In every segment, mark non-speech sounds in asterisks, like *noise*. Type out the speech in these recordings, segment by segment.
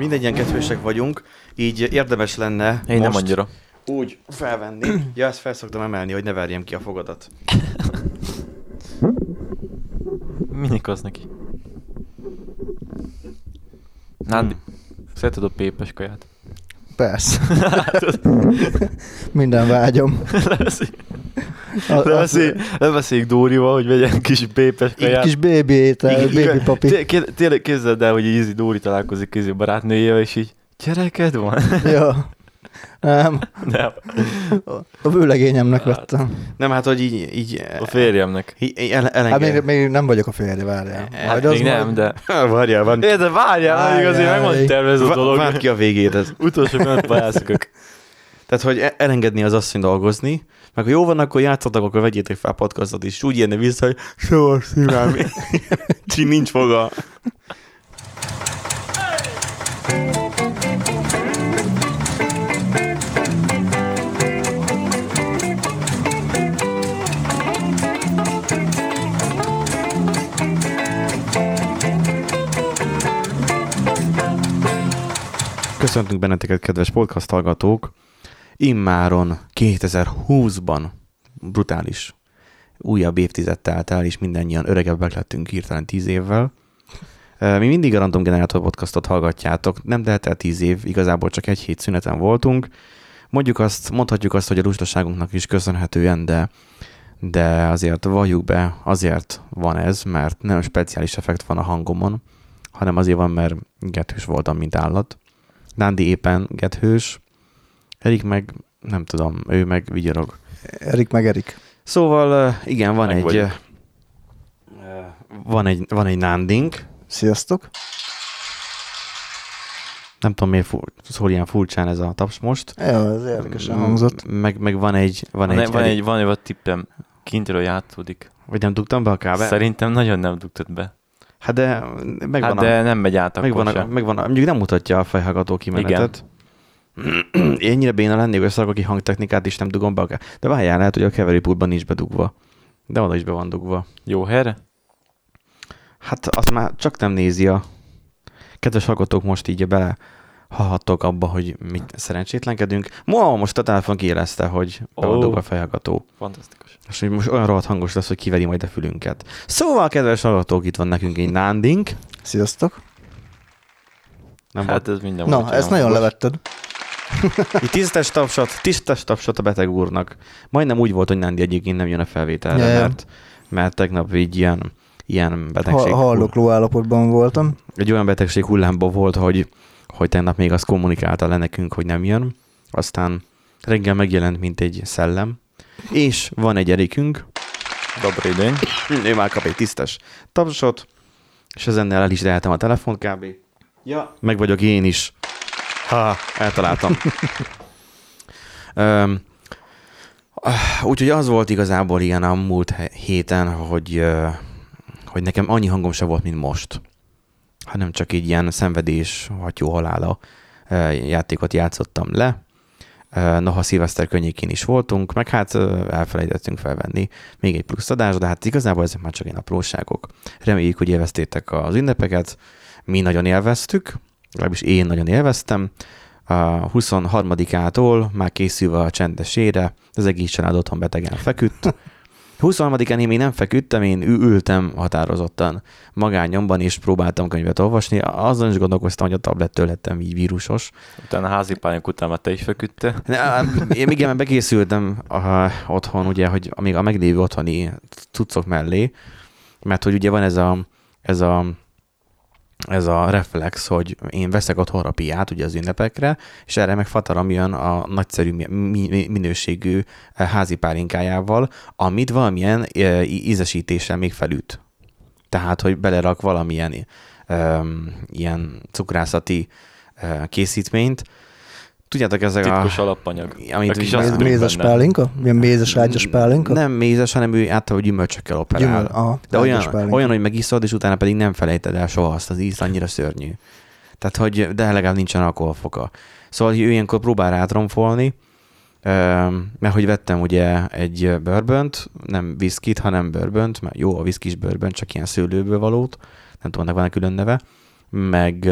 Mindegyen kettősek vagyunk, így érdemes lenne Én nem most annyira. úgy felvenni. Ja, ezt fel szoktam emelni, hogy ne verjem ki a fogadat. Minik az neki. Nándi, szereted a pépes kaját? Persze. *laughs* Minden vágyom. *laughs* A- a- Lebeszél- Lebeszéljük Dórival, hogy vegyen kis pépes Egy kaját. kis baby étel, igen. papi. Tényleg képzeld el, hogy ízi Dóri találkozik kézi barátnőjével, és így gyereked van? Ja. Nem, Nem. a vőlegényemnek vettem. Nem, hát, hogy így, így A férjemnek. így- így el, Hát elenged. még, még nem vagyok a férje, várjál. Hát még nem, majd- de... *laughs* Várjál, van. É, de várjál, még azért meg van Várjál. tervezve a dolog. Várd ki a végét. Ez. Utolsó pillanatban elszökök. Tehát, hogy e- elengedni az asszony dolgozni, meg ha jó van, akkor játszatok, akkor vegyétek fel podcastot, és úgy jönne vissza, hogy soha szívem. *laughs* Csi nincs foga. Köszöntünk benneteket, kedves podcast hallgatók! Immáron 2020-ban brutális újabb évtized telt el, és mindannyian öregebbek lettünk hirtelen 10 évvel. Mi mindig a Random Generator podcastot hallgatjátok, nem telt el 10 év, igazából csak egy hét szüneten voltunk. Mondjuk azt, mondhatjuk azt, hogy a lustaságunknak is köszönhetően, de, de azért valljuk be, azért van ez, mert nem speciális effekt van a hangomon, hanem azért van, mert gethős voltam, mint állat. Nándi éppen gethős, Erik meg, nem tudom, ő meg vigyorog. Erik meg Erik. Szóval igen, van Meg egy, vagyok. van egy, van egy nándink, Sziasztok. nem tudom miért fu- szól ilyen furcsán ez a taps most. Ja, ez érdekesen hangzott. Meg, meg van egy, van Van, egy, egy, van, egy, van egy tippem. Kintről játszódik. vagy nem dugtam be a kábel? Szerintem nagyon nem dugtad be. Hát de megvan hát a, de nem megy át akkor megvan, a, megvan a, mondjuk nem mutatja a fejhallgató kimenetet. Én ennyire béna lennék, hogy szarok ki hangtechnikát, és nem dugom be a ká- De várjál, lehet, hogy a keverőpultban nincs bedugva. De oda is be van dugva. Jó helyre? Hát azt már csak nem nézi a kedves hallgatók most így bele hallhattok abba, hogy mit szerencsétlenkedünk. Ma most a telefon kijelezte, hogy be van dugva a fejhallgató. Fantasztikus. És hogy most olyan rohadt hangos lesz, hogy kiveri majd a fülünket. Szóval, kedves hallgatók, itt van nekünk egy nándink. Sziasztok. Nem Hát ez minden Na, volt, ezt nagyon hangos. levetted. Tisztes tapsot, tisztes tapsot a beteg úrnak. Majdnem úgy volt, hogy Nándi egyébként nem jön a felvételre, Ja, ja. mert, mert tegnap így ilyen, ilyen betegség. Ha, hallokló állapotban voltam. Egy olyan betegség hullámban volt, hogy, hogy tegnap még azt kommunikálta le nekünk, hogy nem jön. Aztán reggel megjelent, mint egy szellem. És van egy Erikünk, Dobrý deň. ő már kap egy tisztes tapsot, és ezennel el is lehetem a telefont kb. Ja. Meg vagyok én is. Ha, eltaláltam. Öm, úgyhogy az volt igazából ilyen a múlt héten, hogy, hogy nekem annyi hangom se volt, mint most. Hanem csak így ilyen szenvedés, hatyó halála játékot játszottam le. Noha szilveszter környékén is voltunk, meg hát elfelejtettünk felvenni még egy plusz adás, de hát igazából ezek már csak ilyen apróságok. Reméljük, hogy élveztétek az ünnepeket. Mi nagyon élveztük, legalábbis én nagyon élveztem. A 23-ától már készülve a csendes ére, az egész család otthon betegen feküdt. *laughs* 23-án én még nem feküdtem, én ültem határozottan magányomban, és próbáltam könyvet olvasni. Azon is gondolkoztam, hogy a tablettől lettem így vírusos. Utána házi pályánk után már te is feküdte. Ne, Én igen, mert bekészültem a, otthon, ugye, hogy még a meglévő otthoni cuccok mellé, mert hogy ugye van ez a, ez a ez a reflex, hogy én veszek otthonra piát ugye az ünnepekre, és erre meg Fataram jön a nagyszerű mi- mi- minőségű eh, házi pálinkájával, amit valamilyen eh, ízesítéssel még felüt. Tehát, hogy belerak valamilyen um, ilyen cukrászati uh, készítményt. Tudjátok, ezek Titkos a... alapanyag. Amit A kis Méz, mézes benne. pálinka? Milyen mézes ágyas pálinka? Nem mézes, hanem ő általában gyümölcsökkel operál. Gyümöl, aha, De olyan, pálinka. olyan, hogy megiszod, és utána pedig nem felejted el soha azt az ízt, annyira szörnyű. Tehát, hogy de legalább nincsen alkoholfoka. Szóval ő ilyenkor próbál rátromfolni, öm, mert hogy vettem ugye egy bourbont, nem viszkit, hanem bourbont, mert jó a viszkis bourbon, csak ilyen szőlőből valót, nem tudom, annak van külön neve, meg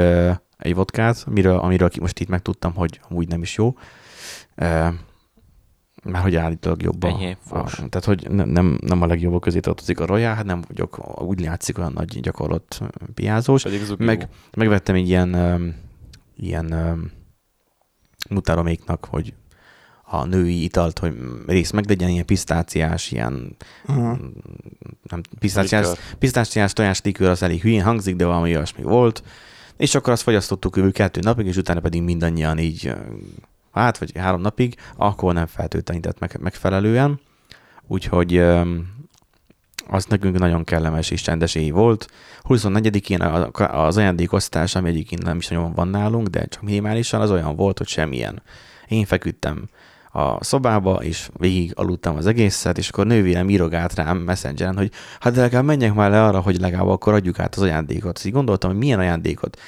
egy vodkát, amiről, amiről most itt megtudtam, hogy amúgy nem is jó. E, már hogy állítólag jobb a, Enyhén a, fos. tehát, hogy ne- nem, nem a legjobbak közé tartozik a Royal, hát nem vagyok, úgy látszik olyan nagy gyakorlott piázós. Meg, megvettem egy ilyen, ilyen mutaroméknak, hogy a női italt, hogy rész meg legyen ilyen pisztáciás, ilyen Uh-huh. nem, pisztáciás, Likör. pisztáciás tojás likőr az elég hülyén hangzik, de valami olyasmi volt. És akkor azt fogyasztottuk kívül kettő napig, és utána pedig mindannyian így, hát vagy három napig, akkor nem feltöltenített meg, megfelelően. Úgyhogy az nekünk nagyon kellemes és csendes éj volt. 24-én a- az ajándékosztás, ami egyébként nem is nagyon van nálunk, de csak minimálisan, az olyan volt, hogy semmilyen. Én feküdtem a szobába, és végig aludtam az egészet, és akkor nővérem írogált rám messengeren, hogy hát de legalább menjek már le arra, hogy legalább akkor adjuk át az ajándékot. Így gondoltam, hogy milyen ajándékot.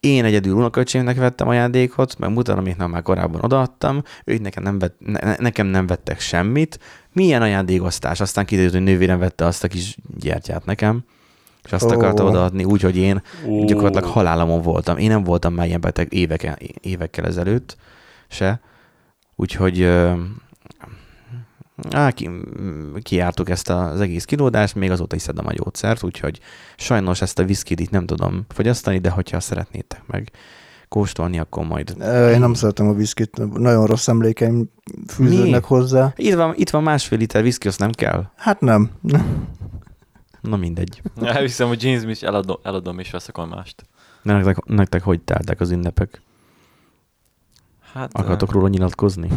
Én egyedül unoköcsémnek vettem ajándékot, meg mutatom, amit már korábban odaadtam, ők nekem nem, vett, ne, nekem nem vettek semmit. Milyen ajándékosztás? Aztán kiderült, hogy nővérem vette azt a kis gyertyát nekem, és azt Ó. akarta odaadni úgy, hogy én Ó. gyakorlatilag halálamon voltam. Én nem voltam már ilyen beteg évekkel, évekkel ezelőtt se, úgyhogy á, ki, kiártuk ezt az egész kilódást, még azóta is szedem a gyógyszert, úgyhogy sajnos ezt a viszkit itt nem tudom fogyasztani, de hogyha szeretnétek meg kóstolni, akkor majd. Én nem szeretem a viszkit, nagyon rossz emlékeim fűződnek Mi? hozzá. Itt van, itt van másfél liter viszki, azt nem kell? Hát nem. Na mindegy. *laughs* Elviszem, hogy jeans is eladom, eladom és veszek a mást. De nektek, nektek hogy teltek az ünnepek? Hát, Akartok róla nyilatkozni?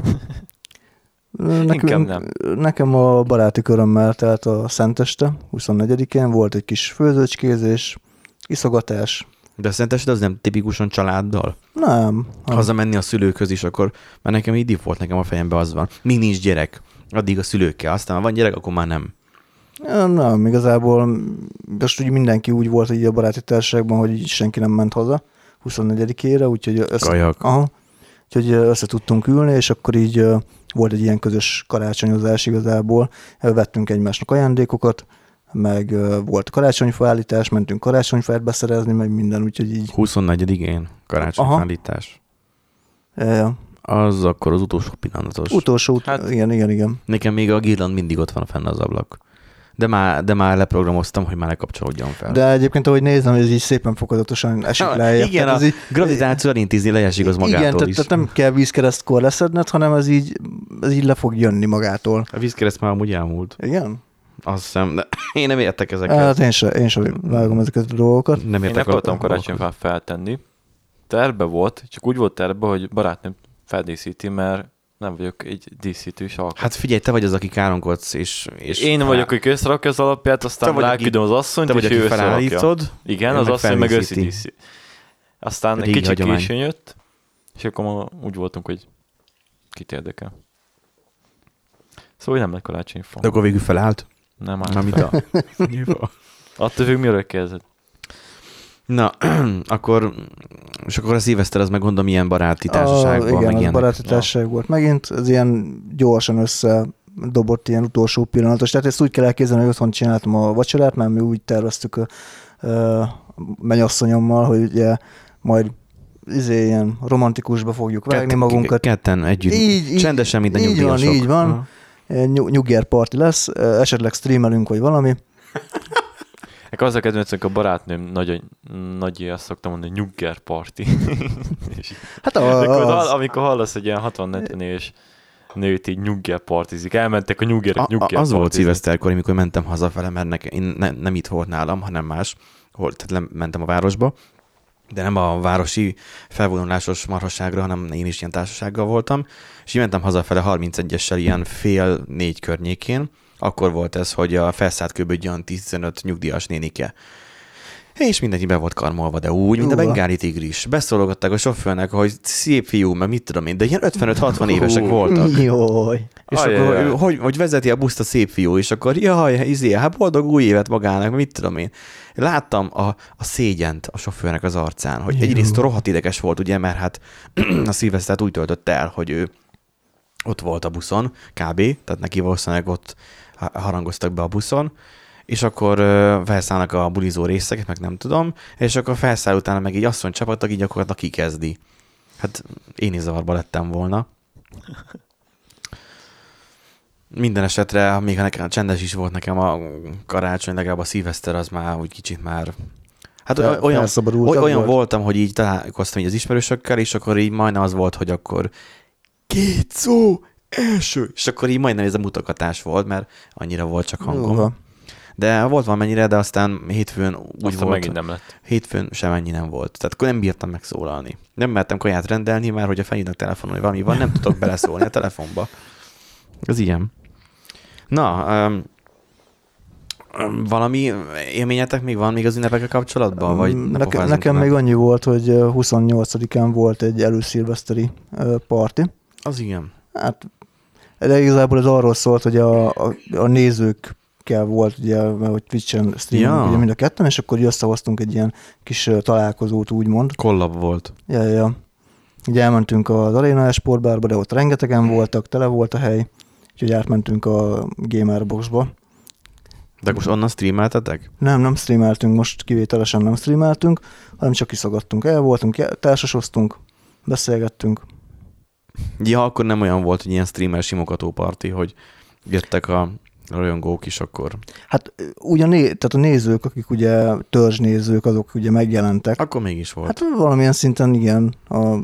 Inkább nem. Nekem a baráti körömmel telt a Szenteste, 24-én, volt egy kis főzőcskézés, iszogatás. De szerinted az nem tipikusan családdal? Nem. nem. hazamenni a szülőkhöz is, akkor mert nekem így volt nekem a fejembe az van. Mi nincs gyerek, addig a szülőkkel, aztán ha van gyerek, akkor már nem. Ja, Nem, igazából most úgy mindenki úgy volt így a baráti társaságban, hogy így senki nem ment haza 24-ére, úgyhogy össze, Kajak. aha, úgyhogy össze tudtunk ülni, és akkor így volt egy ilyen közös karácsonyozás igazából. Vettünk egymásnak ajándékokat, meg volt karácsonyfa állítás, mentünk karácsonyfát beszerezni, meg minden, úgyhogy így 24-én karácsonyfállítás. ja, Az akkor az utolsó pillanatos. Ut- utolsó, hát, igen, igen, igen. nekem még a girland mindig ott van fenn az ablak. De már, de már leprogramoztam, hogy már ne kapcsolódjon fel. De egyébként, ahogy nézem, ez így szépen fokozatosan esik Ha, lejjebb. igen, tehát a így, gravitáció elintézni leesik az magától igen, is. tehát nem kell vízkeresztkor leszedned, hanem ez így, ez így le fog jönni magától. A vízkereszt már amúgy elmúlt. Igen? Azt hiszem, de *laughs* én nem értek ezeket. Hát én sem, én sem vágom ezeket a dolgokat. nem Én értek akartam a- karácsonyfát feltenni. Terve volt, csak úgy volt terve, hogy barátnőm feldíszíti, mert nem vagyok egy díszítős alkat. Hát figyelj, te vagy az, aki káromkodsz, és... és én fel- vagyok, aki összerakja az alapját, aztán Te vagy, aki- lelküldöm az asszonyt, Te vagy, és aki ő felállítod. Igen, az asszony meg összedíszi. Aztán egy Régi kicsit hagyomány. későn jött, és akkor ma úgy voltunk, hogy kit érdekel. Szóval nem lett karácsonyfa. De akkor végül felállt. Nem állt mit fel. a... *laughs* Attól függ, miről kezdett. Na, *clears throat* akkor, és akkor a szilveszter az meg gondolom ilyen baráti társaságban, igen, meg baráti társaság volt megint, ez ilyen gyorsan össze dobott ilyen utolsó pillanatos. Tehát ezt úgy kell elképzelni, hogy otthon csináltam a vacsorát, mert mi úgy terveztük a, a mennyasszonyommal, hogy ugye majd izé, ilyen romantikusba fogjuk vágni Kett- magunkat. Ketten együtt. Így- így- Csendesen, a így van, nyugdíjasok. így van. Nyug- nyugger party lesz, esetleg streamelünk, vagy valami. Nekem az a kedvencem, a barátnőm nagyon nagy azt szoktam mondani, nyugger *laughs* így- Hát a, amikor, az, hall, amikor hallasz egy ilyen 60-70 éves nőt így nyugger partizik, elmentek a nyuggerek nyugger az volt szilveszterkor, amikor mentem hazafele, mert nekem, én ne, nem itt volt nálam, hanem más, hol, tehát mentem a városba, de nem a városi felvonulásos marhasságra, hanem én is ilyen társasággal voltam, és így mentem hazafele 31-essel ilyen fél négy környékén, akkor volt ez, hogy a felszállt kb. egy olyan 15 nyugdíjas nénike. És mindenki be volt karmolva, de úgy, mint a bengáli tigris. Beszólogatták a sofőrnek, hogy szép fiú, meg mit tudom én, de ilyen 55-60 évesek voltak. *laughs* Jaj. És Ajaj, akkor ajaj. ő, hogy, hogy vezeti a buszt a szép fiú, és akkor jaj, izé, hát boldog új évet magának, mit tudom én. Láttam a, a szégyent a sofőrnek az arcán, hogy Jó. egyrészt rohadt ideges volt, ugye, mert hát *clears throat* a szilvesztert úgy töltötte el, hogy ő ott volt a buszon, kb. Tehát neki valószínűleg ott harangoztak be a buszon, és akkor felszállnak a bulizó részeket, meg nem tudom, és akkor felszáll utána meg egy asszony csapat, aki gyakorlatilag kikezdi. Hát én is zavarba lettem volna. Minden esetre, még ha nekem csendes is volt nekem a karácsony, legalább a szilveszter az már úgy kicsit már... Hát Fel- olyan, olyan volt? voltam, hogy így találkoztam így az ismerősökkel, és akkor így majdnem az volt, hogy akkor két szó, első, és akkor így majdnem ez a mutogatás volt, mert annyira volt csak hangom. Jó, De volt valamennyire, de aztán hétfőn úgy Aztán volt, megint nem lett. hétfőn sem ennyi nem volt. Tehát akkor nem bírtam megszólalni. Nem mertem kaját rendelni, mert hogyha felhívnak telefonon, hogy valami van, nem tudok beleszólni a telefonba. Ez ilyen. Na, um, valami élményetek még van még az ünnepekkel kapcsolatban? Vagy ne Neke, nekem még annyi volt, hogy ö, 28-án volt egy előszilveszteri parti. Az igen. Hát de igazából ez arról szólt, hogy a, a, a nézőkkel volt, ugye, mert hogy Twitch-en stream, Ja. ugye mind a ketten, és akkor összehoztunk egy ilyen kis találkozót, úgymond. Kollab volt. Ja, ja. Ugye elmentünk az Arena Sportbárba, de ott rengetegen voltak, tele volt a hely, úgyhogy átmentünk a Gamer Boxba. De most onnan streameltetek? Nem, nem streameltünk, most kivételesen nem streameltünk, hanem csak kiszagadtunk el, voltunk, társasoztunk, beszélgettünk. Ja, akkor nem olyan volt, hogy ilyen streamer simogató parti, hogy jöttek a rajongók is, akkor, Hát né- tehát a nézők, akik ugye törzsnézők, azok ugye megjelentek. akkor mégis volt. Hát valamilyen szinten igen, a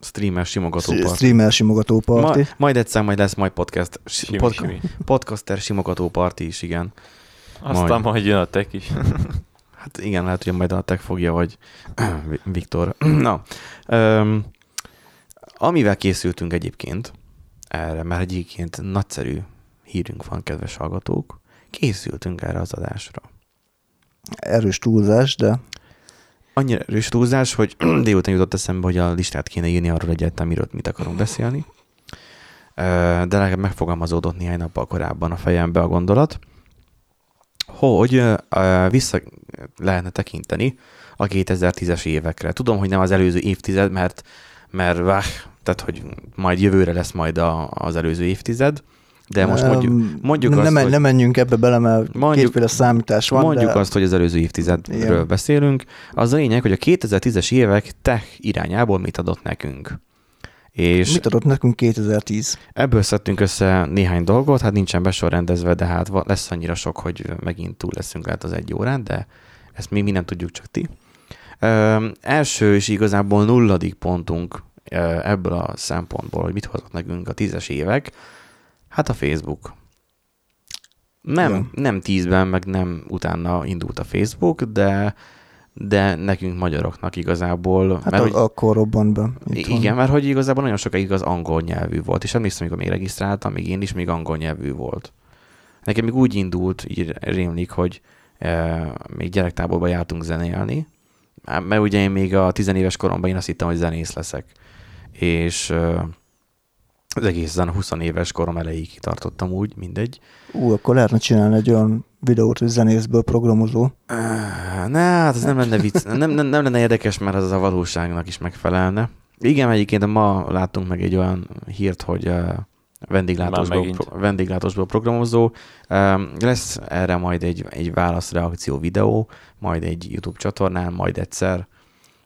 streamer simogató parti. streamer simogató parti. Ma, majd egyszer majd lesz majd podcast, Simi, pod, simi. podcaster simogató parti is, igen. Aztán Majd. majd jön a tek is. Hát igen, lehet, hogy majd a tech fogja, vagy *clears throat* Viktor. *clears throat* Na, um, amivel készültünk egyébként erre, mert egyébként nagyszerű hírünk van, kedves hallgatók, készültünk erre az adásra. Erős túlzás, de Annyira erős túlzás, hogy *clears throat* délután jutott eszembe, hogy a listát kéne írni arról egyáltalán, miről mit akarunk beszélni. De legalább megfogalmazódott néhány nappal korábban a fejembe a gondolat, hogy vissza lehetne tekinteni a 2010-es évekre. Tudom, hogy nem az előző évtized, mert, mert váh, tehát, hogy majd jövőre lesz majd a, az előző évtized, de most mondjuk, mondjuk ne, azt, ne, hogy- menjünk ebbe bele, mert Mondjuk- kétféle számítás van. Mondjuk de azt, hogy az előző évtizedről Igen. beszélünk. Az a lényeg, hogy a 2010-es évek tech irányából mit adott nekünk. És Mit adott nekünk 2010? ebből szedtünk össze néhány dolgot, hát nincsen besorrendezve, de hát lesz annyira sok, hogy megint túl leszünk lehet az egy órán, de ezt még mi nem tudjuk, csak ti. Ö, első és igazából nulladik pontunk ebből a szempontból, hogy mit hozott nekünk a tízes évek, hát a Facebook. Nem, Igen. nem tízben, meg nem utána indult a Facebook, de de nekünk magyaroknak igazából... Hát mert, a, hogy, akkor robbant be. itthon. igen, mert hogy igazából nagyon sokáig az angol nyelvű volt, és emlékszem, amikor még regisztráltam, még én is még angol nyelvű volt. Nekem még úgy indult, így rémlik, hogy e, még gyerektáborba jártunk zenélni, mert ugye én még a tizenéves koromban én azt hittem, hogy zenész leszek. És az egészen a 20 éves korom elejéig tartottam úgy, mindegy. Ú, akkor lehetne csinálni egy olyan videót, hogy zenészből programozó. Ne, hát ez nem lenne vicc, nem, nem, nem lenne érdekes, mert az a valóságnak is megfelelne. Igen, egyébként ma láttunk meg egy olyan hírt, hogy vendéglátosból, pro, vendéglátosból programozó. Lesz erre majd egy, egy válaszreakció videó, majd egy YouTube csatornán, majd egyszer.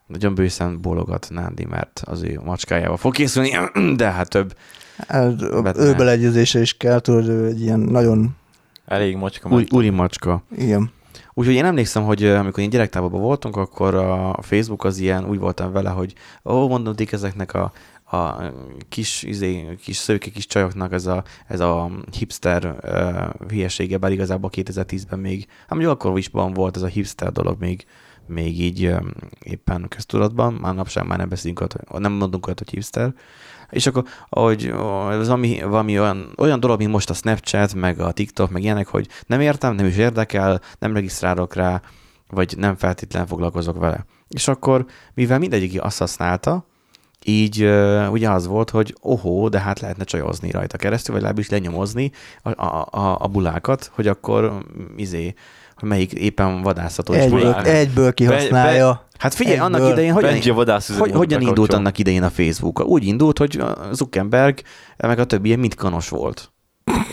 Nagyon bőszen bólogat Nándi, mert az ő macskájával fog készülni, *clears throat* de hát több. Hát, ő beleegyezése is kell, tudod, ő egy ilyen nagyon, Elég macska. Úri, már. úri macska. igen. Úgyhogy én emlékszem, hogy amikor én gyerektáborban voltunk, akkor a Facebook az ilyen, úgy voltam vele, hogy ó, mondom, ezeknek a, a kis, izé, kis szőke kis csajoknak ez a, ez a hipster uh, hülyesége, bár igazából 2010-ben még, hát mondjuk akkor is van volt ez a hipster dolog még, még így éppen köztudatban, már napság már nem beszélünk, olyat, nem mondunk olyat, hogy hipster, és akkor, hogy ez ami, valami olyan, olyan dolog, mint most a Snapchat, meg a TikTok, meg ilyenek, hogy nem értem, nem is érdekel, nem regisztrálok rá, vagy nem feltétlenül foglalkozok vele. És akkor, mivel mindegyik azt használta, így uh, ugye az volt, hogy ohó, de hát lehetne csajozni rajta keresztül, vagy legalábbis lenyomozni a, a, a, a bulákat, hogy akkor izé, melyik éppen vadászható. és Egyből, egyből kihasználja. Hát figyelj, annak egyből. idején hogyan, Benji a hogy, hogyan indult annak idején a Facebook? Úgy indult, hogy Zuckerberg meg a többi mind kanos volt.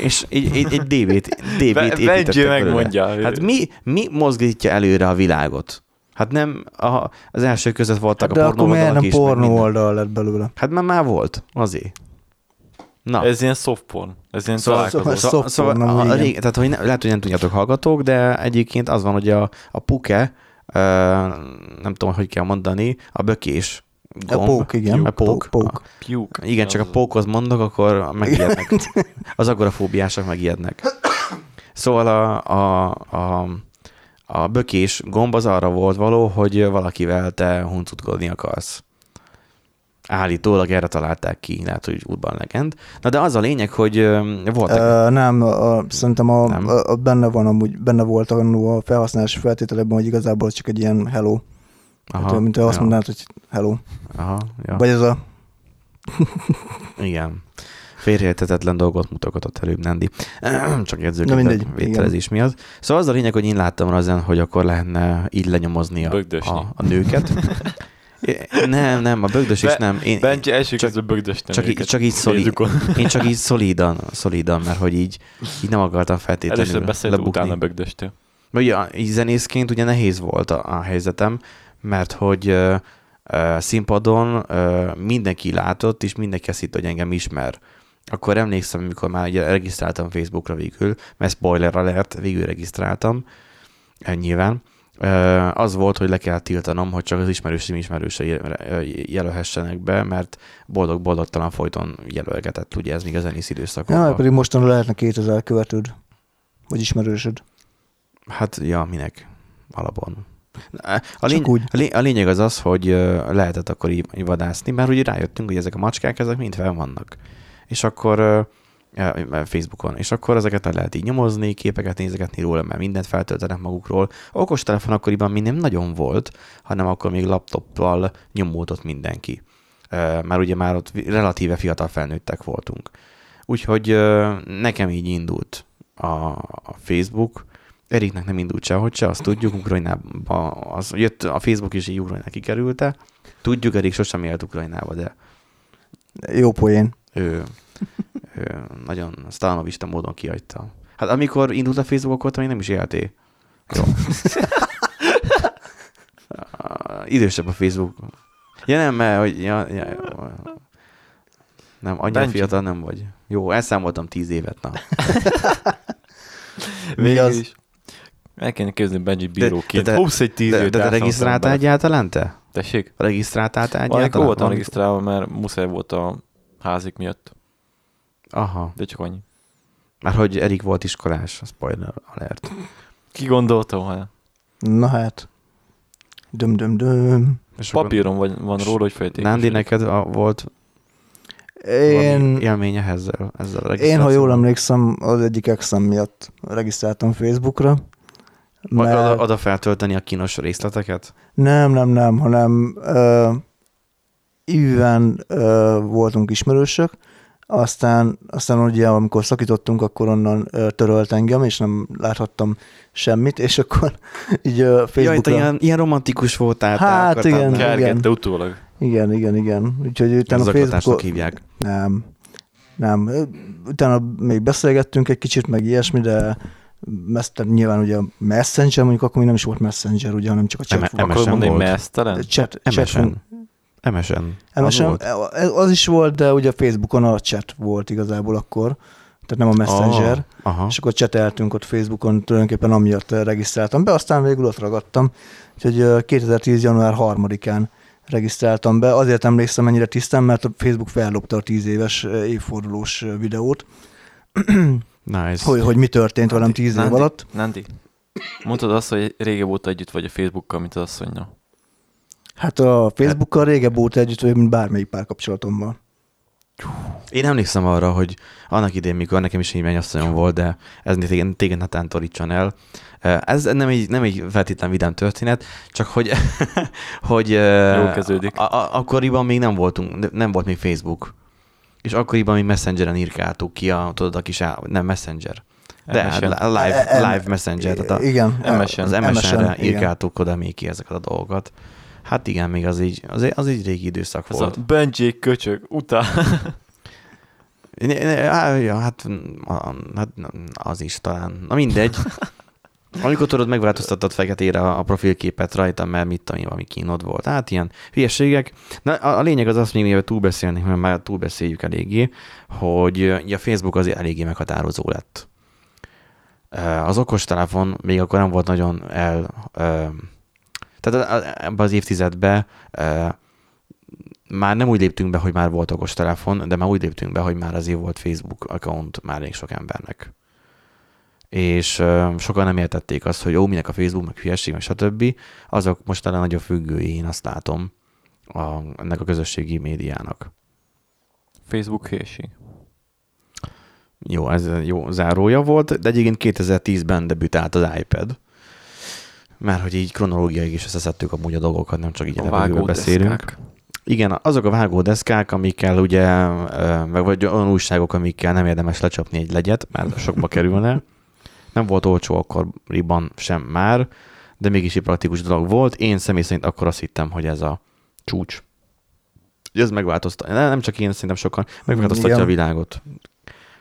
és egy, egy, egy DB-t, DB-t Be- építettek Benji megmondja. Hát mi, mi mozgítja előre a világot? Hát nem, a, az első között voltak De a akkor pornó miért nem is, pornó oldal lett belőle? Hát már már volt, azért. Na, Ez ilyen soft porn. Ez ilyen Szóval, találkozó. szóval- szóval, szóval nem, a, a rég, tehát, hogy ne, lehet, hogy nem tudjátok hallgatók, de egyébként az van, hogy a, a puke, ö, nem tudom, hogy kell mondani, a bökés A gomb. pók, igen. A pók. pók. Puke. Igen, csak a pókhoz mondok, akkor megijednek. *laughs* Az agorafóbiások megijednek. Szóval a, a, a, a bökés gomb az arra volt való, hogy valakivel te huncutkodni akarsz. Állítólag erre találták ki, lehet, hogy urban legend. Na de az a lényeg, hogy ö. Uh, nem, a, szerintem a, Nem. A, a, benne van amúgy, benne volt annó a felhasználási feltételekben, hogy igazából az csak egy ilyen hello. Aha, hát, mint te azt mondanád, hogy hello. Aha, ja. Vagy ez a Igen. Félreértetetlen dolgot mutogatott előbb Nandi. *clears throat* Csak mindegy, vételezés miatt. Szóval az a lényeg, hogy én láttam ezen, hogy akkor lehetne így lenyomozni a, Bögdösni. a, a nőket. *laughs* nem, nem, a bögdös is nem. Én, Benji első csak- közben bögdösten csak, így, őket. csak így szolid, én csak így szolidan, szolidan, mert hogy így, így nem akartam feltétlenül Először beszélt, lebukni. utána bögdöstél. Mert ugye így zenészként ugye nehéz volt a, a helyzetem, mert hogy ö, ö, színpadon ö, mindenki látott, és mindenki azt hitt, hogy engem ismer. Akkor emlékszem, amikor már ugye regisztráltam Facebookra végül, mert spoiler alert, végül regisztráltam, nyilván. Az volt, hogy le kell tiltanom, hogy csak az ismerősim ismerőse jelölhessenek be, mert boldog-boldogtalan folyton jelölgetett, ugye ez még a zenész időszakban. Ja, pedig mostanra lehetne 2000 követőd. Vagy ismerősöd. Hát, ja, minek? Alapon. A, lény- úgy. a, lé- a lényeg az az, hogy lehetett akkor így, vadászni, mert ugye rájöttünk, hogy ezek a macskák, ezek mind fel vannak. És akkor Facebookon, és akkor ezeket le lehet így nyomozni, képeket nézegetni róla, mert mindent feltöltenek magukról. Okos telefon akkoriban még nem nagyon volt, hanem akkor még laptoppal nyomódott mindenki. Már ugye már ott relatíve fiatal felnőttek voltunk. Úgyhogy nekem így indult a, Facebook, Eriknek nem indult sehogy se, azt tudjuk, Ukrajnába, az, jött a Facebook is így Ukrajna kikerülte. Tudjuk, Erik sosem élt Ukrajnába, de Jó poén. ő nagyon sztanovista módon kihagyta. Hát amikor indult a Facebook, akkor még nem is éltél. Jó. *laughs* Idősebb a Facebook. Ja nem, mert hogy... Ja, ja, ja. Nem, annyira Benji. fiatal nem vagy. Jó, elszámoltam tíz évet, na. *laughs* Végül az? is. El kéne képzelni Benji De- bíróként. de Húsz egy tíz De, de elszámoltam regisztráltál egyáltalán te? Tessék? Regisztráltál te Valamikor egyáltalán? voltam Valamikor- regisztrálva, mert muszáj volt a házik miatt. Aha. De csak annyi. Már hogy Erik volt iskolás, spoiler alert. Ki gondolta, ha Na hát. Döm, döm, döm. És papíron vagy, van róla, hogy fejték. Nándi, neked a, volt Én, élménye ezzel, ezzel a én, ha jól emlékszem, az egyik exem miatt regisztráltam Facebookra. Vagy Mert... oda, oda feltölteni a kínos részleteket? Nem, nem, nem, hanem uh, Iviven uh, voltunk ismerősök, aztán, aztán ugye, amikor szakítottunk, akkor onnan törölt engem, és nem láthattam semmit, és akkor *laughs* így uh, Jaj, te Facebookra... ilyen, ilyen romantikus voltál. Hát igen. Kergette utólag. Igen, igen, igen. Úgyhogy utána Zaklatásnak Facebookon... hívják. Nem, nem. Utána még beszélgettünk egy kicsit, meg ilyesmi, de meszter, nyilván ugye a Messenger, mondjuk akkor még nem is volt Messenger, ugye, hanem csak a chat. Nem- Akkor mondani volt. mesztelen? chat, chat MSN. MSN. Az volt? az is volt, de ugye a Facebookon a chat volt igazából akkor, tehát nem a Messenger, Ah, aha. és akkor cseteltünk ott Facebookon, tulajdonképpen amiatt regisztráltam be, aztán végül ott ragadtam, úgyhogy eh, 2010. január 3-án regisztráltam be. Azért emlékszem ennyire tisztán, mert a Facebook fellopta a 10 éves évfordulós videót, *clears throat* Nice. hogy, hogy mi történt velem 10 év Nandi, alatt. Nandi, mondtad azt, hogy régebb óta együtt vagy a Facebookkal, mint az asszonynal. Hát a Facebookkal régebb óta együtt vagyok, mint bármelyik párkapcsolatommal. Én emlékszem arra, hogy annak idén, mikor nekem is így mennyasszonyom volt, de ez téged, téged ne tántorítson el. Ez nem egy, nem egy feltétlen vidám történet, csak hogy, *laughs* hogy Jól kezdődik. A, a, akkoriban még nem voltunk, nem volt még Facebook. És akkoriban még Messengeren írkáltuk ki a, tudod, a kis, á- nem Messenger. De hát MSN. live, live Messenger, tehát a, Igen. MSN. az MSN, MSN-re igen. írkáltuk oda még ki ezeket a dolgokat. Hát igen, még az így, az, egy- az egy régi időszak Ez volt. a Benji köcsög, utál. Ne- ne- á, ja, hát, hát az is talán. Na mindegy. *laughs* Amikor tudod, megváltoztattad feketére a profilképet rajta, mert mit tudom én, valami kínod volt. Hát ilyen hülyeségek. Na, a, a lényeg az az, még mielőtt túlbeszélni, mert már túlbeszéljük eléggé, hogy a Facebook az eléggé meghatározó lett. Az okostelefon még akkor nem volt nagyon el... Tehát ebben az évtizedben már nem úgy léptünk be, hogy már volt okostelefon, de már úgy léptünk be, hogy már azért volt Facebook account már elég sok embernek. És sokan nem értették azt, hogy jó, minek a Facebook, meg hülyeség, meg stb. Azok most talán nagyobb függői, én azt látom, a, ennek a közösségi médiának. Facebook hősi. Jó, ez jó zárója volt, de egyébként 2010-ben debütált az iPad. Mert hogy így kronológiai is összeszedtük amúgy a dolgokat, nem csak így a, a beszélünk. Igen, azok a vágódeszkák, amikkel ugye, meg vagy olyan újságok, amikkel nem érdemes lecsapni egy legyet, mert sokba kerülne. Nem volt olcsó akkoriban sem már, de mégis egy praktikus dolog volt. Én személy szerint akkor azt hittem, hogy ez a csúcs. Ez megváltoztatja. Nem csak én, szerintem sokan. Megváltoztatja Igen. a világot.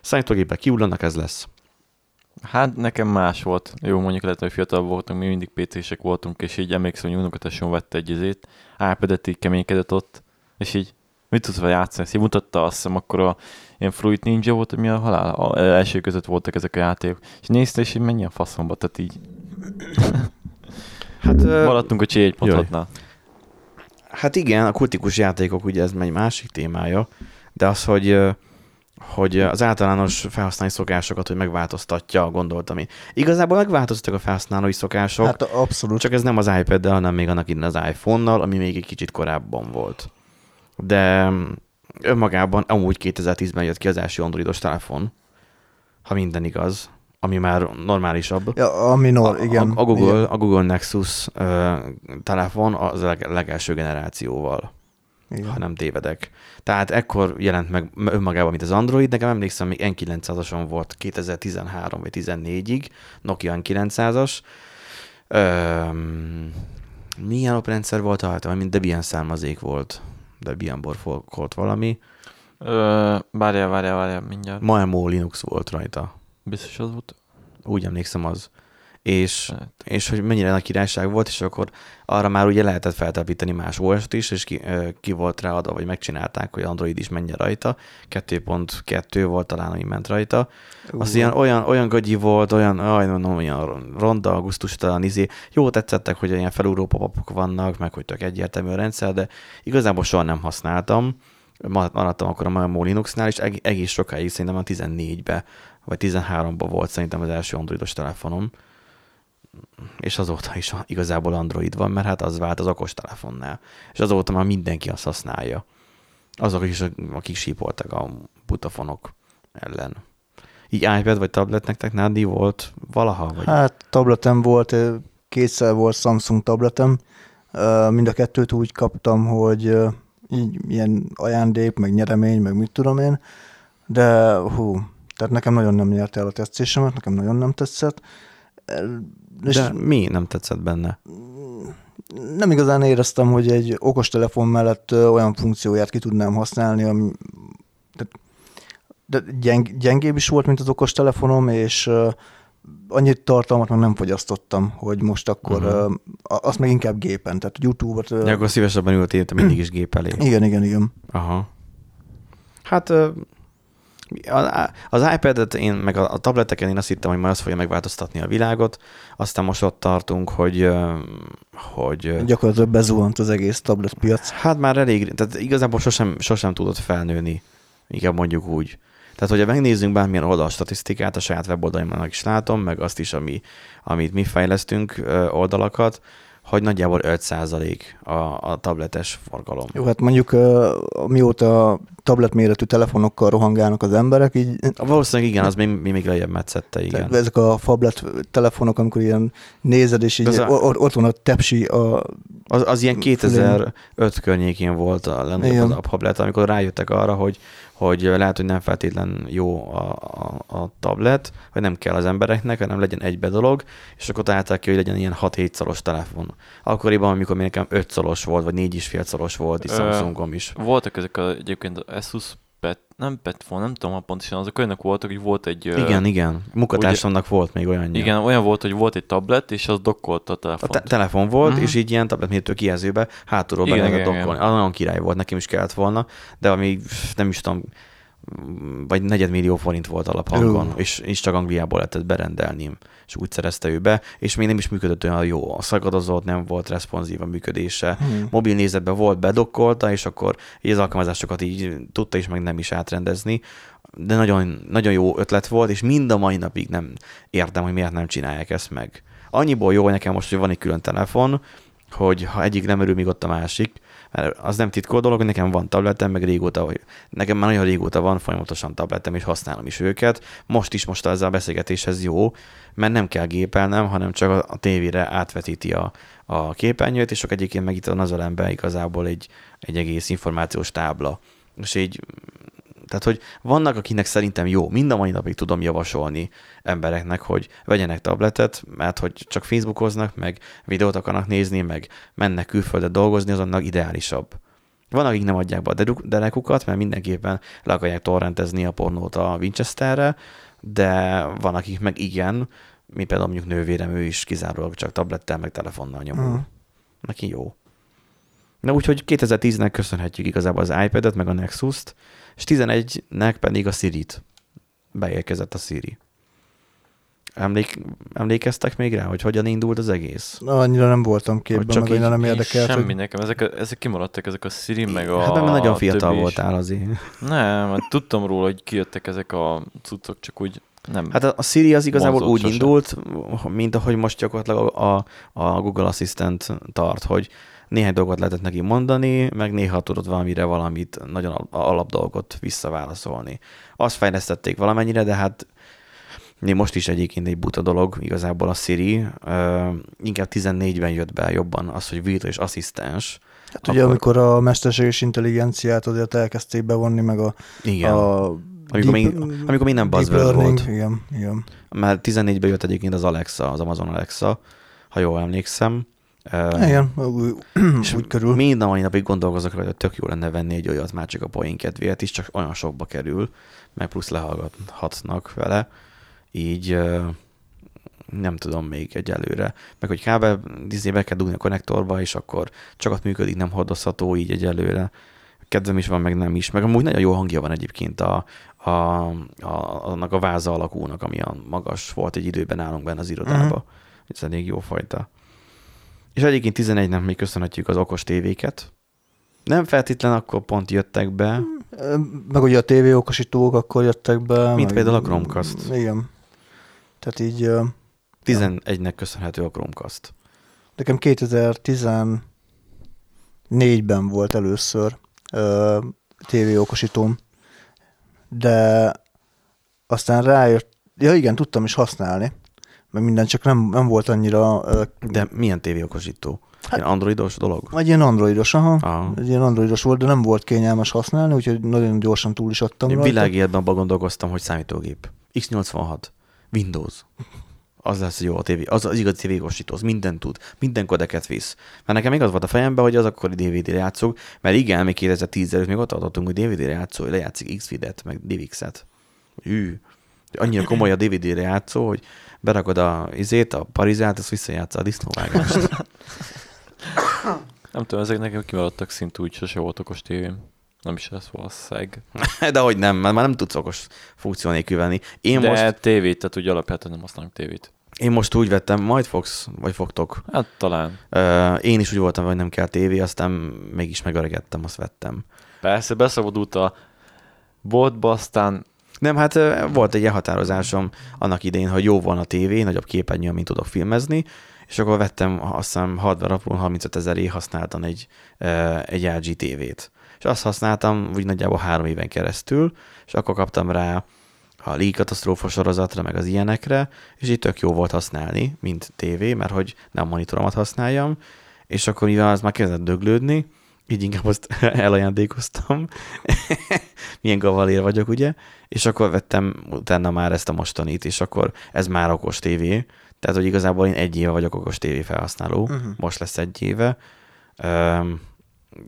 Számítógépek kiullanak, ez lesz. Hát nekem más volt. Jó, mondjuk lehet, hogy fiatal voltunk, mi mindig PC-sek voltunk, és így emlékszem, hogy unokatesom vette egy izét, iPad-et így keménykedett ott, és így mit tudsz vele játszani? Ezt így mutatta, azt hiszem, akkor a ilyen Fruit Ninja volt, ami a halál, a első között voltak ezek a játékok. És nézte, és így mennyi a faszomba, tehát így Hát, maradtunk a C1 ponthatnál. Hát igen, a kultikus játékok, ugye ez egy másik témája, de az, hogy hogy az általános felhasználói szokásokat, hogy megváltoztatja, gondoltam én. Igazából megváltoztak a felhasználói szokások, Hát abszolút. csak ez nem az iPad-del, hanem még annak innen az iPhone-nal, ami még egy kicsit korábban volt. De önmagában amúgy 2010-ben jött ki az első androidos telefon, ha minden igaz, ami már normálisabb. Ja, a minor, A- igen. A, a, Google, Igen. a Google Nexus ö, telefon az a leg, legelső generációval, igen. ha nem tévedek. Tehát ekkor jelent meg önmagában, mint az Android. Nekem emlékszem, még N900-ason volt 2013 vagy 14-ig, Nokia N900-as. Öm, milyen oprendszer volt rajta? Mint Debian származék volt. Debian-ból volt valami. Várjál, várjál, várjál, mindjárt. Maemo Linux volt rajta. Biztos az volt? Úgy emlékszem az. És Hát. és hogy mennyire nagy királyság volt, és akkor arra már ugye lehetett feltelepíteni más OS-t is, és ki, ki volt ráadva, vagy megcsinálták, hogy Android is menjen rajta. 2.2 volt talán, ami ment rajta. Az Ú, ilyen olyan, olyan gagyi volt, olyan, no, olyan ronda, gusztustalan izé. Jó tetszettek, hogy ilyen felúró papapok vannak, meg hogy tök egyértelmű a rendszer, de igazából soha nem használtam. Ma- Maradtam akkor a Maemo Linuxnál, és eg- egész sokáig szerintem a 14-be, vagy 13-ba volt szerintem az első androidos telefonom és azóta is igazából Android van, mert hát az vált az okos telefonnál. És azóta már mindenki azt használja. Azok is, akik sípoltak a butafonok ellen. Így iPad vagy tablet nektek Nádi volt valaha? Vagy? Hát tabletem volt, ö, kétszer volt Samsung tabletem. Ö, Mind a kettőt úgy kaptam, hogy ö, így ilyen ajándék, meg nyeremény, meg mit tudom én. De hú, tehát nekem nagyon nem nyerte el a tetszésemet, nekem nagyon nem tetszett. És De mi nem tetszett benne? nem igazán éreztem, hogy egy okostelefon mellett olyan funkcióját ki tudnám használni, ami tehát, de gyeng, gyengébb is volt, mint az okostelefonom, és annyit tartalmat meg nem fogyasztottam, hogy most akkor uh-huh. azt meg inkább gépen, tehát YouTube-ot. Ja, akkor szívesebben ült érte mindig is gép elé. Igen, igen, igen. Aha. Hát az iPad-et én, meg a tableteken én azt hittem, hogy majd az fogja megváltoztatni a világot, aztán most ott tartunk, hogy, hogy Gyakorlatilag bezuhant az egész tabletpiac. Hát már elég, tehát igazából sosem, sosem tudott felnőni, inkább mondjuk úgy. Tehát, hogyha megnézzünk bármilyen oldal statisztikát, a saját weboldaimnak is látom, meg azt is, ami, amit mi fejlesztünk oldalakat, hogy nagyjából 5% a, a tabletes forgalom. Jó, hát mondjuk mióta tabletméretű telefonokkal rohangálnak az emberek, így Valószínűleg igen, az még, még, még lejjebb metszette, igen. Tehát ezek a fablet telefonok, amikor ilyen nézed, és így Az a- ott van a tepsi, a, Az, az ilyen 2005 környékén volt a az a tablet, amikor rájöttek arra, hogy, hogy lehet, hogy nem feltétlen jó a, a, a tablet, vagy nem kell az embereknek, hanem legyen egybe dolog, és akkor találták ki, hogy legyen ilyen 6-7 szoros telefon. Akkoriban, amikor még nekem 5 szoros volt, vagy 4 is fél szoros volt, és Samsungom is. Voltak ezek a, egyébként a Asus pet, nem petphone, nem tudom pontosan, azok olyanok voltak, hogy volt egy... ö, Igen, igen. Munkatársamnak volt még olyan. Igen, olyan volt, hogy volt egy tablet, és az dokkolta a A telefont. te- telefon volt, Mhm. és így ilyen tabletméretű kijelzőbe hátulról be Igen, lehetett igen, dokkolni. Az nagyon király volt, nekem is kellett volna, de ami nem is tudom, vagy negyedmillió forint volt alaphangon, Ú. és, és csak Angliából lehetett berendelni, és úgy szerezte ő be, és még nem is működött olyan jó. A szagadozott, nem volt responsív a működése. Hmm. Mobil nézetben volt, bedokkolta, és akkor így az alkalmazásokat így tudta is, meg nem is átrendezni. De nagyon, nagyon jó ötlet volt, és mind a mai napig nem értem, hogy miért nem csinálják ezt meg. Annyiból jó nekem most, hogy van egy külön telefon, hogy ha egyik nem örül, még ott a másik, mert az nem titkol dolog, hogy nekem van tabletem, meg régóta, hogy nekem már nagyon régóta van folyamatosan tabletem, és használom is őket. Most is, most ezzel a beszélgetéshez jó, mert nem kell gépelnem, hanem csak a, a tévére átvetíti a, a képernyőt, és akkor egyébként meg itt van az elemben igazából egy, egy egész információs tábla. És így, tehát, hogy vannak, akinek szerintem jó, mind a mai napig tudom javasolni embereknek, hogy vegyenek tabletet, mert hogy csak Facebookoznak, meg videót akarnak nézni, meg mennek külföldre dolgozni, az annak ideálisabb. Van, akik nem adják be a derekukat, mert mindenképpen le akarják torrentezni a pornót a Winchesterre, de van, akik meg igen, mi például mondjuk nővérem, ő is kizárólag csak tablettel, meg telefonnal nyomul. Mhm. Neki jó. Na úgyhogy 2010-nek köszönhetjük igazából az iPad-et, meg a Nexus-t, és 11-nek pedig a Siri-t. Beérkezett a Siri. Emlék, emlékeztek még rá, hogy hogyan indult az egész? Na, annyira nem voltam Hogy képben, csak meg így- nem érdekelt. Semmi Hogy... nekem, ezek, a- ezek kimaradtak, ezek a Siri, meg a Hát mert nagyon a fiatal voltál azért. Nem, hát tudtam róla, hogy kijöttek ezek a cuccok, csak úgy nem. Hát a a Siri az igazából úgy sose. indult, mint ahogy most gyakorlatilag a, a Google Assistant tart, hogy néhány dolgot lehetett neki mondani, meg néha tudott valamire valamit, nagyon al- alap dolgot visszaválaszolni. Azt fejlesztették valamennyire, de hát most is egyébként egy buta dolog igazából a Siri. Uh, inkább 14-ben jött be jobban az, hogy virtuális asszisztens. Hát ugye, amikor a mesterséges intelligenciát azért elkezdték bevonni, meg a, Igen. A, amikor, még, amikor nem buzzword volt. Igen, igen. Mert 14-ben jött egyébként az Alexa, az Amazon Alexa, ha jól emlékszem. Uh, Igen, És úgy körül. Mind a mai napig gondolkozok rá, hogy tök jó lenne venni egy olyat már csak a poén kedvéért is, csak olyan sokba kerül, meg plusz lehallgathatnak vele. Így ö, nem tudom még egyelőre. Meg hogy kábel dizé be kell dugni a konnektorba, és akkor csak ott működik, nem hordozható így egyelőre. Kedvem is van, meg nem is. Meg amúgy nagyon jó hangja van egyébként a, a, a, annak a váza alakúnak, ami a magas volt egy időben nálunk benne az irodába. Mhm. Uh-huh. Ez elég jó fajta. És egyébként 11-nek még köszönhetjük az okos tévéket. Nem feltétlen akkor pont jöttek be. Ö, Meg ugye a TV okosítók akkor jöttek be. Mint meg- például a Chromecast. Igen. Tehát így ö, 11-nek köszönhető a Chromecast. nekem 2014-ben volt először ö, TV okosítóm, de aztán rájött, ja igen, tudtam is használni, meg minden, csak nem, nem volt annyira, De milyen tévéokosító? Ilyen androidos dolog? egy ilyen androidos, aha, Aha. egy ilyen androidos volt, de nem volt kényelmes használni, úgyhogy nagyon gyorsan túl is adtam Én rajta. világéletben abban gondolkoztam, hogy számítógép. X86. Windows. Az lesz jó a tévé. Az az igazi tévéokosító, az mindent tud, minden kodeket visz. Mert nekem még az volt a fejemben, hogy az akkori DVD-re játszók, mert igen, még 2010 előtt még ott adottunk, hogy DVD-re játszó, hogy lejátszik X-Videt, meg DivX-et. Hű. Annyira *clears throat* komoly a DVD-re játszó, hogy berakod a izét, a parizát, azt visszajátsza a disznóvágást. *coughs* Nem tudom, ezek nekem kimaradtak szint úgy, sose volt okos tévém. Nem is lesz valószínűleg. *laughs* De hogy nem, mert már nem tudsz okos funkció nélkül venni. Én, De most, tévét, tehát úgy alapjában nem használunk tévét. én most úgy vettem, majd fogsz, vagy fogtok. Hát talán. Én is úgy voltam, hogy nem kell tévé, aztán mégis megöregedtem, azt vettem. Persze, beszabadult a boltba, aztán Nem, hát volt egy elhatározásom annak idején, hogy jó volna a tévé, nagyobb képernyő, amint tudok filmezni, és akkor vettem, azt hiszem, hardware alapon 35 ezeré használtam egy, egy LG tévét. És azt használtam úgy nagyjából három éven keresztül, és akkor kaptam rá a League katasztrófa sorozatra, meg az ilyenekre, és így tök jó volt használni, mint tévé, mert hogy nem monitoromat használjam, és akkor mivel az már kezdett döglődni, így inkább azt *laughs* elajándékoztam. *laughs* Milyen gavalér vagyok, ugye? És akkor vettem utána már ezt a mostanit, és akkor ez már okos tévé. Tehát, hogy igazából én egy éve vagyok okos tévé felhasználó. Uh-huh. Most lesz egy éve. Üm,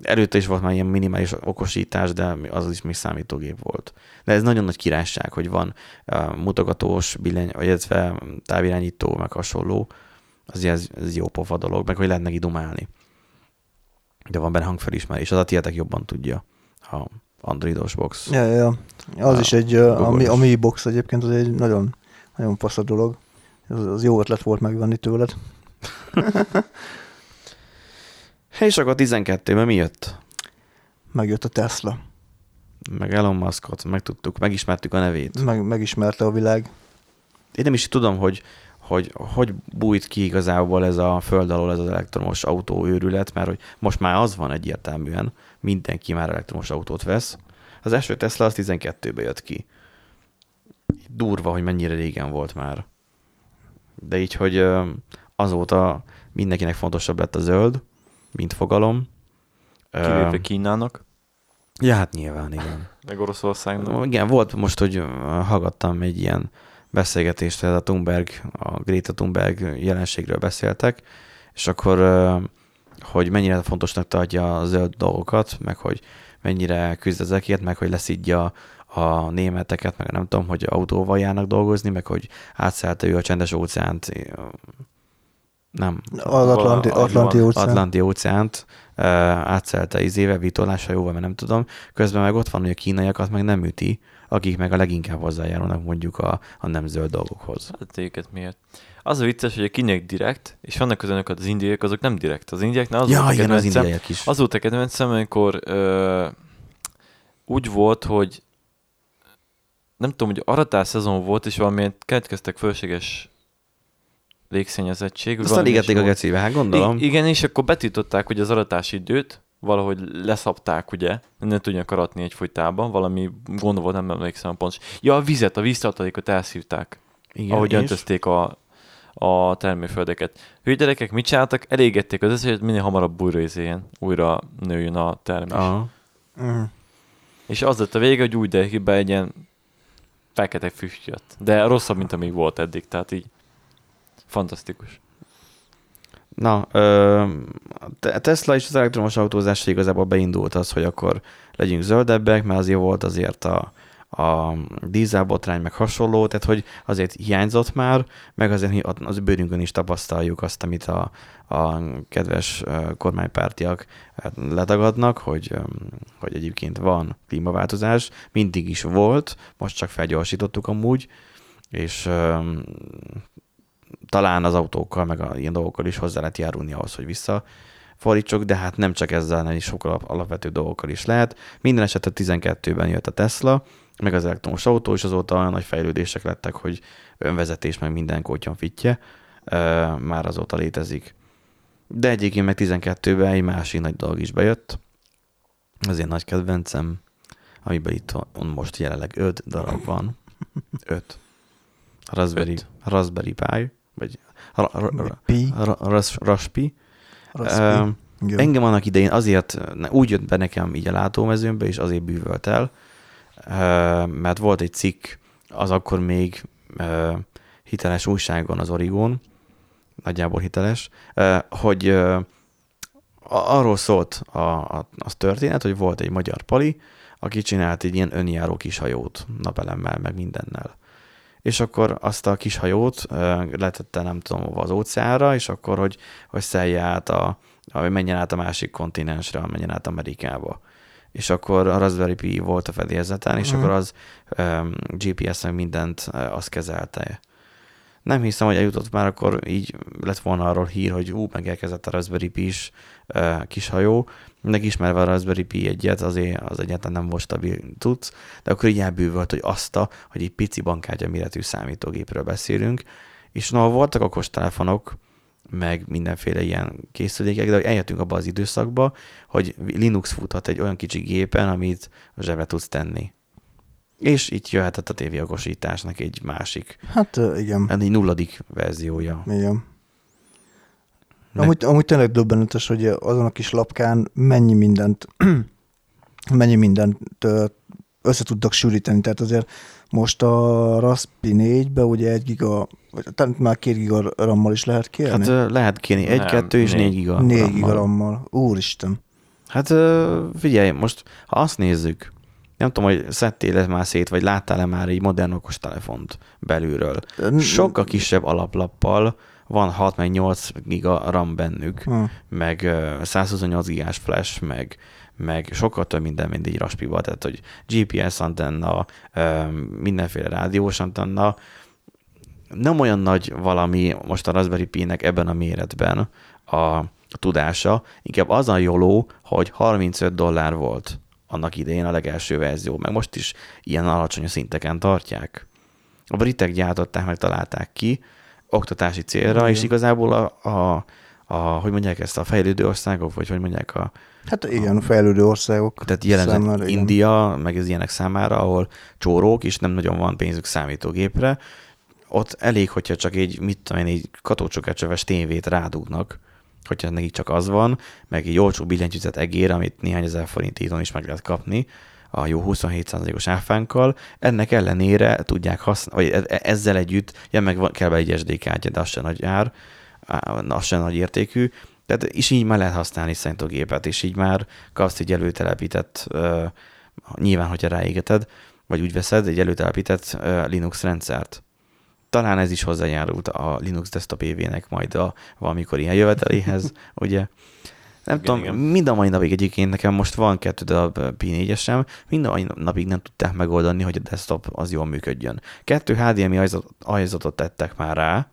előtte is volt már ilyen minimális okosítás, de az is még számítógép volt. De ez nagyon nagy királyság, hogy van uh, mutogatós, billen, illetve távirányító, meg hasonló. Az ez, ez jó pofa dolog, meg hogy lehet neki dumálni. De van benne hangfelismerés, az a tietek jobban tudja. A Androidos box. Ja, ja, ja. Az A is egy, a, mi, a Mi Box egyébként az egy nagyon, nagyon fasz a dolog. Az, az jó ötlet volt megvenni tőled. *laughs* És akkor 12-ben mi jött? Megjött a Tesla. Meg Elon Muskot, megtudtuk, megismertük a nevét. Meg, megismerte a világ. Én nem is tudom, hogy hogy hogy bújt ki igazából ez a föld alól ez az elektromos autó őrület, mert hogy most már az van egyértelműen, mindenki már elektromos autót vesz. Az első Tesla az 12-ben jött ki. Durva, hogy mennyire régen volt már. De így, hogy azóta mindenkinek fontosabb lett a zöld, mint fogalom. Kivéve Kínának, Ja, hát nyilván, igen. meg Oroszországnak. Igen, volt most, hogy hallgattam egy ilyen beszélgetést, ez a Thunberg, a Greta Thunberg jelenségről beszéltek, és akkor, hogy mennyire fontosnak tartja a zöld dolgokat, meg hogy mennyire küzd ezekért, meg hogy leszidja a németeket, meg nem tudom, hogy autóval járnak dolgozni, meg hogy átszelte ő a csendes óceánt, nem, Az Atlanti, Atlanti van. óceán. Atlanti óceánt uh, átszelte izével, vitoláshajóval, mert nem tudom. Közben meg ott van, hogy a kínaiakat meg nem üti, akik meg a leginkább hozzájárulnak mondjuk a, a nem zöld dolgokhoz. Hát őket miért? Az a vicces, hogy a kínaiak direkt, és vannak közönök az indiaiak, azok nem direkt. Az indiaiaknál az Ja, igen, az indiaiak is. Az volt a kedvencem, amikor ö, úgy volt, hogy nem tudom, hogy aratás szezon volt, és valamilyen keletkeztek fölséges légszennyezettség. Aztán égették a gecibe, hát gondolom. I- igen, és akkor betiltották hogy az aratási időt, valahogy leszapták, ugye, ne tudjanak aratni egy folytában, valami gond volt, nem emlékszem pontos. Ja, a vizet, a víztartalékot elszívták igen ahogy és? öntözték a, a termőföldeket. Hülye gyerekek mit csináltak? Elégették az összeset, minél hamarabb újra izéljen, újra nőjön a termés. Aha. Mhm. És az lett a vége, hogy úgy be egy ilyen fekete füst jött. De rosszabb, mint amíg volt eddig, tehát így fantasztikus. Na, a Tesla és az elektromos autózás igazából beindult az, hogy akkor legyünk zöldebbek, mert azért volt azért a, a dízelbotrány meg hasonló, tehát hogy azért hiányzott már, meg azért az bőrünkön is tapasztaljuk azt, amit a, a kedves kormánypártiak hát letagadnak, hogy, hogy egyébként van klímaváltozás, mindig is volt, most csak felgyorsítottuk amúgy, és talán az autókkal, meg a ilyen dolgokkal is hozzá lehet járulni ahhoz, hogy visszafordítsuk, de hát nem csak ezzel, hanem is sokkal alap- alapvető dolgokkal is lehet. Minden esetre 12-ben jött a Tesla, meg az elektromos autó, és azóta olyan nagy fejlődések lettek, hogy önvezetés, meg minden kótyan fitje már azóta létezik. De egyébként meg 12-ben egy másik nagy dolog is bejött, az én nagy kedvencem, amiben itt most jelenleg 5 darab van. *laughs* 5. Raspberry, Öt. Raspberry Pi, vagy ra, ra, ra, Pi, ra, ras, Raspi. Engem annak idején azért úgy jött be nekem így a látómezőmbe, és azért bűvölt el, mert volt egy cikk az akkor még hiteles újságon, az Origón, nagyjából hiteles, hogy arról szólt a, a, az történet, hogy volt egy magyar pali, aki csinált egy ilyen önjáró kis hajót napelemmel, meg mindennel. És akkor azt a kis hajót letette nem tudom az óceánra, és akkor, hogy, hogy szelje át a, hogy menjen át a másik kontinensre, menjen át Amerikába. És akkor a Raspberry Pi volt a fedélzeten, és Mhm. akkor az um, GPS meg mindent uh, azt kezelte. Nem hiszem, hogy eljutott már, akkor így lett volna arról hír, hogy ú, megérkezett a Raspberry Pi-s uh, kis hajó, meg ismerve a Raspberry Pi egyet, azért az egyáltalán nem volt stabil tudsz, de akkor így elbűvölt, hogy azt a, hogy egy pici bankkártya méretű számítógépről beszélünk, és no, voltak okostelefonok, meg mindenféle ilyen készülékek, de hogy eljöttünk abba az időszakba, hogy Linux futhat egy olyan kicsi gépen, amit a zsebre tudsz tenni. És itt jöhetett a tévéokosításnak egy másik, Hát igen. egy nulladik verziója. igen. Meg- Amúgy, amúgy tényleg döbbenetes, hogy azon a kis lapkán mennyi mindent, *clears throat* mennyi mindent össze tudtak sűríteni. Tehát azért most a Raspi 4-be ugye egy giga, vagy talán már két giga rammal is lehet kérni. Hát lehet kérni egy, Nem, kettő és négy. giga. 4 RAM-mal. giga rammal. Úristen. Hát figyelj, most ha azt nézzük, nem tudom, hogy szedtél már szét, vagy láttál-e már egy modern okos telefont belülről. Sokkal kisebb alaplappal, van 6 meg 8 giga RAM bennük, Hm. meg ö, 128 gigás flash, meg, meg sokkal több minden, mint egy raspiba, tehát hogy GPS antenna, mindenféle rádiós antenna, nem olyan nagy valami most a Raspberry Pi-nek ebben a méretben a tudása, inkább az a jóló, hogy 35 dollár volt annak idején a legelső verzió, meg most is ilyen alacsony szinteken tartják. A britek gyártották, meg találták ki oktatási célra, Igen. és igazából a, a, a, hogy mondják ezt, a fejlődő országok, vagy hogy mondják a, Hát igen, fejlődő országok. tehát jellemzően számára, igen. India, meg az ilyenek számára, ahol csórók, és nem nagyon van pénzük számítógépre, ott elég, hogyha csak egy, mit tudom én, egy katócsokácsöves tévét rádugnak, hogyha nekik csak az van, meg egy olcsó billentyűzet egér, amit néhány ezer forintíton is meg lehet kapni, a jó 27%-os áfánkkal, ennek ellenére tudják használni, vagy e- ezzel együtt, ja, meg kell be egy SD kártya, de az se nagy ár, az se nagy értékű, tehát és így már lehet használni számítógépet, és így már kapsz egy előtelepített, uh, nyilván, hogyha ráégeted, vagy úgy veszed, egy előtelepített uh, Linux rendszert. Talán ez is hozzájárult a Linux desktop évének majd a valamikor ilyen jöveteléhez, *laughs* ugye? Nem Igen, tudom, igen. mind a mai napig egyébként nekem most van kettő darab P4-esem, mind a mai napig nem tudták megoldani, hogy a desktop az jól működjön. Kettő HDMI ajzat- ajzatot tettek már rá,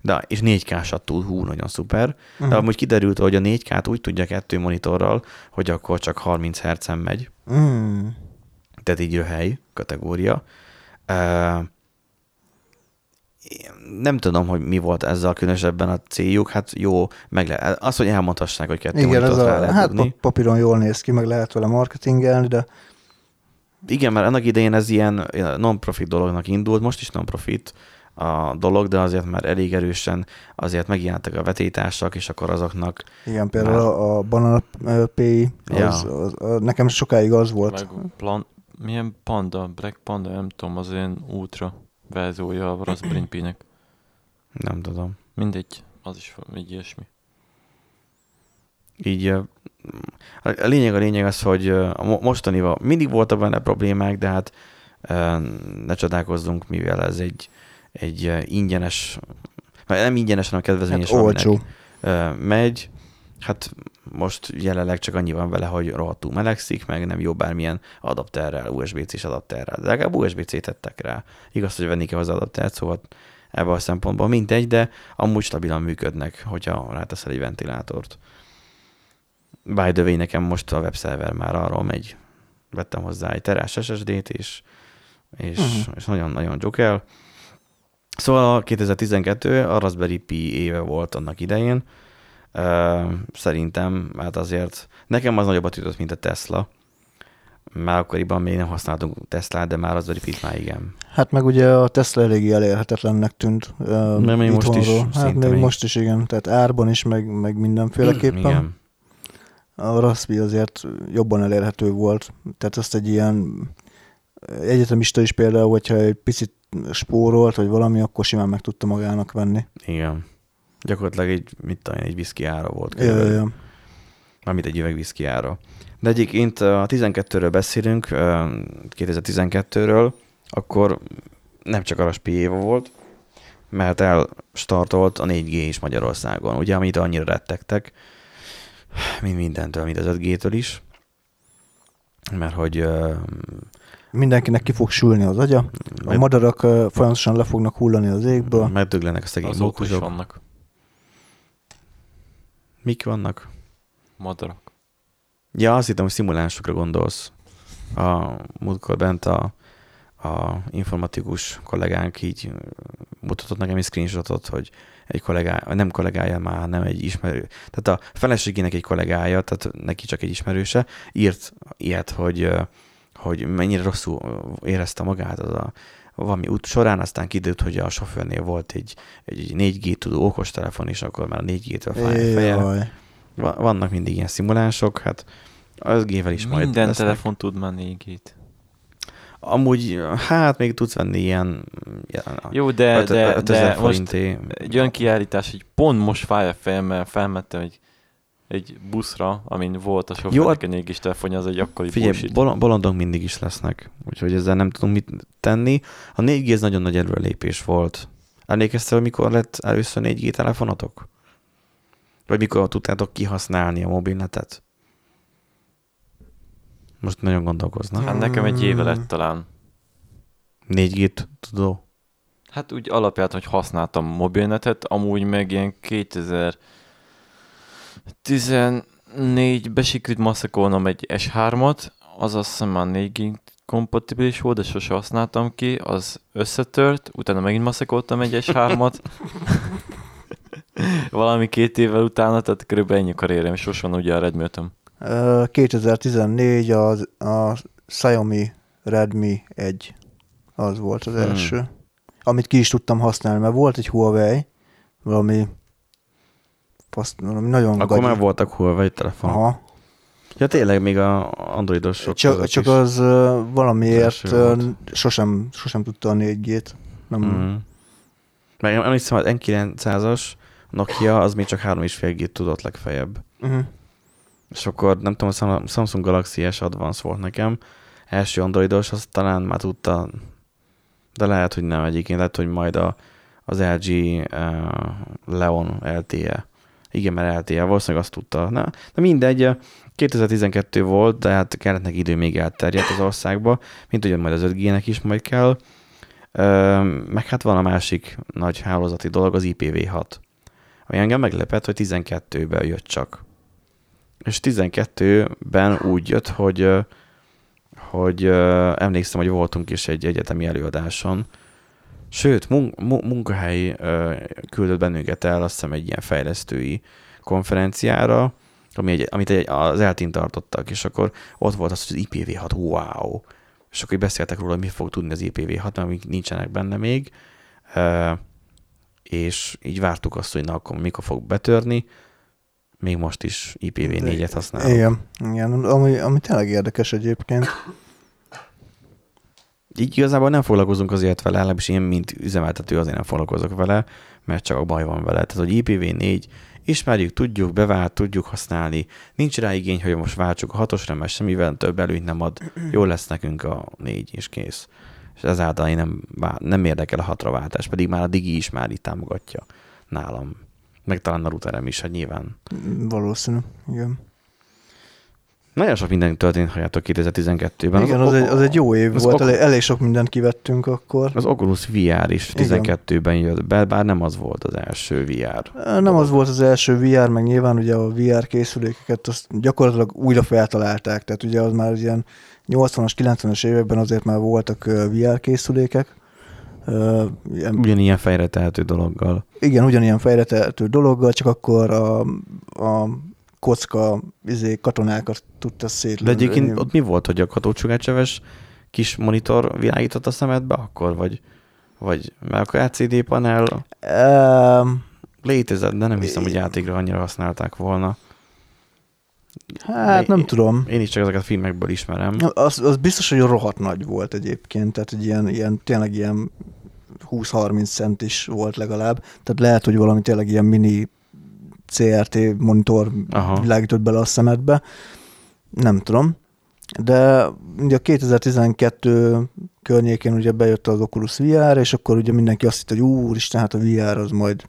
de, és 4K-sat tud, hú, nagyon szuper. De Mhm. amúgy kiderült, hogy a 4K-t úgy tudja kettő monitorral, hogy akkor csak 30 Hz-en megy, Mm. tehát így röhely kategória. Uh, nem tudom, hogy mi volt ezzel különösebben a céljuk, hát jó, meg le, az, hogy elmondhassák, hogy kettő Igen, ez a, lehet hát dugni. pa- papíron jól néz ki, meg lehet vele marketingelni, de Igen, mert annak idején ez ilyen non-profit dolognak indult, most is non-profit a dolog, de azért már elég erősen azért megjelentek a vetétársak, és akkor azoknak igen, például a, a Banana Pay, az, Ja. az, az, az, nekem sokáig az volt. Meg plan, milyen panda, Black Panda, nem tudom, az ilyen ultra verziója a Raspberry *clears throat* Pi-nek. nem tudom. Mindegy, az is így ilyesmi. így a a lényeg a lényeg az, hogy a mo- mostanival mindig voltak benne problémák, de hát ne csodálkozzunk, mivel ez egy, egy ingyenes, nem ingyenes, hanem kedvezményes Hát olcsó. megy, hát most jelenleg csak annyi van vele, hogy rohadtul melegszik, meg nem jó bármilyen adapterrel, USB-C-s adapterrel, de legalább USB-C tettek rá. Igaz, hogy venni kell az adaptert, szóval ebben a szempontból mindegy, de amúgy stabilan működnek, hogyha ráteszel egy ventilátort. By the way, nekem most a webszerver már arról megy. Vettem hozzá egy terás SSD-t, és, és, Mhm. uh-huh. és nagyon-nagyon dzsokel. Szóval a 2012 a Raspberry Pi éve volt annak idején. Szerintem, hát azért nekem az nagyobbat ütött, mint a Tesla. Már akkoriban még nem használtunk Teslát, de már Raspberry Pi-t már igen. Hát meg ugye a Tesla eléggé elérhetetlennek tűnt. Uh, még most is, Hát még még. most is igen, tehát árban is, meg, meg mindenféleképpen. Igen. A Raspberry azért jobban elérhető volt. Tehát ezt egy ilyen egyetemista is például, hogyha egy picit spórolt, vagy valami, akkor simán meg tudta magának venni. Igen. Gyakorlatilag egy, mit tudom egy viszki ára volt. Ja, ja, ja. Mármint egy üveg viszki ára. De egyébként a 12-ről beszélünk, ö, 2012-ről, akkor nem csak a Raspi éva volt, mert elstartolt a 4G is Magyarországon, ugye, amit annyira rettegtek, mint mindentől, mint az 5G-től is, mert hogy Mindenkinek ki fog sülni az agya. A madarak folyamatosan le fognak hullani az égből. megdöglenek a szegény Azóta is mókusok. vannak Mik vannak? madarak. Ja, azt hittem, hogy szimulánsokra gondolsz. A múltkor bent a, a informatikus kollégánk így mutatott nekem egy screenshotot, hogy egy kollégája, nem kollégája már, nem egy ismerő. Tehát a feleségének egy kollégája, tehát neki csak egy ismerőse, írt ilyet, hogy, hogy mennyire rosszul érezte magát az a valami út során, aztán kiderült, hogy a sofőrnél volt egy, egy 4G tudó okostelefon, és akkor már a 4G-től fáj a feje. Vannak mindig ilyen szimulánsok, hát az gével is majd Minden telefon tud már 4 Amúgy, hát még tudsz venni ilyen, ilyen Jó, de, öt- de, 5000 de most forinté. egy olyan kiállítás, hogy pont most fáj a fejem, mert felmettem egy egy buszra, amin volt a sofőrnek egy 4 telefonja, az egy akkori Figyelj, bullshit. bol- bolondok mindig is lesznek, úgyhogy ezzel nem tudunk mit tenni. A 4G ez nagyon nagy előrelépés volt. Emlékeztél, hogy mikor lett először 4G telefonatok? Vagy mikor tudtátok kihasználni a mobilnetet? Most nagyon gondolkoznak. Hát nekem egy éve lett talán. 4G-t tudó? Hát úgy alapját, hogy használtam mobilnetet, amúgy meg ilyen 2014-be sikerült maszakolnom egy S3-at, az azt hiszem már 4G kompatibilis volt, de sose használtam ki, az összetört, utána megint maszakoltam egy S3-at, *laughs* valami két évvel utána, tehát körülbelül ennyi karrierem, és van ugye a redmi Ö, 2014 az, a Xiaomi Redmi 1 az volt az Hmm. első. Amit ki is tudtam használni, mert volt egy Huawei, valami, fasz, valami nagyon Akkor gagyi. már voltak Huawei telefonok. Aha. Ja tényleg még a androidosok Csak, csak az valamiért sosem, sosem tudta a 4G-t. Nem, Mm. Meg emlékszem, az N900-as Nokia az még csak 3,5G tudott legfeljebb. Uh-huh. És akkor nem tudom, a Sam- Samsung Galaxy S Advance volt nekem. Első androidos, az talán már tudta, de lehet, hogy nem egyébként, lehet, hogy majd a, az LG uh, Leon LTE. Igen, mert LTE valószínűleg azt tudta. Na, de mindegy, 2012 volt, de hát kellett neki idő még elterjedt az országba, mint ugyan majd az 5G-nek is majd kell. Meg hát van a másik nagy hálózati dolog, az IPv6. Ami engem meglepett, hogy 12-ben jött csak. És 12-ben úgy jött, hogy, hogy emlékszem, hogy voltunk is egy egyetemi előadáson, Sőt, mun- mu- munkahely küldött bennünket el, azt hiszem egy ilyen fejlesztői konferenciára, ami egy, amit egy, az eltén tartottak, és akkor ott volt az, hogy az IPv6, wow! És akkor beszéltek róla, hogy mi fog tudni az IPv6, mert amik nincsenek benne még, és így vártuk azt, hogy na akkor mikor fog betörni, még most is IPv4-et használunk. Igen, igen ami, ami tényleg érdekes egyébként. Így igazából nem foglalkozunk azért vele, legalábbis én, mint üzemeltető azért nem foglalkozok vele, mert csak a baj van vele. Tehát, hogy IPv4 ismerjük, tudjuk, bevált, tudjuk használni. Nincs rá igény, hogy most váltsuk a hatosra, mert semmivel több előnyt nem ad. Jó lesz nekünk a négy, és kész. És ezáltal én nem, nem érdekel a hatra váltás, pedig már a Digi is már itt támogatja nálam. Meg talán a routerem is, hát nyilván. Valószínű, igen. Nagyon sok minden történt, halljátok 2012-ben. igen, az, egy, az egy jó év az volt, ok- elég, sok mindent kivettünk akkor. Az Oculus VR is Igen. 12-ben jött be, bár nem az volt az első VR. Nem az volt az első VR, meg nyilván ugye a VR készülékeket azt gyakorlatilag újra feltalálták, tehát ugye az már ilyen 80-as, 90-es években azért már voltak VR készülékek. Ilyen, Ugyanilyen fejre tehető dologgal. igen, ugyanilyen fejretehető dologgal, csak akkor a, a kocka izé, katonákat tudta De szétlőni. egyébként ott mi volt, hogy a katócsugárcseves kis monitor világított a szemedbe akkor, vagy, vagy mert akkor LCD panel Um, létezett, de nem hiszem, hogy játékra annyira használták volna. hát nem tudom. Én is csak ezeket a filmekből ismerem. Az, az biztos, hogy rohadt nagy volt egyébként, tehát egy ilyen, ilyen tényleg ilyen 20-30 cent is volt legalább, tehát lehet, hogy valami tényleg ilyen mini CRT monitor Aha. világított bele a szemedbe, nem tudom. De ugye a 2012 környékén ugye bejött az Oculus VR, és akkor ugye mindenki azt hitte, hogy úristen, hát a VR az majd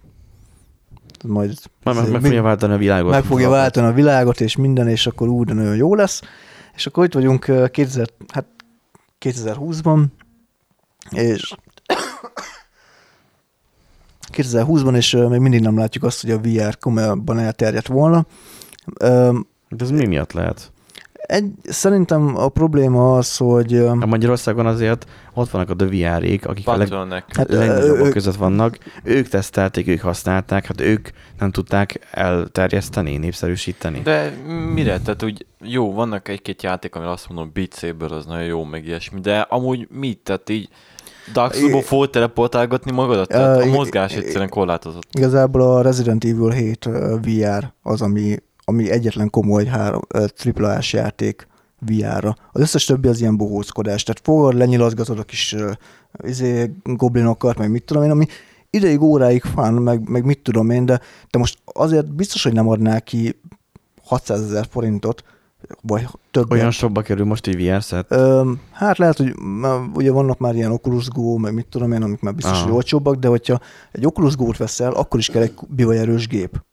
az majd meg, meg mi- fogja váltani a világot. meg fogja váltani a világot, és minden, és akkor úgy nagyon jó lesz. És akkor itt vagyunk ö, 2000, hát 2020-ban, és 2020-ban, és még mindig nem látjuk azt, hogy a VR komolyabban elterjedt volna. De ez mi miatt lehet? Egy, szerintem a probléma az, hogy A Magyarországon azért ott vannak a The VR-ék, akik a leg, Patronnek. Hát, legnagyobbak között vannak. Ők tesztelték, ők használták, hát ők nem tudták elterjeszteni, népszerűsíteni. De mire? Tehát úgy jó, vannak egy-két játék, amire azt mondom, Beat Saber az nagyon jó, meg ilyesmi, de amúgy mit? Tehát így Dark Souls-ból fogod teleportálgatni magadat? Tehát a mozgás egyszerűen korlátozott. igazából a Resident Evil 7 ö, VR az, ami, ami egyetlen komoly három, ö, AAA-s játék VR-ra. Az összes többi az ilyen bohóckodás. Tehát fogod, lenyilazgatod a kis ö, izé, goblinokat, meg mit tudom én, ami ideig, óráig van, meg, meg mit tudom én, de, de most azért biztos, hogy nem adnák ki 600 ezer forintot, vagy több. Olyan sokba kerül most egy VR set? Ö, hát lehet, hogy már, ugye vannak már ilyen Oculus Go, meg mit tudom én, amik már biztos, Aha. hogy olcsóbbak, de hogyha egy Oculus Go-t veszel, akkor is kell egy bivajerős gép.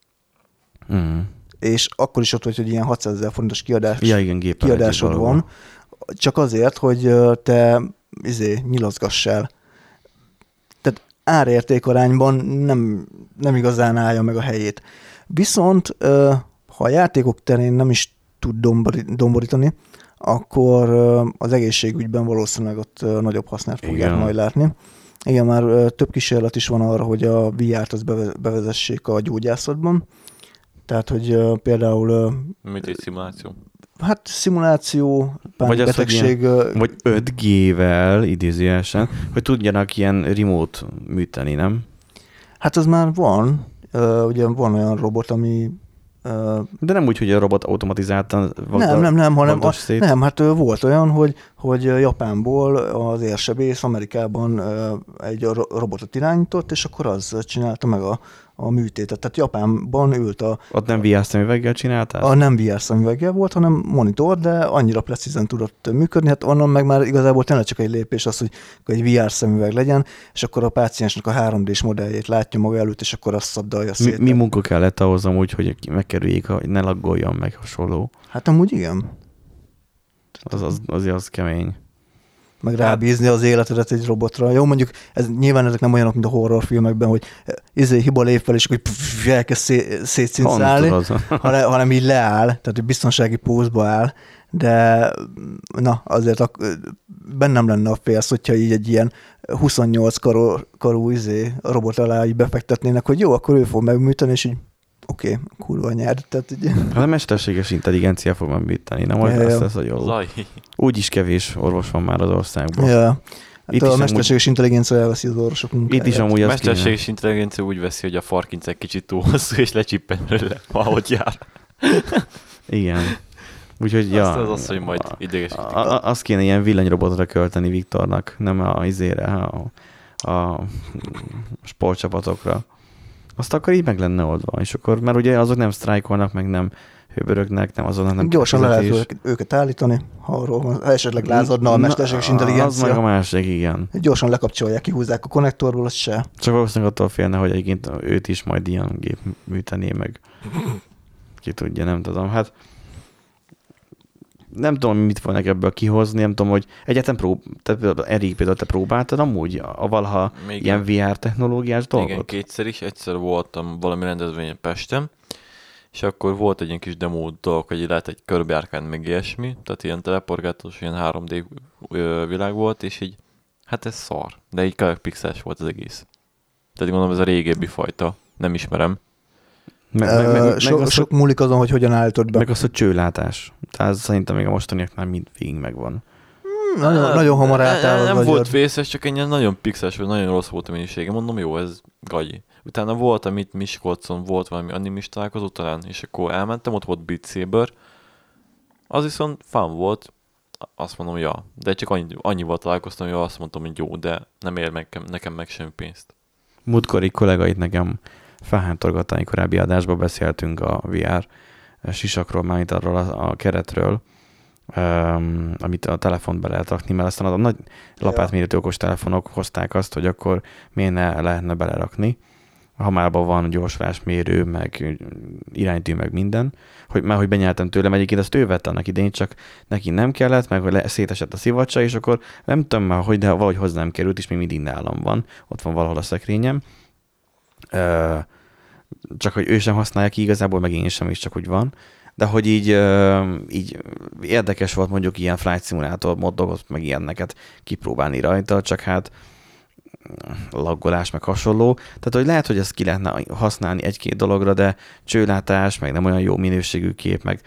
Mm. És akkor is ott vagy, hogy ilyen 600 ezer forintos kiadás, Ja, igen, kiadásod van, csak azért, hogy te izé, nyilaszgassál. Tehát árértékarányban nem, nem igazán állja meg a helyét. Viszont ha a játékok terén nem is tud dombori- domborítani, akkor az egészségügyben valószínűleg ott nagyobb hasznát fogják Igen. majd látni. Igen, már több kísérlet is van arra, hogy a VR-t az beve- bevezessék a gyógyászatban. Tehát, hogy például ö, Mint egy szimuláció. hát szimuláció, Vagy az, hogy pánikbetegség, ö, Vagy 5G-vel idézőjelesen, hogy tudjanak ilyen remote műteni, nem? Hát az már van. Ugye van olyan robot, ami... De nem úgy, hogy a robot automatizáltan nem, nem, nem, hanem a, szét. nem, hát volt olyan, hogy, hogy Japánból az érsebész Amerikában egy ro- robotot irányított, és akkor az csinálta meg a, a műtétet. Tehát Japánban ült a, Ott nem VR szemüveggel csináltál? a nem VR szemüveggel volt, hanem monitor, de annyira precízen tudott működni, hát onnan meg már igazából tényleg csak egy lépés az, hogy egy VR szemüveg legyen, és akkor a páciensnek a 3D-s modelljét látja maga előtt, és akkor azt szabdalja mi, szét. mi munka kellett ahhoz amúgy, hogy megkerüljék, hogy ne laggoljon meg hasonló? Hát amúgy igen. Az, az, azért az kemény. Meg rábízni az életedet egy robotra. Jó, mondjuk ez, nyilván ezek nem olyanok, mint a horrorfilmekben, hogy izé hiba lép fel, és akkor pff, elkezd szé- az. hanem, hanem így leáll, tehát egy biztonsági pózba áll, de na, azért ak- bennem lenne a félsz, hogyha így egy ilyen 28 karú, karú izé, robot alá így befektetnének, hogy jó, akkor ő fog megműteni, és így oké, okay, kurva nyert. Tehát így, Hát a mesterséges intelligencia fog megműteni, nem? Azt ja. lesz, hogy jó. Zaj. Úgyis kevés orvos van már az országban. ja. Hát Itt a is amúgy- mesterséges intelligencia elveszi az orvosok munkáját. Itt is amúgy A azt kéne. mesterséges intelligencia úgy veszi, hogy a farkincek kicsit túl hosszú, és lecsippen belőle, ahogy jár. Igen. Úgyhogy, ja. Azt az az, hogy majd idegesítik. A, a, azt kéne ilyen villanyrobotra költeni Viktornak, nem a izére, a, a sportcsapatokra. Azt akkor így meg lenne oldva, és akkor, mert ugye azok nem sztrájkolnak, meg nem hőbörögnek, nem azon nem Gyorsan le lehet őket- állítani, ha arról van, ha esetleg lázadna a mesterséges Na, Az meg a intelligencia. másik, igen. Gyorsan lekapcsolják, kihúzzák a konnektorból, az se. Csak valószínűleg attól félne, hogy egyébként őt is majd ilyen gép műtené meg. Ki tudja, nem tudom. Hát nem tudom, mit fognak ebből kihozni, nem tudom, hogy egyáltalán prób... Te, Erik, például te próbáltad amúgy a valaha Még ilyen VR technológiás dolgot? Igen, kétszer is. Egyszer voltam valami rendezvényen Pesten, és akkor volt egy ilyen kis demo dolog, hogy lehet egy körbejárkány, meg ilyesmi, tehát ilyen teleporgátós, ilyen 3D ö, világ volt, és így, hát ez szar, de így pixeles volt az egész. Tehát gondolom ez a régebbi fajta, nem ismerem. Meg, meg, meg, meg, so, az, sok múlik azon, hogy hogyan állítod be. meg az, hogy csőlátás. Tehát szerintem még a mostaniaknál mind végig megvan. Hmm, nagyon, nagyon hamar Ne- átáll az Nem agyad. volt vészes, csak ilyen nagyon pixeles, vagy nagyon rossz volt a minősége. Mondom, jó, ez gagyi. Utána volt, amit Miskolcon volt valami animis találkozó talán, és akkor elmentem, ott volt Beat Saber. Az viszont fun volt, azt mondom, ja. De csak annyi, annyival találkoztam, hogy azt mondtam, hogy jó, de nem ér meg, nekem meg semmi pénzt. Múltkori kollégait nekem felhántorgatani korábbi adásban beszéltünk a VR sisakról, már itt arról a, a keretről, um, amit a telefont be lehet rakni, mert aztán a nagy lapátméretű okos telefonok hozták azt, hogy akkor miért ne lehetne belerakni. Ha már van gyorsulásmérő, meg iránytű, meg minden, hogy már hogy benyeltem tőlem, egyébként ezt ő vette annak idején, csak neki nem kellett, meg hogy le, szétesett a szivacsa, és akkor nem tudom már, hogy, de valahogy hozzám került, és még mindig nálam van, ott van valahol a szekrényem. Csak hogy ő sem használja ki igazából, meg én sem is, csak hogy van. De hogy így, így érdekes volt mondjuk ilyen flight simulator moddot, meg ilyeneket kipróbálni rajta, csak hát laggolás, meg hasonló. Tehát, hogy lehet, hogy ezt ki lehetne használni egy-két dologra, de csőlátás, meg nem olyan jó minőségű kép, meg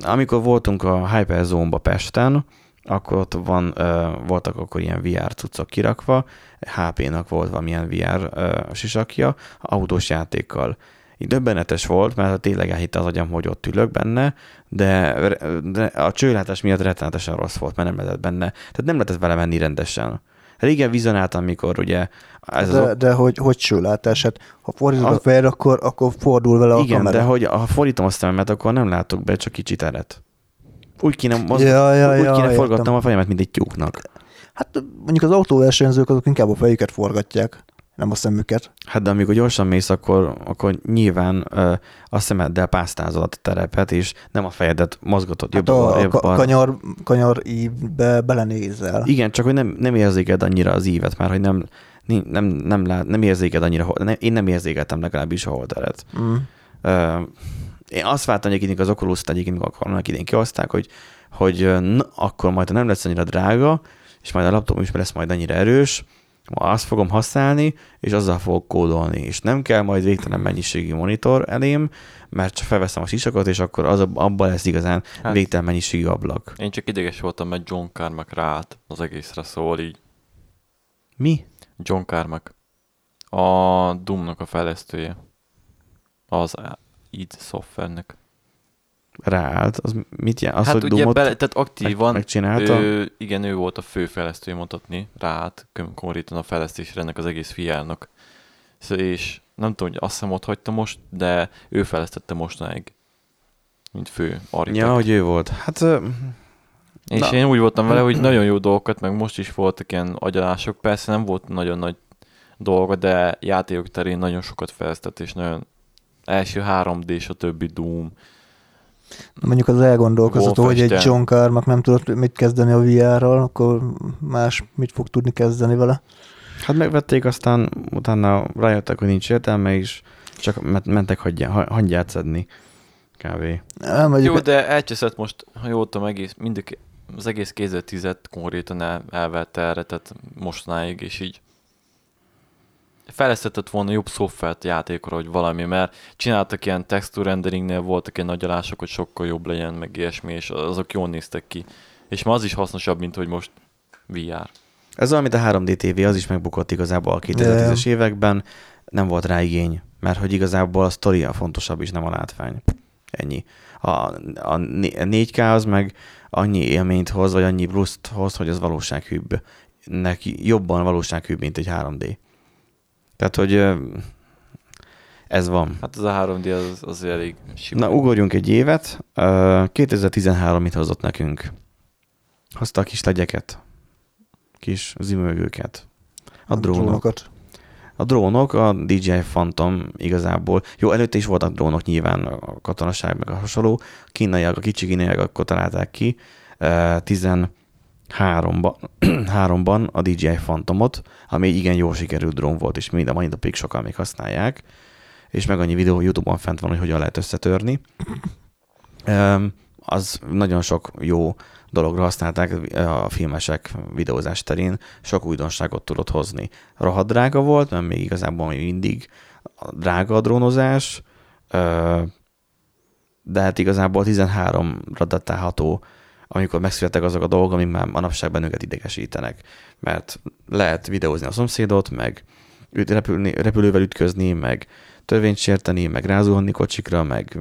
amikor voltunk a Hyperzone-ba Pesten, akkor ott van, ö, voltak akkor ilyen VR cuccok kirakva, HP-nak volt valamilyen VR ö, sisakja, autós játékkal. Így döbbenetes volt, mert tényleg elhitte az agyam, hogy ott ülök benne, de, de a csőlátás miatt rettenetesen rossz volt, mert nem lehetett benne. Tehát nem lehetett vele menni rendesen. Régen vizionáltam, amikor ugye ez az De, de hogy, hogy sőlátás? Hát, ha fordítod Az- a fejed, akkor, akkor fordul vele a Igen, kamera. de hogy ha fordítom a szememet, akkor nem látok be csak kicsit eret. Úgy kéne, mozg... Ja, ja, úgy ja, kéne értem. forgatnom a fejemet, mint egy tyúknak. Hát mondjuk az autóversenyzők azok inkább a fejüket forgatják, nem a szemüket. Hát de amikor gyorsan mész, akkor, akkor nyilván ö, a szemeddel pásztázod a terepet, és nem a fejedet mozgatod Hát jobbra, a, a jobbra. ka- kanyar, kanyar ívbe belenézel. Igen, csak hogy nem, nem érzéked annyira az ívet, már hogy nem, nem, nem, nem, lát, nem érzéked annyira, nem, én nem érzékeltem legalábbis a holdteret. Mm. Ö, én azt vártam egyébként az Oculus-t egyébként, amikor annak idén kihozták, hogy, hogy na, akkor majd nem lesz annyira drága, és majd a laptop is lesz majd annyira erős, ma azt fogom használni, és azzal fogok kódolni, és nem kell majd végtelen mennyiségű monitor elém, mert csak felveszem a sisakot, és akkor az, abban lesz igazán Hát- végtelen mennyiségű ablak. Én csak ideges voltam, mert John Carmack ráállt az egészre, szóval így Mi? John Carmack. A Doom-nak a fejlesztője. Az id szoftvernek. Ráállt? Az mit jelent? Az, hát hogy ugye Doomot bele, tehát aktívan, meg, megcsinálta? ő, igen, ő volt a fő fejlesztő, mondhatni, ráállt kon- konkrétan a fejlesztésre ennek az egész. Szóval, és nem tudom, hogy azt hiszem ott hagyta most, de ő fejlesztette mostanáig, mint fő architekt. Ja, hogy ő volt. Hát És Na. én úgy voltam vele, hogy nagyon jó dolgokat, meg most is voltak ilyen agyalások, persze nem volt nagyon nagy dolga, de játékok terén nagyon sokat fejlesztett, és nagyon első 3D és a többi Doom. Mondjuk az elgondolkozható, hogy egy. John Carmack nem tudott mit kezdeni a VR-ral, akkor más mit fog tudni kezdeni vele. Hát megvették, aztán utána rájöttek, hogy nincs értelme, és csak ment- mentek hagyjá, ha- hangyát szedni. Kb. Nem, vagy Jó, de elcseszett most, ha jól tudom, egész, mindig az egész 2010 konkrétan el, elvette erre, tehát mostanáig, és így fejlesztetett volna jobb szoftvert játékra, hogy valami, mert csináltak ilyen texture renderingnél, voltak ilyen nagyalások, hogy sokkal jobb legyen, meg ilyesmi, és azok jól néztek ki. És ma az is hasznosabb, mint hogy most VR. Ez olyan, mint a 3D TV, az is megbukott igazából a 2010-es években, nem volt rá igény, mert hogy igazából a sztori a fontosabb is, nem a látvány. Ennyi. A, a 4K az meg annyi élményt hoz, vagy annyi pluszt hoz, hogy az valósághűbb. Neki jobban valósághűbb, mint egy 3D. Tehát, hogy ez van. Hát ez a 3D az, az elég sima. Na, ugorjunk egy évet. 2013 mit hozott nekünk? Hozta a kis legyeket, kis zimögőket, a, a drónok. drónokat. A drónok, a DJI Phantom igazából. Jó, előtte is voltak drónok nyilván, a katonaság meg a hasonló. Kínaiak, a kicsi kínaiak akkor találták ki. 10 háromban, *clears throat* háromban a DJI Phantomot, ami egy igen jól sikerült drón volt, és mind a mai napig sokan még használják, és meg annyi videó YouTube-on fent van, hogy hogyan lehet összetörni. *clears throat* Az nagyon sok jó dologra használták a filmesek videózás terén, sok újdonságot tudott hozni. Rohadt drága volt, mert még igazából még mindig drága a drónozás, de hát igazából 13-ra amikor megszülettek azok a dolgok, amik már manapság bennünket idegesítenek. Mert lehet videózni a szomszédot, meg repülni, repülővel ütközni, meg törvényt sérteni, meg rázuhanni kocsikra, meg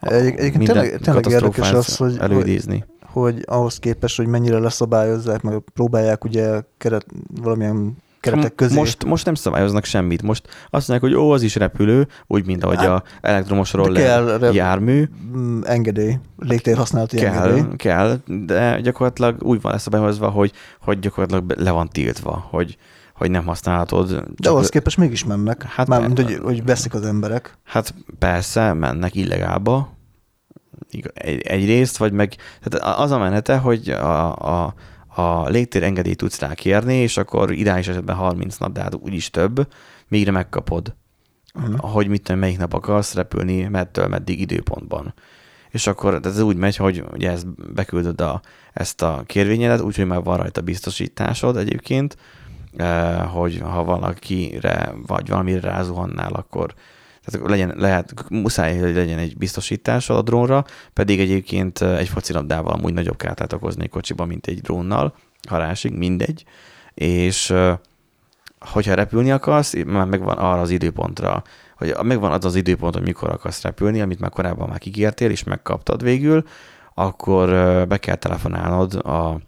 Egy- egyébként tényleg- tényleg érdekes az, hogy- előidézni. hogy ahhoz képest, hogy mennyire leszabályozzák, meg próbálják ugye keret, valamilyen keretek közé. Most, most nem szabályoznak semmit. Most azt mondják, hogy ó, az is repülő, úgy, mint ahogy Hát, a elektromos roller kell rep- jármű. Mm, engedély, légtérhasználati engedély. Kell, kell, de gyakorlatilag úgy van leszabályozva, hogy, hogy gyakorlatilag le van tiltva, hogy, hogy nem használhatod. De ahhoz képest mégis mennek. Hát Mármint, per- hogy, hogy veszik az emberek. Hát persze, mennek illegálba, egy, egyrészt, vagy meg tehát az a menete, hogy a, a, a légtér engedélyt tudsz rá kérni, és akkor ideális esetben 30 nap, de hát úgyis több, mégre megkapod, Mhm. hogy mit tudom, melyik nap akarsz repülni, mettől meddig időpontban. És akkor ez úgy megy, hogy ugye ezt beküldöd a, ezt a kérvényedet, úgyhogy már van rajta biztosításod egyébként, eh, hogy ha valakire vagy valamire rázuhannál, akkor tehát legyen, lehet, muszáj, hogy legyen egy biztosításod a drónra, pedig egyébként eh, egy focilabdával amúgy nagyobb kárt lehet okozni egy kocsiba, mint egy drónnal, ha rásik, mindegy. És eh, hogyha repülni akarsz, már megvan arra az időpontra, hogy megvan az az időpont, hogy mikor akarsz repülni, amit már korábban már kikértél, és megkaptad végül, akkor ö, be kell telefonálnod a,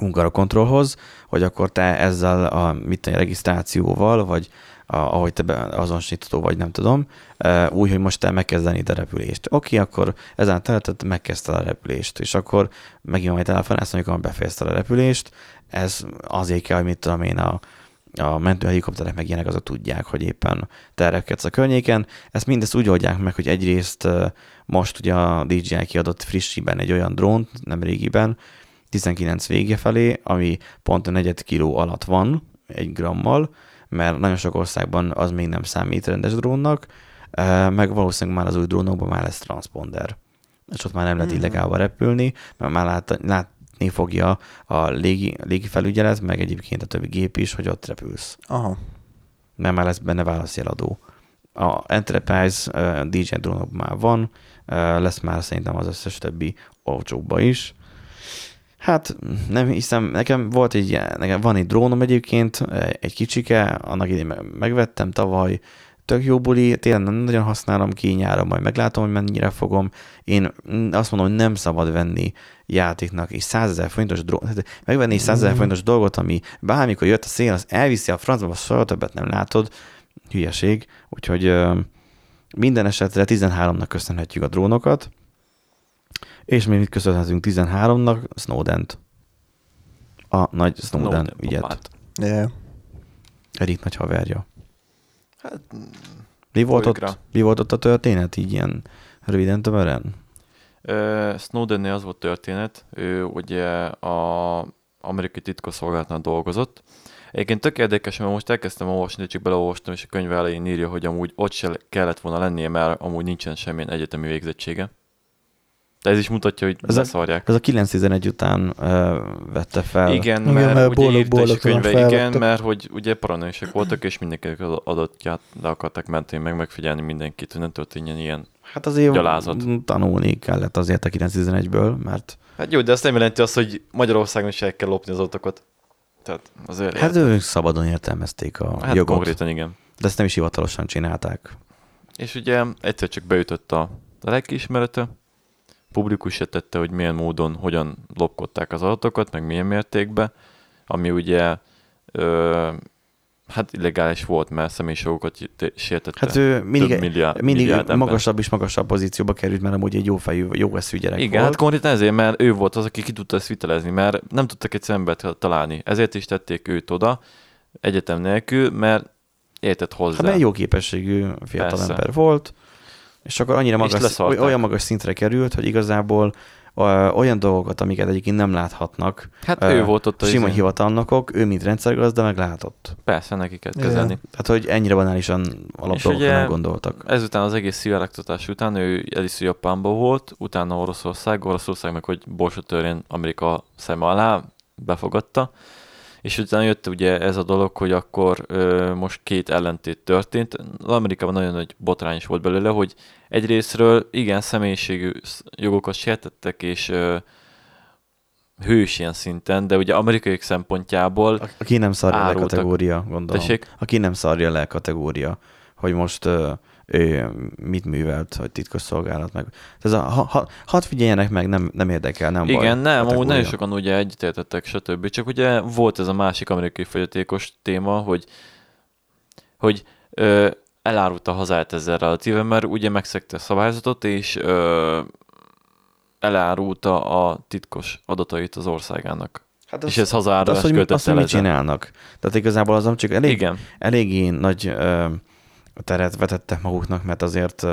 Ungara kontrollhoz, hogy akkor te ezzel a mit tudom, regisztrációval, vagy ahogy te azonosítható vagy, nem tudom, úgy, hogy most te megkezdeni a repülést. Oké, akkor ezen a területen megkezdte a repülést, és akkor megint majd telefonálsz, amikor befejezte a repülést, ez azért kell, hogy mit tudom én, a, a mentőhelikopterek meg ilyenek azok tudják, hogy éppen te repkedsz a környéken. Ezt mindezt úgy oldják meg, hogy egyrészt most ugye a DJI kiadott frissiben egy olyan drónt, nem régiben, 19 vége felé, ami pont a negyed kiló alatt van, egy grammal, mert nagyon sok országban az még nem számít rendes drónnak, meg valószínűleg már az új drónokban már lesz transponder. És ott már nem lehet Mhm. illegálva repülni, mert már lát, látni fogja a légi, légi felügyelet, meg egyébként a többi gép is, hogy ott repülsz. Aha. Mert már lesz benne válaszjeladó. A Enterprise uh, DJ drónokban már van, uh, lesz már szerintem az összes többi olcsóbba is. Hát nem hiszem, nekem volt egy, nekem van egy drónom egyébként, egy kicsike, annak idén meg- megvettem tavaly, tök jó buli, tényleg nem nagyon használom ki, nyáron majd meglátom, hogy mennyire fogom. Én azt mondom, hogy nem szabad venni játéknak egy 100 ezer forintos tehát megvenni egy 100 ezer Mm. forintos dolgot, ami bármikor jött a szél, az elviszi a francba, soha többet nem látod, hülyeség, úgyhogy minden esetre 13-nak köszönhetjük a drónokat, és még mit köszönhetünk 13-nak? Snowden-t. A nagy Snowden, Snowden ügyet. papát. Yeah. Erik nagy haverja. Hát, Mi volt, ott, mi volt ott a történet, így ilyen röviden tömören? Ö, Snowdennél az volt történet, ő ugye a amerikai titkosszolgálatnál dolgozott. Egyébként tök érdekes, mert most elkezdtem olvasni, de csak beleolvastam, és a könyv elején írja, hogy amúgy ott se kellett volna lennie, mert amúgy nincsen semmilyen egyetemi végzettsége. De ez is mutatja, hogy Ez a- leszarják. Ez a 9-11 után ö, vette fel. Igen, Igen, mert, mert ugye írta a könyve, igen, felvettek. mert hogy ugye paranoisak voltak, és mindenkinek az adatját le akarták menteni, meg megfigyelni mindenkit, hogy nem történjen ilyen. Hát azért Gyalázat. tanulni kellett azért a 9-11-ből, mert Hát jó, de ezt nem jelenti azt, hogy Magyarországon is el kell lopni az adatokat. Tehát azért hát érted. ők szabadon értelmezték a hát jogot, konkrétan igen. de ezt nem is hivatalosan csinálták. És ugye egyszer csak beütött a lelkiismerete, publikus se tette, hogy milyen módon, hogyan lopkodták az adatokat, meg milyen mértékben, ami ugye ö, hát illegális volt, mert személyiségokat sértette. Hát ő mindig, több milliárd, mindig milliárd magasabb és magasabb pozícióba került, mert amúgy egy jó fejű, jó eszű gyerek Igen, volt. hát konkrétan ezért, mert ő volt az, aki ki tudta ezt vitelezni, mert nem tudtak egy szembet találni. Ezért is tették őt oda, egyetem nélkül, mert értett hozzá. Hát mert jó képességű fiatal Persze. ember volt, és akkor annyira magas, olyan magas szintre került, hogy igazából olyan dolgokat, amiket egyébként nem láthatnak, Hát Ö, ő volt ott a sima izé. hivatalnokok, ő mint rendszergazda meg látott. Persze, neki kell Igen. kezelni. Tehát, hogy ennyire banálisan alapdolgokra nem gondoltak. Ezután az egész szivárogtatás után ő először Japánban volt, utána Oroszország, Oroszország meg, hogy borsot Amerika szem alá, befogadta, és utána jött ugye ez a dolog, hogy akkor ö, most két ellentét történt. Amerikában nagyon nagy botrány is volt belőle, hogy egyrésztről igen személyiségű sz- jogokat sértettek, és ö, hős ilyen szinten, de ugye amerikai szempontjából, Aki nem szarja le árultak. kategória, gondolom. tessék, Aki nem szarja le kategória, hogy most ö, mit művelt, hogy titkos szolgálat meg. Ez a, ha, ha, hadd figyeljenek meg, nem, nem érdekel, nem baj. Igen, nem, amúgy kategória. nagyon sokan ugye egyetértettek, stb. Csak ugye volt ez a másik amerikai fogyatékos téma, hogy, hogy ö, elárulta a hazáját ezzel relatíve, mert ugye megszegte a szabályzatot, és ö, elárulta a titkos adatait az országának. Hát és ez hazára hát az, hogy, azt, hogy mit csinálnak. Tehát igazából az csak elég, Igen, eléggé nagy ö, teret vetettek maguknak, mert azért,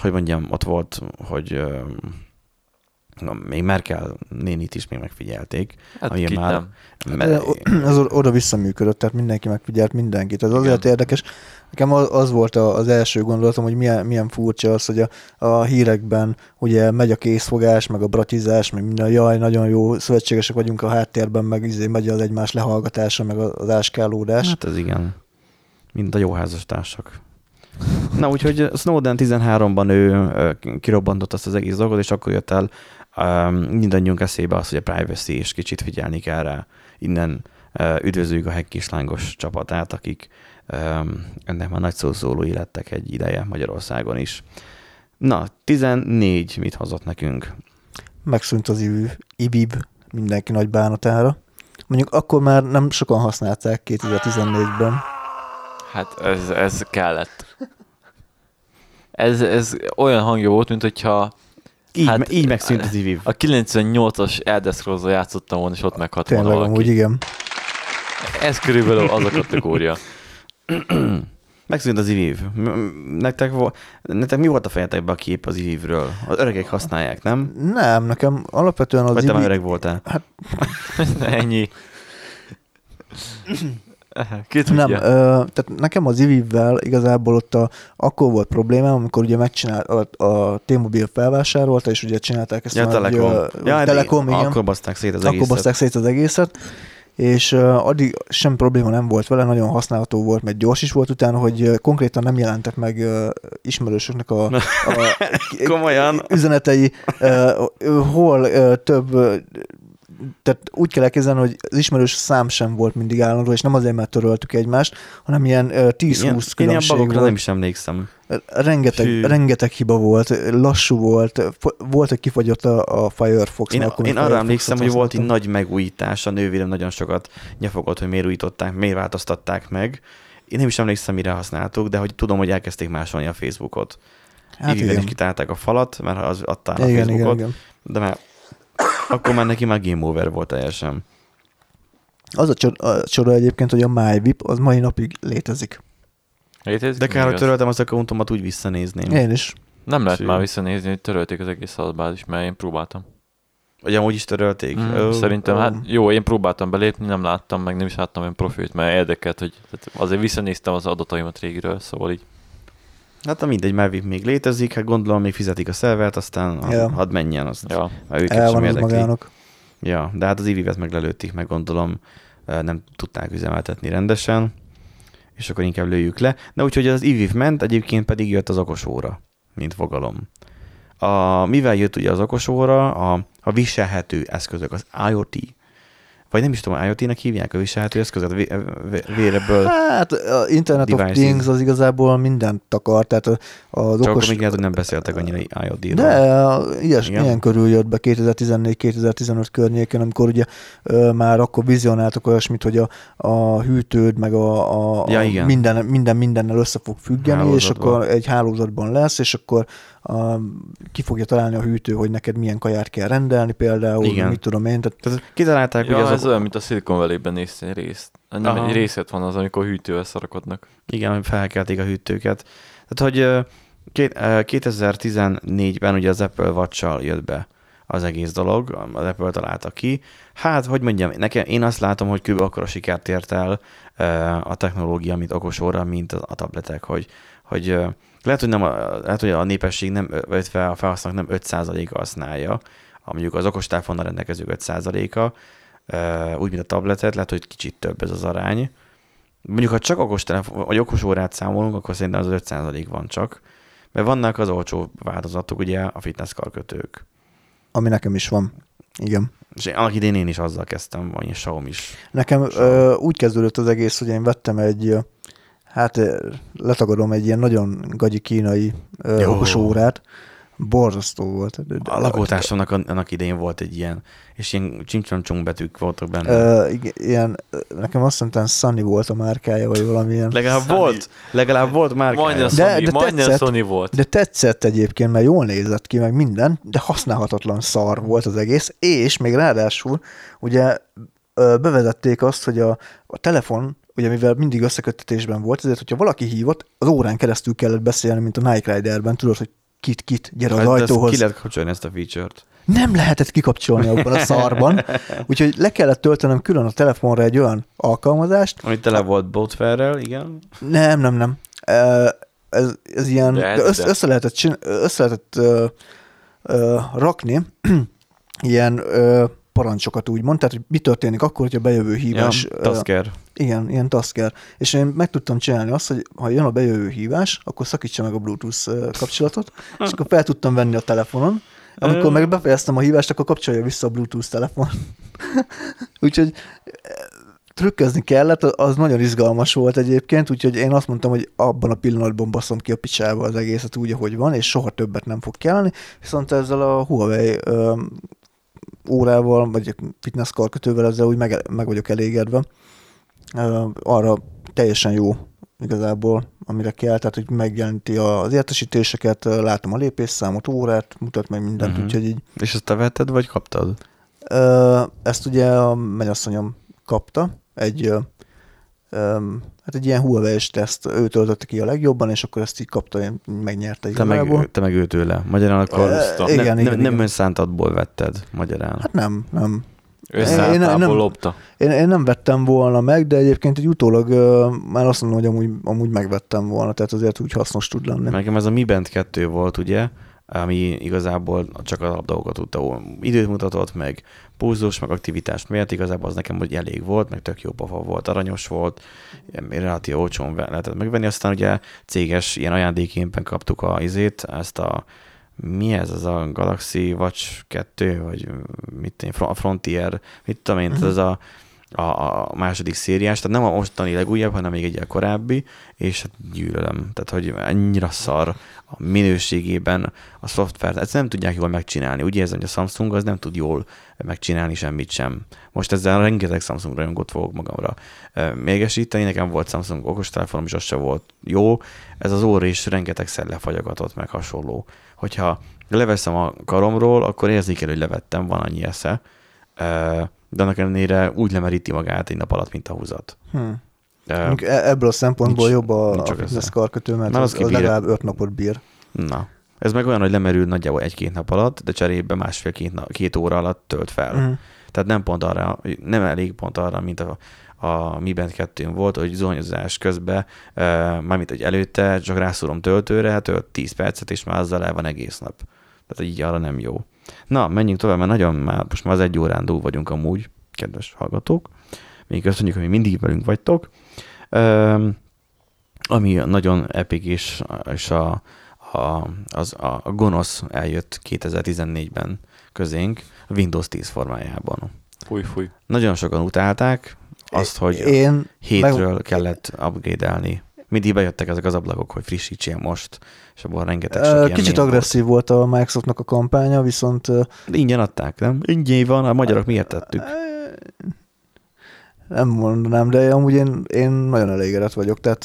hogy mondjam, ott volt, hogy na, még Merkel nénit is még megfigyelték. hát Ami már- nem. De *clears throat* az oda visszaműködött, tehát mindenki megfigyelt mindenkit. Ez azért Igen. érdekes. Nekem az volt a- az első gondolatom, hogy milyen, milyen furcsa az, hogy a, a hírekben ugye megy a készfogás, meg a bratizás, meg minden, jaj, nagyon jó szövetségesek vagyunk a háttérben, meg izé megy az egymás lehallgatása, meg az áskálódás. Hát ez igen. Mind a jó házastársak. Na, úgyhogy Snowden 13-ban ő kirobbantott azt az egész dolgot, és akkor jött el um, mindannyiunk eszébe az, hogy a privacy, és kicsit figyelni kell rá. Innen uh, üdvözlőjük a hack kislángos csapatát, akik ennek már nagy szószólói lettek egy ideje Magyarországon is. Na, 14 mit hozott nekünk? Megszűnt az IBIB mindenki nagy bánatára. Mondjuk akkor már nem sokan használták 2014-ben. Hát ez, ez kellett. Ez, ez olyan hangja volt, mint hogyha Így, Hát- hát, így megszűnt az iviv. a 98-as Elder játszottam volna, és ott meghalt volna Tényleg, valaki. amúgy igen. Ez körülbelül az a kategória. *clears throat* Megszűnt az iviv. Nektek, vo- nektek mi volt a fejetekben a kép az ivivről? Az öregek használják, nem? Nem, nekem alapvetően az Vagy te már öreg voltál? *laughs* Ennyi. *clears throat* Ki tudja? Nem, ö, tehát nekem az Ivivvel igazából ott a, akkor volt problémám, amikor ugye megcsinált a, a T-Mobile felvásárolta, és ugye csinálták ezt Ja, a nagy, Telekom. Ja, Telekom, igen. Akkor baszták szét az akkor egészet. baszták szét az egészet, és uh, addig sem probléma nem volt vele, nagyon használható volt, mert gyors is volt utána, hogy uh, konkrétan nem jelentek meg uh, ismerősöknek a, a *laughs* Komolyan? üzenetei, hol több, tehát úgy kell elképzelni, hogy az ismerős szám sem volt mindig állandó, és nem azért, mert töröltük egymást, hanem ilyen uh, 10-20 Ilyen, ilyen különbség bagokra volt. nem is emlékszem. Rengeteg, Hű. rengeteg hiba volt, lassú volt, volt, hogy kifagyott a, a Firefox. Én, akkor én arra emlékszem, hogy volt egy nagy megújítás, a nővérem nagyon sokat nyafogott, hogy miért újították, miért változtatták meg. Én nem is emlékszem, mire használtuk, de hogy tudom, hogy elkezdték másolni a Facebookot. Hát igen. is kitálták a falat, mert az adtál a Igen, igen, Facebookot, igen. de már akkor már neki már game over volt teljesen. Az a csoda, a csoda egyébként, hogy a MyVip az mai napig létezik. Létezik De kár, hogy töröltem az accountomat, úgy visszanézném. Én is. Nem lehet Sű. már visszanézni, hogy törölték az egész adatbázis, mert én próbáltam. Vagy amúgy is törölték. Mm, Ó, Szerintem, ó. hát jó, én próbáltam belépni, nem láttam, meg nem is láttam olyan profilt, mert érdekelt, hogy tehát azért visszanéztem az adataimat régiről, szóval így. Hát na mindegy, már még létezik, hát gondolom még fizetik a szervert, aztán Ja. hadd menjen, azt Ja. már őket El sem érdekli. magának. Ja, de hát az ivivet meg lelőtték, meg gondolom nem tudták üzemeltetni rendesen, és akkor inkább lőjük le. Na úgyhogy az iviv ment, egyébként pedig jött az okos óra, mint fogalom. A, mivel jött ugye az okos óra, a, a viselhető eszközök, az IoT, vagy nem is tudom, IoT-nek hívják a viselhető vé- véreből, Hát a Internet of. Things az igazából mindent takar, tehát a- az csak okos... még lehet, hogy nem beszéltek annyira IoT-ról. De ilyes, Igen. ilyen körül jött be 2014-2015 környéken, amikor ugye már akkor vizionáltak olyasmit, hogy a, a hűtőd meg a, a, Ja, igen. minden, minden mindennel össze fog függeni, és akkor egy hálózatban lesz, és akkor a, ki fogja találni a hűtő, hogy neked milyen kaját kell rendelni például, Igen. mit tudom én, tehát Tehát kitalálták, Ja, hogy ez ok- olyan, mint a Silicon Valley-ben néztél részt. Nem, Aha. egy részlet van az, amikor hűtővel szarakodnak. Igen, hogy felkelték a hűtőket. Tehát, hogy ö, két, ö, 2014-ben ugye az Apple watch jött be az egész dolog, az Apple találta ki. Hát, hogy mondjam, nekem, én azt látom, hogy kb. akkor a sikert ért el a technológia, mint okos óra, mint a, tabletek, hogy, hogy lehet, hogy, nem a, lehet, hogy a népesség nem, vagy a felhasználók nem 5%-a használja, mondjuk az okostelefonnal rendelkezők 5%-a, ö, úgy, mint a tabletet, lehet, hogy kicsit több ez az arány, Mondjuk, ha csak okos, telefon, vagy okos órát számolunk, akkor szerintem az 5% van csak. Mert vannak az olcsó változatok, ugye a fitness karkötők. ami nekem is van. Igen. És én, annak idén én is azzal kezdtem, vagy Xiaomi is. Nekem ö, úgy kezdődött az egész, hogy én vettem egy, hát letagadom egy ilyen nagyon gagyi kínai ö, okos órát. Borzasztó volt. De- de- A lakótársamnak an- annak idén volt egy ilyen, és ilyen csimcsamcsong betűk voltak benne. Ö, igen, ilyen, nekem azt hiszem Sunny volt a márkája, vagy valamilyen. legalább Sunny. volt, legalább volt már. Majdnem De- Sony, de majdnem tetszett. Sony volt. De tetszett egyébként, mert jól nézett ki, meg minden, de használhatatlan szar volt az egész, és még ráadásul ugye bevezették azt, hogy a, a telefon, ugye mivel mindig összeköttetésben volt, ezért, hogyha valaki hívott, az órán keresztül kellett beszélni, mint a Nike Riderben, tudod, hogy kit, kit, gyere az Hát, ezt ajtóhoz. Ki lehet kapcsolni ezt a feature-t? Nem lehetett kikapcsolni abban a szarban, *laughs* úgyhogy le kellett töltenem külön a telefonra egy olyan alkalmazást, Ami tele volt botferrel, igen. Nem, nem, nem. Ez, ez ilyen, De de ez- össze, de. össze lehetett, csin, össze lehetett ö, ö, rakni *clears throat* ilyen ö, parancsokat úgymond, tehát hogy mi történik akkor, hogyha bejövő hívás. Ja, Tasker. igen, ilyen tasker. És én meg tudtam csinálni azt, hogy ha jön a bejövő hívás, akkor szakítsa meg a Bluetooth kapcsolatot, és akkor fel tudtam venni a telefonon, amikor meg befejeztem a hívást, akkor kapcsolja vissza a Bluetooth telefon. *laughs* Úgyhogy trükközni kellett, az nagyon izgalmas volt egyébként, úgyhogy én azt mondtam, hogy abban a pillanatban baszom ki a picsába az egészet úgy, ahogy van, és soha többet nem fog kelleni, viszont ezzel a Huawei órával, vagy fitness karkötővel ezzel úgy meg, meg vagyok elégedve. Arra teljesen jó igazából, amire kell, tehát hogy megjelenti az értesítéseket, látom a lépésszámot, órát, mutat meg mindent, uh-huh. úgyhogy így És ezt te vetted, vagy kaptad? Ezt ugye a mennyasszonyom kapta, egy, ö, hát egy ilyen Huawei-s teszt, ő töltötte ki a legjobban, és akkor ezt így kapta, én megnyerte Te igazából. meg, te meg ő tőle. Magyarán akkor nem, igen, nem, igen, nem igen. önszántadból vetted, magyarán. Hát nem, nem. Összeálltából nem- lopta. Én, én nem vettem volna meg, de egyébként egy utólag ö, már azt mondom, hogy amúgy, amúgy megvettem volna, tehát azért úgy hasznos tud lenni. Nekem ez a Mi Band 2 volt, ugye, ami igazából csak a dolgokat tudta. Időt mutatott meg, pulzus, meg aktivitást miatt, igazából az nekem hogy elég volt, meg tök jó pofa volt, aranyos volt, relatív olcsón lehetett megvenni, aztán ugye céges ilyen ajándékénben kaptuk a izét, ezt a mi ez, az a Galaxy Watch 2, vagy mit én, Fro- Frontier, mit tudom én, uh-huh. ez a, a, a második szériás, tehát nem a mostani legújabb, hanem még egy korábbi, és hát gyűlölöm. Tehát, hogy annyira szar a minőségében a szoftvert, ezt nem tudják jól megcsinálni. Úgy érzem, hogy a Samsung az nem tud jól megcsinálni semmit sem. Most ezzel rengeteg Samsung rajongót fogok magamra ö, mérgesíteni. Nekem volt Samsung okostelefonom, és az se volt jó. Ez az óra is rengetegszer lefagyagatott, meg hasonló. Hogyha leveszem a karomról, akkor érzékel, hogy levettem, van annyi esze. Ö, De annak ellenére úgy lemeríti magát egy nap alatt, mint a húzat. Hm. Mondjuk e- Ebből a szempontból nincs- jobb a, nincs a fitness karkötő, mert Mert az az, az legalább öt napot bír. Na. Ez meg olyan, hogy lemerül nagyjából egy-két nap alatt, de cserébe másfél-két na- két óra alatt tölt fel. Mhm. Tehát nem pont arra, nem elég pont arra, mint a, a Mi Band 2 volt, hogy zuhanyozás közben, uh, mármint hogy előtte csak rászúrom töltőre, hát tölt 10 percet, és már azzal el van egész nap. Tehát így arra nem jó. Na, menjünk tovább, mert nagyon már, most már az egy órán túl vagyunk amúgy, kedves hallgatók. Még köszönjük, hogy mindig velünk vagytok. Um, ami nagyon epik és, és a, a, az, a, a gonosz eljött 2014-ben közénk a Windows 10 formájában. Fúj, fúj. Nagyon sokan utálták azt, hogy Én hétről meg- kellett upgrade-elni. Mindig bejöttek ezek az ablakok, hogy frissítsél most, és abban rengeteg sok ilyen Kicsit agresszív volt a Microsoftnak a kampánya, viszont volt. Ingyen adták, nem? Ingyen van, a magyarok miért tettük? Nem mondanám, de amúgy én, én nagyon elégedett vagyok. Tehát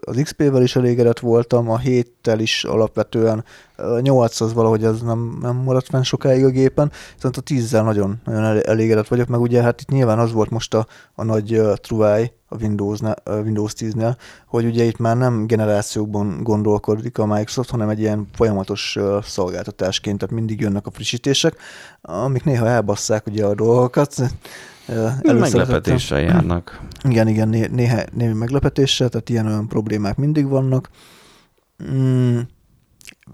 az XP-vel is elégedett voltam, a 7-tel is alapvetően, a 8 az valahogy az nem, nem maradt fenn sokáig a gépen, viszont a 10-zel nagyon, nagyon elé- elégedett vagyok, meg ugye hát itt nyilván az volt most a, a nagy truváj a Windows, Windows 10-nél, hogy ugye itt már nem generációkban gondolkodik a Microsoft, hanem egy ilyen folyamatos szolgáltatásként, tehát mindig jönnek a frissítések, amik néha elbasszák ugye a dolgokat. Meglepetéssel járnak. Igen, igen, né- néha, némi meglepetéssel, tehát ilyen olyan problémák mindig vannak. Mm,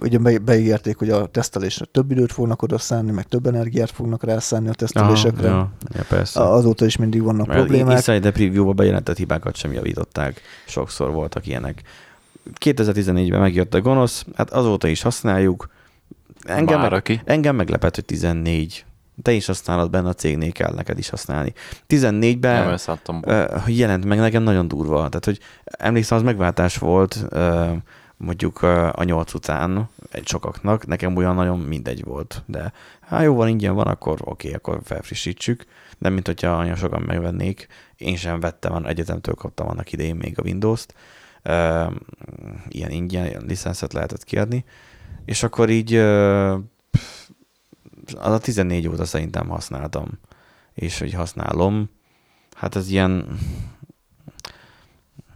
ugye be, beígérték, hogy a tesztelésre több időt fognak oda szánni, meg több energiát fognak rászánni a tesztelésekre. Ja, ja, persze. Azóta is mindig vannak Mert problémák. Inside the preview-ba bejelentett hibákat sem javították. Sokszor voltak ilyenek. 2014-ben megjött a gonosz, hát azóta is használjuk. Engem, Már meg, aki. engem meglepett, hogy 14. Te is használod benne, a cégnél kell neked is használni. 14-ben Nem elszálltam. ö, hogy jelent meg nekem nagyon durva. Tehát, hogy emlékszem, az megváltás volt ö, mondjuk ö, a 8 után egy sokaknak, nekem olyan nagyon mindegy volt, de hát jó van, ingyen van, akkor oké, akkor felfrissítsük. Nem, mint hogyha nagyon sokan megvennék. Én sem vettem, van, egyetemtől kaptam annak idején még a Windows-t. Ilyen ingyen, ilyen licenszet lehetett kiadni. És akkor így az a 14 óta szerintem használtam. És hogy használom, hát ez ilyen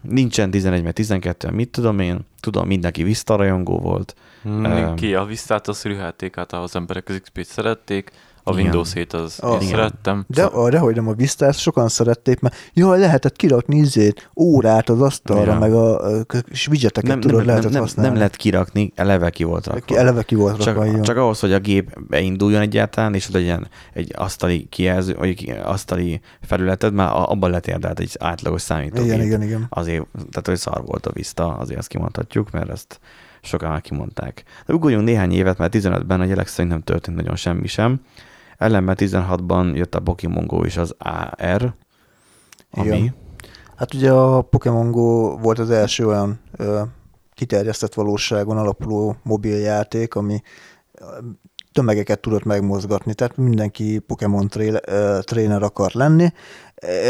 nincsen 11 meg 12, mit tudom én, tudom, mindenki Vista rajongó volt. Hmm, ki a Vistát, a szürhálték az emberek az XP-t szerették, a Igen. Windows 7 az Ah. én szerettem. De, de hogy nem a Vistát sokan szerették, mert jaj, lehetett kirakni izét, órát az asztalra, Ja. meg a, a kis widgeteket Nem, tudod, nem, nem, lehetett nem, használni. nem lehet kirakni, eleve ki volt rakva. Eleve ki volt csak, rakva, van. csak ahhoz, hogy a gép beinduljon egyáltalán, és legyen egy asztali kijelző, vagy asztali felületed, már a- abban letérdelt egy átlagos számítógép. Igen, igen, igen. Azért, tehát hogy szar volt a Vista, azért azt kimondhatjuk, mert ezt sokan már kimondták. De ugorjunk néhány évet, mert 15-ben a jelek szerint nem történt nagyon semmi sem. Ellenben 16-ban jött a Pokémon Go és az AR, ami Igen. Hát ugye a Pokémon Go volt az első olyan ö, kiterjesztett valóságon alapuló mobiljáték, ami tömegeket tudott megmozgatni, tehát mindenki Pokémon tréner akart lenni.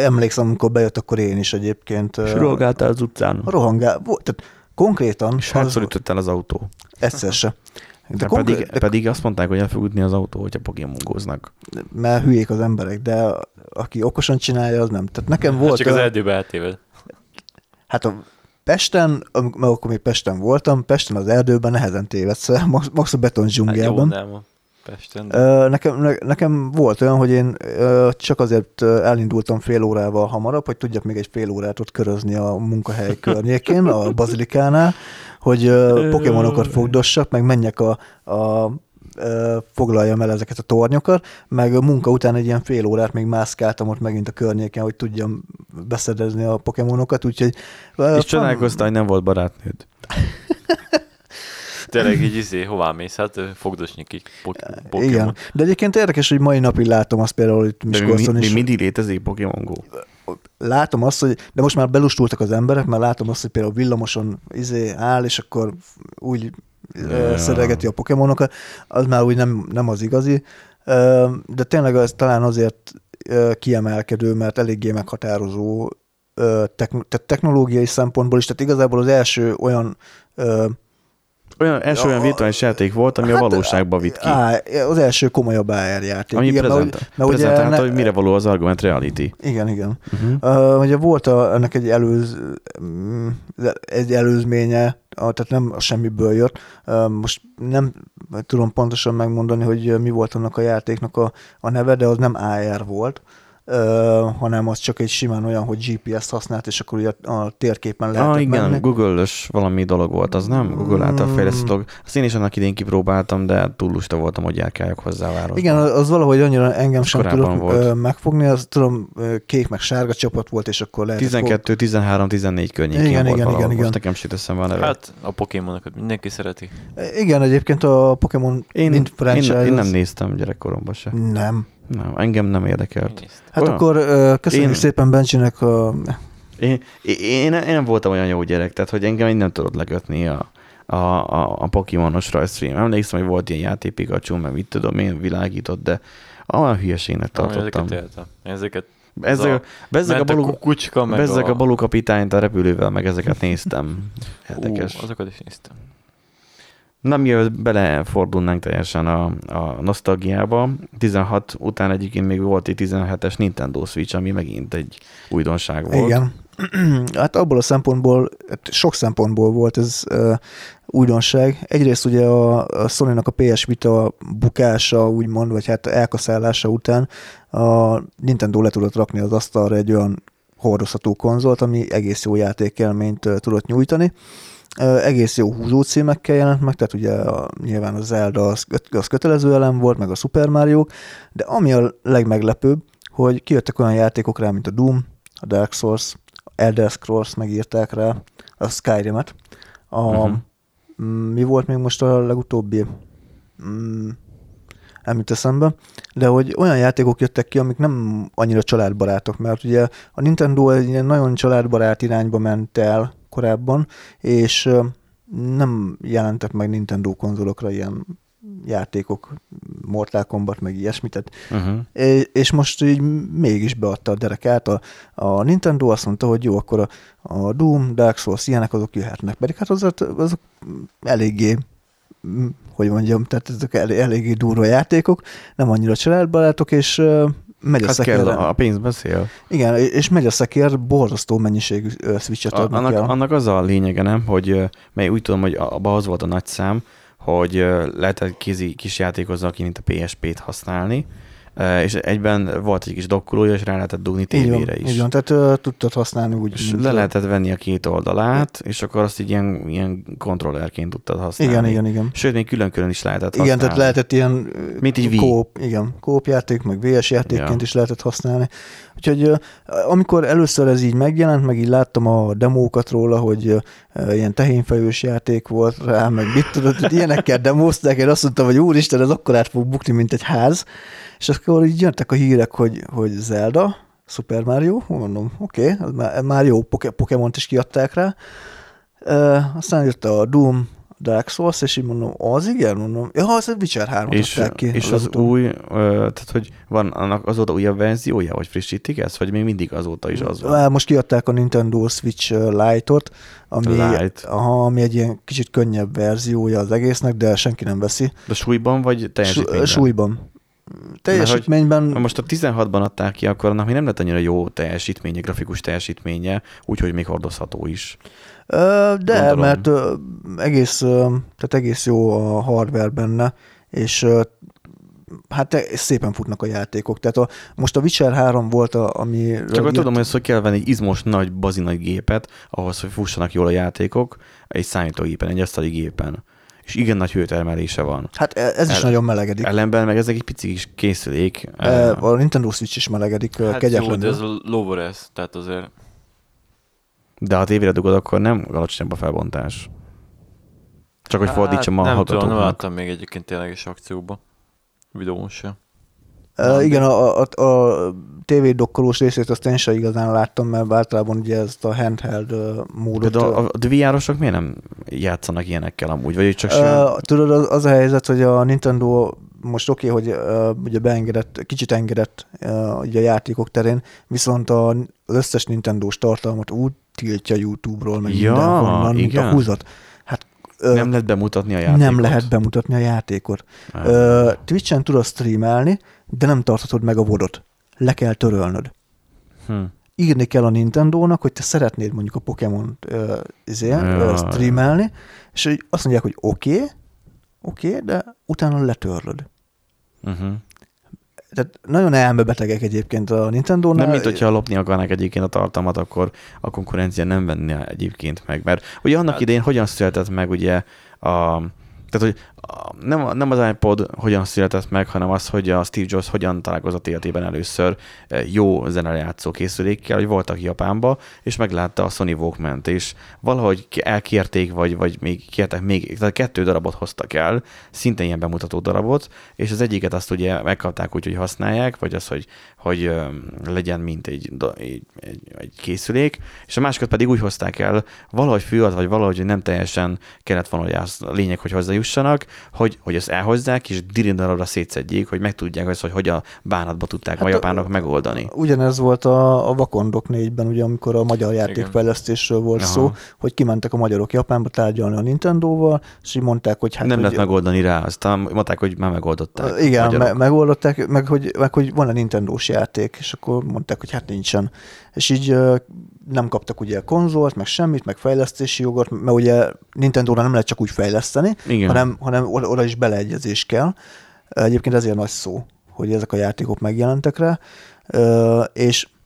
Emlékszem, amikor bejött, akkor én is egyébként És rohangáltál az utcán. rohangál, tehát konkrétan És hátszorítottál az autó. egyszer se. De konkrét, pedig, de, pedig azt mondták, hogy el fog ütni az autó, hogyha Pokémongóznak. mert hülyék az emberek, de aki okosan csinálja, az nem. Tehát nekem Volt volt csak az olyan- erdőbe eltéved. Hát a Pesten, mert akkor még Pesten voltam, Pesten az erdőben nehezen tévedsz *laughs* max, max a beton Hát jó, dzsungelben. nem a Pesten. de- nekem, ne, nekem volt olyan, hogy én csak azért elindultam fél órával hamarabb, hogy tudjak még egy fél órát ott körözni a munkahely *laughs* környékén, a bazilikánál, hogy pokémonokat fogdossak, meg menjek a, a foglaljam el ezeket a tornyokat, meg a munka után egy ilyen fél órát még mászkáltam ott megint a környéken, hogy tudjam beszedezni a pokémonokat, úgyhogy... És csodálkoztál, hogy nem volt barátnőd. *laughs* Tényleg így izé, hová mész? Hát fogdosni ki pok- Pokémon. Igen, de egyébként érdekes, hogy mai napig látom azt például itt mi, Miskolcon mi, is. mindig létezik Pokémon Go. látom azt, hogy, de most már belustultak az emberek, mert látom azt, hogy például villamoson izé áll, és akkor úgy Ja. szeregeti a pokémonokat, az már úgy nem, nem az igazi, de tényleg az talán azért kiemelkedő, mert eléggé meghatározó tehát technológiai szempontból is, tehát igazából az első olyan ö, Olyan, első olyan virtuális játék volt, ami a hát, valóságba vitt ki. Á, az első komolyabb AR játék. Ami Igen, mert prezent, hogy- mert ugye prezentálta, ne- hogy mire való az argument reality. Igen, igen. Uh-huh. Uh, ugye volt a, ennek egy, előz, mm, egy előzménye, a, tehát nem a semmiből jött. Most nem tudom pontosan megmondani, hogy mi volt annak a játéknak a, a neve, de az nem AR volt, hanem az csak egy simán olyan, hogy GPS-t használt, és akkor ugye a, térképen lehetett Ah, igen, menni. Google-ös valami dolog volt, az nem? Google által Mm. fejlesztett dolog. Azt én is annak idén kipróbáltam, de túl lusta voltam, hogy járkáljak hozzá a városba. Igen, az valahogy annyira engem sem korábban tudott volt. megfogni, az tudom, kék meg sárga csapat volt, és akkor lehet 12, 13, 14 környékén Igen, volt igen, valahol. igen, Most igen. nekem sem teszem van. Hát a Pokémonokat mindenki szereti. Igen, egyébként a Pokémon én, én, én nem az- néztem gyerekkoromban se. Nem. Nem, engem nem érdekelt. Hát Olyan? akkor köszönjük Én- szépen Bencsinek a... Én, én, én, nem voltam olyan jó gyerek, tehát hogy engem így nem tudod lekötni a, a, a, a Pokémonos rajzfilm. Emlékszem, hogy volt ilyen játék Pikachu, meg mit tudom én, világított, de olyan hülyeségnek tartottam. Ezeket éltem. Ezeket Bezzeg, a, bezzeg, a ment a meg bezzeg a... a balú kapitányt a repülővel, meg ezeket néztem. Érdekes. Ú, azokat is néztem. Nem jött belefordulnánk teljesen a, a nosztalgiába. 16 után egyébként még volt egy 17-es Nintendo Switch, ami megint egy újdonság volt. Igen. *clears throat* hát abból a szempontból, hát sok szempontból volt ez uh, újdonság. Egyrészt ugye a, a Sony-nak a PS Vita bukása, úgymond, vagy hát elkaszálása után a Nintendo le tudott rakni az asztalra egy olyan hordozható konzolt, ami egész jó játékelményt uh, tudott nyújtani. Uh, egész jó húzó címekkel jelent meg, tehát ugye a, nyilván a Zelda az, az kötelező elem volt, meg a Super mario de ami a legmeglepőbb, hogy kijöttek olyan játékok rá, mint a Doom, a Dark Souls, Elder Scrolls megírták rá, a Skyrim-et. A, uh-huh. Mi volt még most a legutóbbi? Mm, nem jut eszembe, de hogy olyan játékok jöttek ki, amik nem annyira családbarátok, mert ugye a Nintendo egy ilyen nagyon családbarát irányba ment el korábban, és nem jelentek meg Nintendo konzolokra ilyen játékok, Mortal Kombat, meg ilyesmit, tehát Uh-huh. É- és most így mégis beadta a derekát. A, a Nintendo azt mondta, hogy jó, akkor a, a Doom, Dark Souls, ilyenek azok jöhetnek. Pedig hát azok, azok eléggé hogy mondjam, tehát ezek el, eléggé durva játékok, nem annyira családbarátok, és megy a Hát kell, a pénz beszél. Igen, és megy a szekér, borzasztó mennyiségű switchet adnak annak, el. annak az a lényege, nem, hogy mely úgy tudom, hogy abban az volt a nagy szám, hogy lehetett kézi kis játékozni, aki mint a PSP-t használni, és egyben volt egy kis dokkolója, és rá lehetett dugni Így tévére is. Így van, tehát uh, tudtad használni úgy. És le lehetett venni a két oldalát, és akkor azt így ilyen, ilyen kontrollerként tudtad használni. Igen, igen, igen. Sőt, még külön-külön is lehetett Igen, használni. tehát lehetett ilyen Mint Wii. kóp, igen, kóp játék, meg VS játékként Ja. is lehetett használni. Úgyhogy amikor először ez így megjelent, meg így láttam a demókat róla, hogy ilyen tehénfejős játék volt rá, meg mit tudod, hogy ilyenekkel demózták, én azt mondtam, hogy úristen, ez akkor át fog bukni, mint egy ház. És akkor így jöttek a hírek, hogy, hogy Zelda, Super Mario, mondom, oké, okay, már, jó Pokémont is kiadták rá. Aztán jött a Doom, Dark Souls, és így mondom, az igen, mondom, ja, az a Witcher 3 És, adták ki. és az azóta. új, ö, tehát hogy van annak azóta újabb verziója, vagy frissítik ezt, vagy még mindig azóta is az van? Most kiadták a Nintendo Switch Lite-ot, ami, Lite. Aha, ami egy ilyen kicsit könnyebb verziója az egésznek, de senki nem veszi. De súlyban, vagy teljesítményben? Súlyban. Teljesítményben Ha most a 16-ban adták ki, akkor annak még nem lett annyira jó teljesítménye, grafikus teljesítménye, úgyhogy még hordozható is. De, Gondolom. mert egész, tehát egész jó a hardware benne, és hát te- szépen futnak a játékok. Tehát a, most a Witcher 3 volt, a, ami... Csak hogy tudom, hogy ezt hogy kell venni egy izmos, nagy, bazi nagy gépet, ahhoz, hogy fussanak jól a játékok, egy számítógépen, egy asztali gépen. És igen nagy hőtermelése van. Hát e- ez is El- nagyon melegedik. Ellenben meg ezek egy pici kis készülék. E, A Nintendo Switch is melegedik Hát jó, kegyetlenül. de ez a lower ez, tehát azért De ha tévére dugod, akkor nem alacsonyabb a felbontás. Csak hogy fordítsam a Hát, Nem tudom, nem láttam még egyébként tényleges akcióba. Videón sem. Uh, igen, a, a, a TV dokkolós részét azt én sem igazán láttam, mert általában ugye ezt a handheld módot... De a, a VR-osok miért nem játszanak ilyenekkel amúgy? Vagy csak sem? Uh, tudod, az, az a helyzet, hogy a Nintendo most oké, okay, hogy uh, ugye beengedett, kicsit engedett uh, ugye a játékok terén, viszont a, az összes Nintendo-s tartalmat úgy tiltja YouTube-ról, meg Ja, mindenhonnan, mint igen. a húzat. Hát ö, nem lehet bemutatni a játékot? nem lehet bemutatni a játékot. Ah. Ö, Twitch-en tudod streamelni, de nem tarthatod meg a vodot. Le kell törölnöd. Hm. írni kell a Nintendo-nak, hogy te szeretnéd mondjuk a Pokémon izé, Ja. streamelni, és azt mondják, hogy oké, okay, oké, okay, de utána letörlöd. Uh-huh. Tehát nagyon elmebetegek egyébként a Nintendo-nál. Nem, mint hogyha lopni akarnák egyébként a tartalmat, akkor a konkurencia nem venni egyébként meg. Mert ugye annak Hát- idején hogyan született meg ugye a tehát, hogy a, nem, nem az iPod hogyan született meg, hanem az, hogy a Steve Jobs hogyan találkozott életében először eh, jó zenelejátszó készülékkel, hogy voltak Japánba, és meglátta a Sony walkman és valahogy elkérték, vagy, vagy még kértek még, tehát kettő darabot hoztak el, szintén ilyen bemutató darabot, és az egyiket azt ugye megkapták úgy, hogy használják, vagy az, hogy, hogy legyen mint egy, egy, egy, egy készülék, és a másikat pedig úgy hozták el, valahogy fűad, vagy valahogy hogy nem teljesen kellett volna, hogy az a lényeg, hogy hozzájussanak, hogy, hogy ezt elhozzák, és dirindarabra szétszedjék, hogy megtudják azt, hogy hogy a bánatba tudták hát a a- japánok megoldani. Ugyanez volt a, a Vakondok 4-ben, ugye, amikor a magyar játékfejlesztésről volt Aha. szó, hogy kimentek a magyarok Japánba tárgyalni a Nintendo-val, és így mondták, hogy hát... nem hogy, lehet megoldani rá, aztán mondták, hogy már megoldották. Igen, me- megoldották, meg hogy, meg hogy van-e Nintendo-s játék, és akkor mondták, hogy hát nincsen. És így nem kaptak ugye konzolt, meg semmit, meg fejlesztési jogot, mert ugye Nintendo-ra nem lehet csak úgy fejleszteni, Igen. hanem, hanem oda, is beleegyezés kell. Egyébként ezért nagy szó, hogy ezek a játékok megjelentek rá, és a-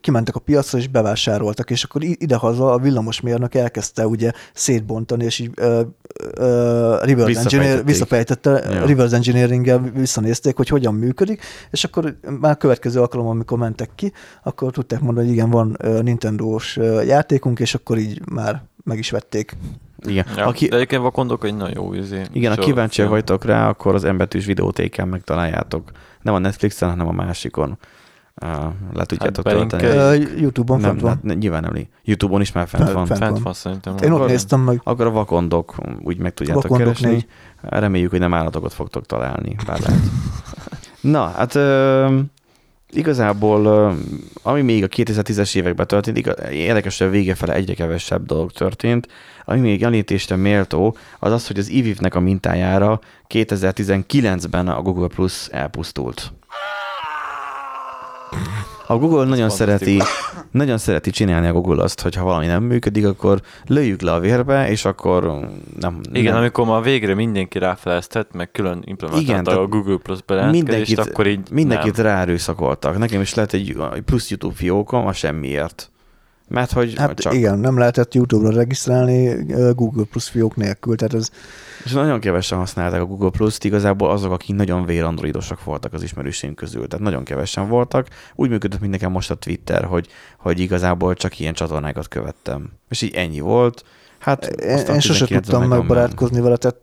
kimentek a piacra és bevásároltak, és akkor idehaza a villamosmérnök elkezdte ugye szétbontani, és így ö, ö, reverse, engineer, visszafejtette, Ja. reverse engineering visszanézték, hogy hogyan működik, és akkor már következő alkalom, amikor mentek ki, akkor tudták mondani, hogy igen, van Nintendo-s játékunk, és akkor így már meg is vették. Igen. Ja, Aki, De egyébként vakondok egy nagyon jó izé. Igen, ha kíváncsiak vagytok rá, akkor az embetűs videótéken megtaláljátok. Nem a Netflixen, hanem a másikon. Uh, le tudjátok Hát tölteni. Ö, YouTube-on Nem, fent van. hát, nyilván nem. YouTube-on is már fent Fent- van. fent. Fent van. van szerintem. Én ott néztem meg. Akkor a vakondok úgy meg tudjátok Vakondok keresni. négy. Reméljük, hogy nem állatokat fogtok találni. Bár lehet. *laughs* Na, hát ö, igazából, ami még a 2010-es években történt, igaz, érdekes, hogy a vége fele egyre kevesebb dolog történt. Ami még említésre méltó, az az, hogy az IVIV-nek a mintájára 2019-ben a Google Plus elpusztult. A Google nagyon szereti, nagyon szereti csinálni a Google azt, hogy ha valami nem működik, akkor lőjük le a vérbe, és akkor nem... Igen, nem, amikor már végre mindenki ráfeleztett, meg külön implementálta Igen, a Google Plus mindenkit, akkor így mindenkit nem. ráerőszakoltak. Nekem is lett egy egy plusz YouTube fiókom a semmiért. Mert hogy Hát csak... igen, nem lehetett YouTube-ra regisztrálni Google Plus fiók nélkül, tehát ez És nagyon kevesen használták a Google Plus-t, igazából azok, akik nagyon vérandroidosak voltak az ismerőseim közül. Tehát nagyon kevesen voltak. Úgy működött, mint nekem most a Twitter, hogy, hogy igazából csak ilyen csatornákat követtem. És így ennyi volt. Hát én, én sose 19-ben tudtam megbarátkozni vele, tehát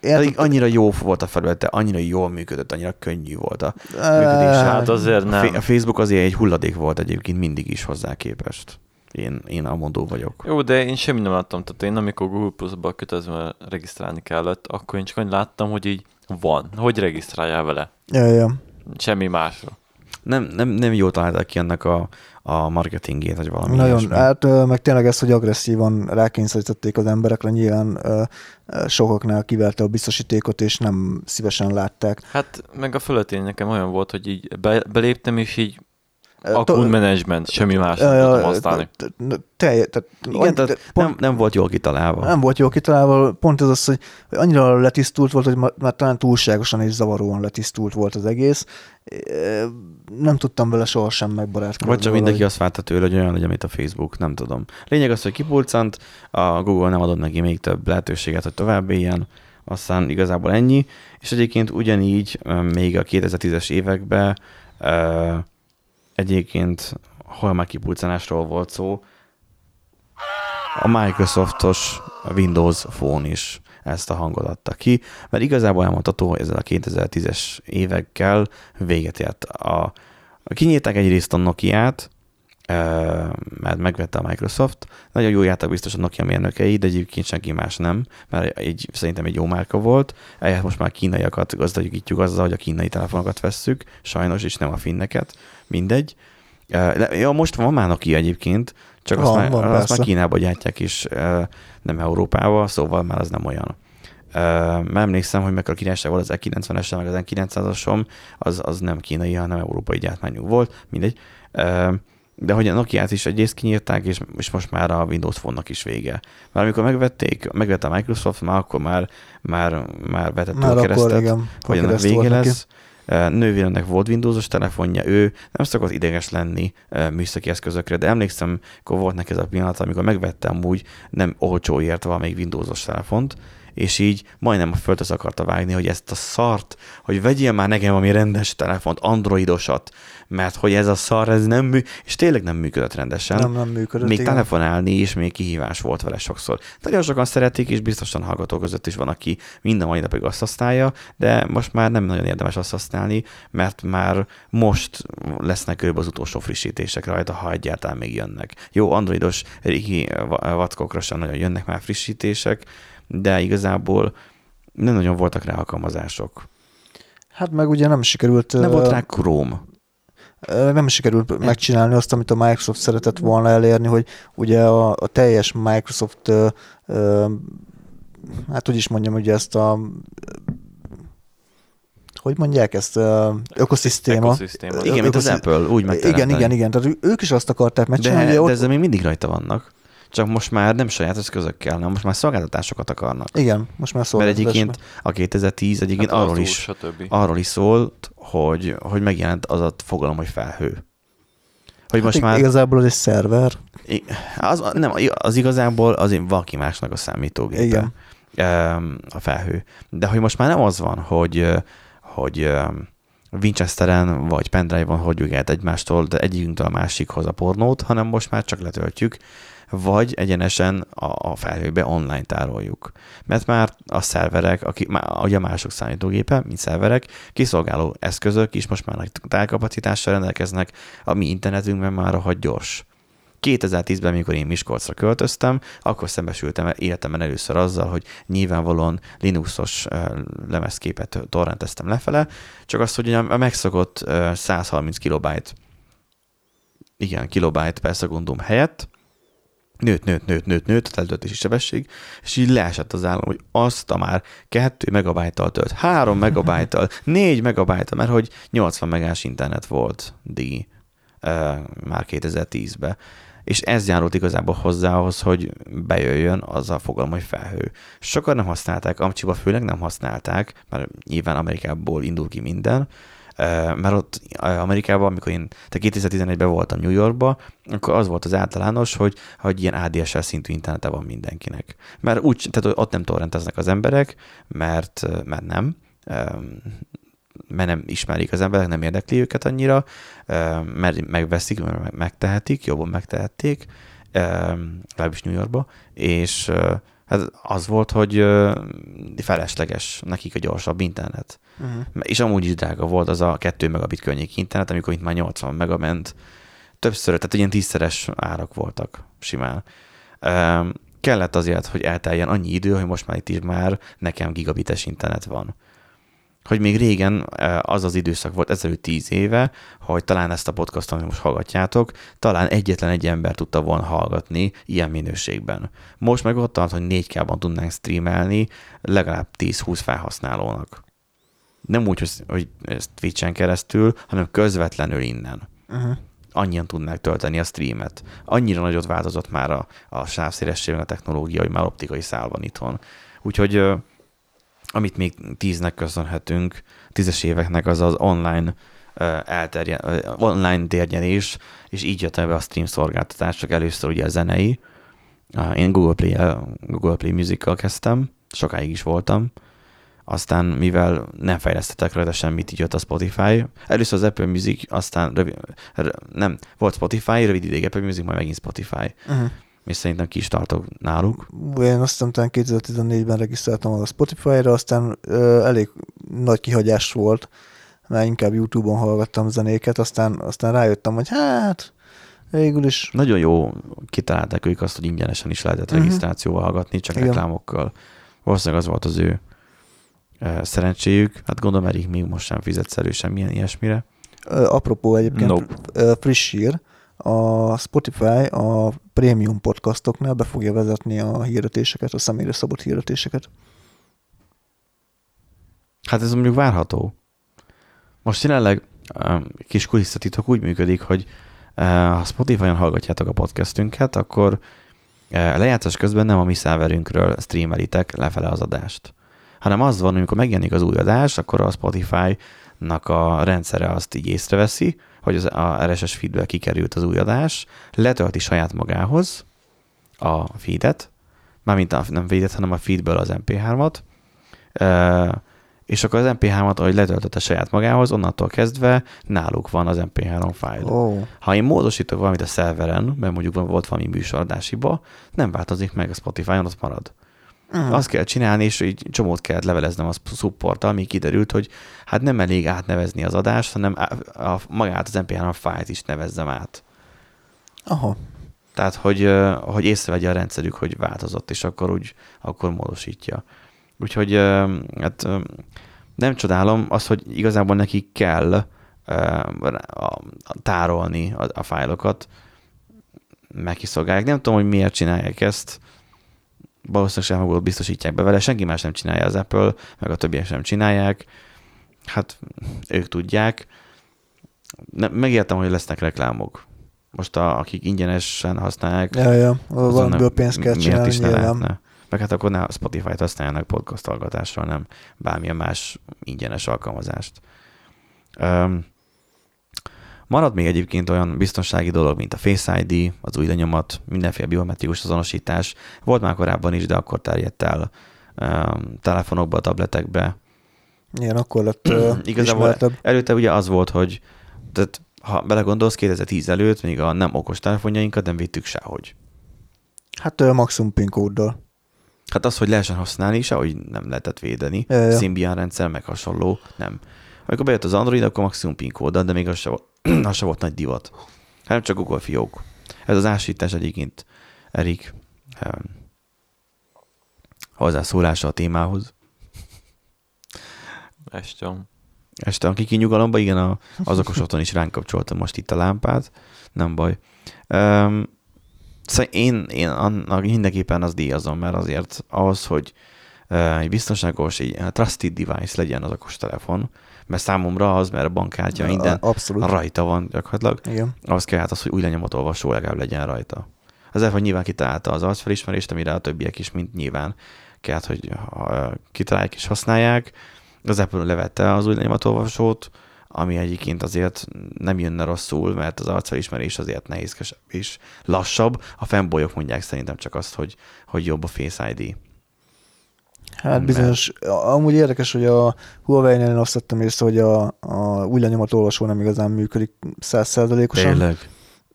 én Pedig annyira jó volt a felülete, annyira jól működött, annyira könnyű volt a Á, működése. Hát azért A nem. A Facebook azért egy hulladék volt egyébként mindig is hozzá képest. Én, én amondó vagyok. Jó, de én semmi nem láttam. Tehát én amikor Google Plus-ba kötelezve regisztrálni kellett, akkor én csak annyit láttam, hogy így van. Hogy regisztráljál vele? Ja, ja. Semmi másra. Nem, nem, nem jól találták ki ennek a, a marketingét, vagy valami Nagyon, ilyesmi. hát meg tényleg ez, hogy agresszívan rákényszerítették az emberekre, nyilván sokaknál kiverte a biztosítékot, és nem szívesen látták. Hát meg a fölöttén nekem olyan volt, hogy így be, beléptem, és így account management, semmi más nem ja, tudtam használni. t- t- Telje, tehát Igen, tehát nem, nem volt jól kitalálva. nem volt jó kitalálva, pont ez az, hogy annyira letisztult volt, hogy már talán túlságosan és zavaróan letisztult volt az egész. Nem tudtam vele sohasem megbarátkozni. Vagy csak mindenki azt várta tőle, hogy olyan legyen, mint a Facebook, nem tudom. Lényeg az, hogy kipulcant, a Google nem adott neki még több lehetőséget, hogy tovább éljen, aztán igazából ennyi, és egyébként ugyanígy még a 2010-es években egyébként hol már kipulcanásról volt szó, a Microsoftos Windows Phone is ezt a hangot adta ki, mert igazából elmondható, hogy ezzel a 2010-es évekkel véget ért. A, kinyírták egyrészt a Nokia-t, ö, mert megvette a Microsoft. Nagyon jó jártak biztos a Nokia mérnökei, de egyébként senki más nem, mert egy, szerintem egy jó márka volt. Ehhez most már kínaiakat gazdagítjuk azzal, hogy a kínai telefonokat vesszük, sajnos, és nem a finneket. Mindegy. Ja, most van már Nokia egyébként, csak azt, Van, már, van, azt már. Kínába gyártják is, nem Európába, szóval már az nem olyan. Mert emlékszem, hogy meg a királyság volt az E90-es, meg az E900-asom, az, az nem kínai, hanem európai gyártmányú volt, mindegy. De hogy a Nokia-t is egyrészt kinyírták, és, és most már a Windows Phone-nak is vége. Mert amikor megvették, megvette a Microsoft, már akkor már, már, már vetett Már akkor keresztet, igen, hogy ennek vége neki. lesz. Ö, Nővéremnek volt Windowsos telefonja, ő nem szokott ideges lenni műszaki eszközökre, de emlékszem, akkor volt neki ez a pillanat, amikor megvettem úgy nem olcsóért valamelyik Windowsos telefont, és így majdnem a földhöz akarta vágni, hogy ezt a szart, hogy vegyél már nekem valami rendes telefont, androidosat, mert hogy ez a szar, ez nem mű, és tényleg nem működött rendesen. Nem, nem működött. Még igen. telefonálni is még kihívás volt vele sokszor. Nagyon sokan szeretik, és biztosan hallgatók között is van, aki minden mai napig azt használja, de most már nem nagyon érdemes azt használni, mert már most lesznek körülbelül az utolsó frissítések rajta, ha egyáltalán még jönnek. Jó, androidos régi va- vackokra sem nagyon jönnek már frissítések, de igazából nem nagyon voltak rá alkalmazások. Hát meg ugye nem sikerült, Nem volt rá Chrome. nem sikerült megcsinálni azt, amit a Microsoft szeretett volna elérni, hogy ugye a, a teljes Microsoft, ö, ö, hát hogy is mondjam, ugye ezt a hogy mondják ezt, ö, ökoszisztéma. Ökoszisztéma. Igen, mint az Apple, úgy Igen, megteremteni. igen, igen. Tehát ő- ők is azt akarták megcsinálni, De, de ott, ezzel még mindig rajta vannak. Csak most már nem saját eszközökkel, hanem most már szolgáltatásokat akarnak. igen, most már szól. Mert egyébként a 2010 egyébként Hát arról arról is, Stb. arról is szólt, hogy, hogy megjelent az a fogalom, hogy felhő. Hogy most már Igazából az egy szerver. Az, nem, az igazából az valaki másnak a számítógépe. Igen. A felhő. De hogy most már nem az van, hogy, hogy Winchesteren vagy pendrive-on hordjuk el egymástól, de egyikünktől a másikhoz a pornót, hanem most már csak letöltjük, vagy egyenesen a, a felhőbe online tároljuk. Mert már a szerverek, aki, ugye a mások számítógépe, mint szerverek, kiszolgáló eszközök is most már nagy tárkapacitással rendelkeznek, a mi internetünkben már rohadt gyors. 2010-ben, amikor én Miskolcra költöztem, akkor szembesültem életemben először azzal, hogy nyilvánvalóan Linuxos lemezképet torrenteztem lefele, csak az, hogy a megszokott ö, 130 kilobájt, igen, kilobájt per szekundum helyett, nőtt, nőtt, nőtt, nőtt, nőtt a letöltési sebesség, és így leesett az állam, hogy azt a már 2 megabájttal tölt, 3 megabájttal, *laughs* 4 megabájttal, mert hogy 80 megás internet volt digi uh, már 2010-ben. És ez járult igazából hozzá ahhoz, hogy bejöjjön az a fogalom, hogy felhő. Sokan nem használták, Amcsiba főleg nem használták, mert nyilván Amerikából indul ki minden, mert ott Amerikában, amikor én te 2011-ben voltam New Yorkba, akkor az volt az általános, hogy, hogy ilyen ADSL szintű internete van mindenkinek. Mert úgy, tehát ott nem torrenteznek az emberek, mert, mert nem, mert nem ismerik az emberek, nem érdekli őket annyira, mert megveszik, mert meg- megtehetik, jobban megtehették, legalábbis New Yorkba, és hát az volt, hogy felesleges nekik a gyorsabb internet. Uh-huh. És amúgy is drága volt az a 2 megabit környék internet, amikor itt már 80 megament, többször, tehát ilyen tízszeres árak voltak simán. Um, kellett azért, hogy elteljen annyi idő, hogy most már itt is már nekem gigabites internet van. Hogy még régen eh, az az időszak volt, ezelőtt tíz éve, hogy talán ezt a podcastot, amit most hallgatjátok, talán egyetlen egy ember tudta volna hallgatni ilyen minőségben. Most meg ott tart, hogy 4K-ban tudnánk streamelni legalább 10-20 felhasználónak. Nem úgy, hogy- hogy ezt Twitch-en keresztül, hanem közvetlenül innen Uh-huh. annyian tudnák tölteni a streamet. Annyira nagyot változott már a, a sávszélesség, a technológia, hogy már optikai szál van itthon. Úgyhogy amit még tíznek köszönhetünk, tízes éveknek az az online ö, elterje, ö, online térnyerés, és így jött ebbe a stream csak először ugye a zenei. Én Google Play, Google Play Music-kal kezdtem, sokáig is voltam, aztán mivel nem fejlesztettek rajta semmit, így jött a Spotify. Először az Apple Music, aztán rövi, r- nem, volt Spotify, rövid ideig Apple Music, majd megint Spotify, Uh-huh. És szerintem ki is tartok náluk. Én azt hiszem, talán 2014-ben regisztráltam a Spotify-ra, aztán ö, elég nagy kihagyás volt, mert inkább YouTube-on hallgattam zenéket, aztán, aztán rájöttem, hogy hát végül is Nagyon jó kitalálták ők azt, hogy ingyenesen is lehetett Mhm. regisztrációval hallgatni, csak Igen. reklámokkal. Valószínűleg az volt az ő eh, szerencséjük. Hát gondolom, Erik még most sem fizet elő semmilyen ilyesmire. Ö, apropó egyébként Nope. friss hír, a Spotify a prémium podcastoknál be fogja vezetni a hirdetéseket, a személyre szabott hirdetéseket. Hát ez mondjuk várható. Most jelenleg um, kis kulisszatitok úgy működik, hogy uh, ha Spotify-on hallgatjátok a podcastünket, akkor uh, lejátszás közben nem a mi szerverünkről streamelitek lefele az adást, hanem az van, amikor megjelenik az új adás, akkor a Spotify-nak a rendszere azt így észreveszi, hogy az a RSS feedből kikerült az új adás, letölti saját magához a feedet, mármint a, nem feedet, hanem a feedből az MP3-at, uh, és akkor az MP3-at, ahogy letöltötte saját magához, onnantól kezdve náluk van az MP3 fájl. Oh. Ha én módosítok valamit a szerveren, mert mondjuk volt valami műsoradásiba, nem változik meg a Spotify-on, ott marad. Mm. Azt kell csinálni, és így csomót kellett leveleznem a supporttal, még kiderült, hogy hát nem elég átnevezni az adást, hanem á- a, magát az MP3 fájlt is nevezzem át. Aha. Tehát, hogy, hogy észrevegye a rendszerük, hogy változott, és akkor úgy, akkor módosítja. Úgyhogy hát nem csodálom az, hogy igazából nekik kell a- a- tárolni a, a fájlokat, meg kiszolgálják. Nem tudom, hogy miért csinálják ezt. Valószínűleg Google biztosítják be vele, senki más nem csinálja az Apple, meg a többiek sem csinálják. Hát ők tudják. Ne, megértem, hogy lesznek reklámok. Most a, akik ingyenesen használják, Ja, ja, valamiből pénzt kell csinálni, is ne nyilván. lehetne? Meg hát akkor ne a Spotify-t használjanak podcast hallgatásra, nem bármilyen más ingyenes alkalmazást. Um, marad még egyébként olyan biztonsági dolog, mint a Face ID, az új lenyomat, mindenféle biometrikus azonosítás. Volt már korábban is, de akkor terjedt el um, telefonokba, tabletekbe. Igen, akkor lett *clears throat* Igazából előtte ugye az volt, hogy tehát, ha belegondolsz, 2010 előtt még a nem okos telefonjainkat nem vittük sehogy. Hát uh, maximum PIN kóddal. Hát az, hogy lehessen használni, sehogy nem lehetett védeni. Symbian rendszer, meg hasonló, nem. Amikor bejött az Android, akkor maximum PIN kóddal, de még az se, volt, *clears throat* az se volt nagy divat. Hanem csak Google fiók. Ez az ásítás egyébként, Erik, hozzászólása a témához. Estem. Este a kiki nyugalomba, igen, a, az okos otthon is ránk kapcsoltam most itt a lámpát, nem baj. Um, szóval én, én annak mindenképpen az díjazom, mert azért ahhoz, hogy uh, egy biztonságos, egy trusted device legyen az okos telefon, mert számomra az, mert a bankkártya minden Abszolút. rajta van gyakorlatilag, Igen. az kell hát az, hogy új lenyomat olvasó legalább legyen rajta. Az iPhone nyilván kitalálta az arcfelismerést, amire a többiek is, mint nyilván kellett, hogy kitalálják és használják. Az Apple levette az új lenyomatolvasót, ami egyébként azért nem jönne rosszul, mert az arcfelismerés azért nehézkesebb és lassabb. A fanboyok mondják szerintem csak azt, hogy, hogy jobb a Face ID. Hát Mert- bizonyos, amúgy érdekes, hogy a Huawei-nél én azt vettem észre, hogy a, a új lenyomat olvasó nem igazán működik százszerzalékosan. Tényleg?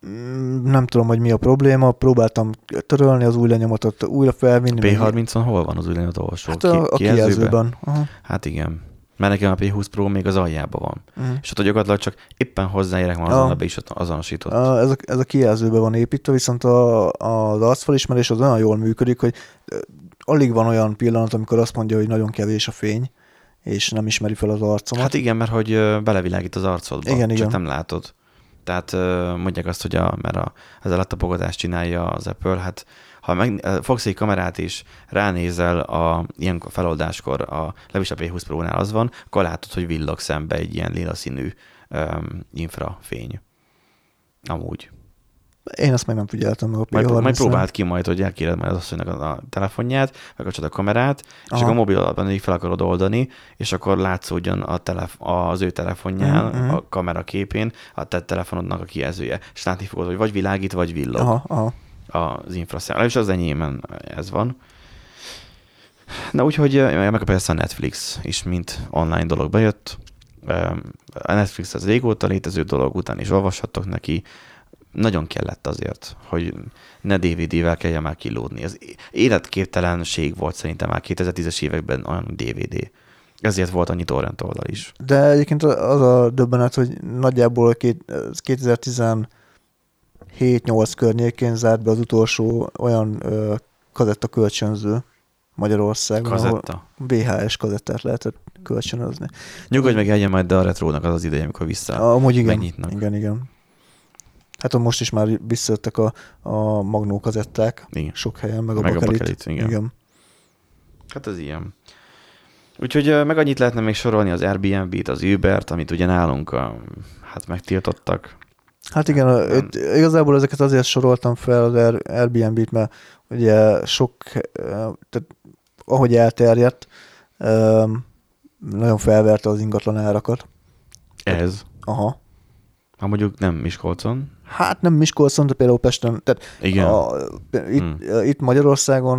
Mm, Nem tudom, hogy mi a probléma, próbáltam törölni az új lenyomatot, újra felvinni. meg- P30-on hol van az új lenyomatolvasó? Hát a, a kijelzőben? kijelzőben. Aha. Hát igen. Mert nekem a P20 Pro még az aljában van. Uh-huh. És ott gyakorlatilag csak éppen hozzáérek, Ja. azonnal be is azonosított. A, ez, a, ez a kijelzőbe van építve, viszont a, az arcfelismerés az olyan jól működik, hogy alig van olyan pillanat, amikor azt mondja, hogy nagyon kevés a fény, és nem ismeri fel az arcomat. Hát igen, mert hogy belevilágít az arcodba, Igen, csak igen. nem látod. Tehát mondják azt, hogy a, mert a, ez a letapogatást csinálja az Apple, hát ha meg, fogsz egy kamerát is, ránézel a ilyen feloldáskor, a levis a P20 Pro-nál az van, akkor látod, hogy villog szembe egy ilyen lila színű um, infrafény. Amúgy. Én ezt meg nem figyeltem a Majd, P30-nál. majd próbáld ki majd, hogy elkéred majd az asszonynak a, telefonját, megkapcsolod a kamerát, és Aha. akkor a mobil alapban így fel akarod oldani, és akkor látszódjon a telef- az ő telefonján, mhm. a kamera képén a te telefonodnak a kijelzője. És látni fogod, hogy vagy világít, vagy villog Aha, aha. az infraszám. És az enyémen ez van. Na úgyhogy eh, meg persze a Netflix is, mint online dolog bejött. A Netflix az régóta létező dolog, után is olvashattok neki. Nagyon kellett azért, hogy ne DVD-vel kelljen már kilódni. Ez életképtelenség volt szerintem már 2010-es években olyan DVD. Ezért volt annyi torrent oldal is. De egyébként az a döbbenet, hogy nagyjából két, ez 2017-8 környékén zárt be az utolsó olyan ö, kazetta kölcsönző Magyarországon, ahol Kazetta. VHS kazettát lehetett kölcsönözni. Nyugodj meg, eljön majd, de a retrónak az az ideje, amikor vissza. Amúgy igen, megnyitnak. igen, igen. Hát most is már visszajöttek a, a magnó kazetták Igen. sok helyen, meg a, Meg a bakelit. bakelit, igen. igen. Hát ez ilyen. Úgyhogy meg annyit lehetne még sorolni az Airbnb-t, az Uber-t, amit ugye nálunk a, hát megtiltottak. Hát igen, Nem. igazából ezeket azért soroltam fel az Air- Airbnb-t, mert ugye sok, tehát ahogy elterjedt, nagyon felverte az ingatlan árakat. Ez. Aha. Ha mondjuk nem Miskolcon. Hát nem Miskolcon, de például Pesten, tehát Igen. A, itt, Hmm. itt Magyarországon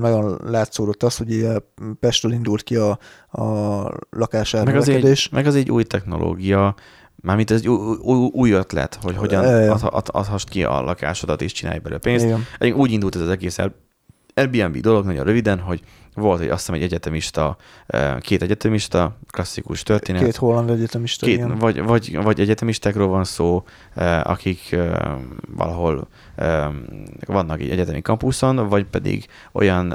nagyon látszódott az, hogy Pestről indult ki a, a lakásár meg, az egy, növekedés. meg az egy új technológia, mármint ez egy új, új, új ötlet, hogy hogyan ad, ad, adhassd ki a lakásodat és csinálj belőle pénzt. Igen. Úgy indult ez az egész Air- Airbnb dolog nagyon röviden, hogy volt egy, azt hiszem egy egyetemista, két egyetemista, klasszikus történet. Két holland egyetemista, Két, igen. vagy, vagy, vagy egyetemistákról van szó, akik valahol vannak egy egyetemi kampuszon, vagy pedig olyan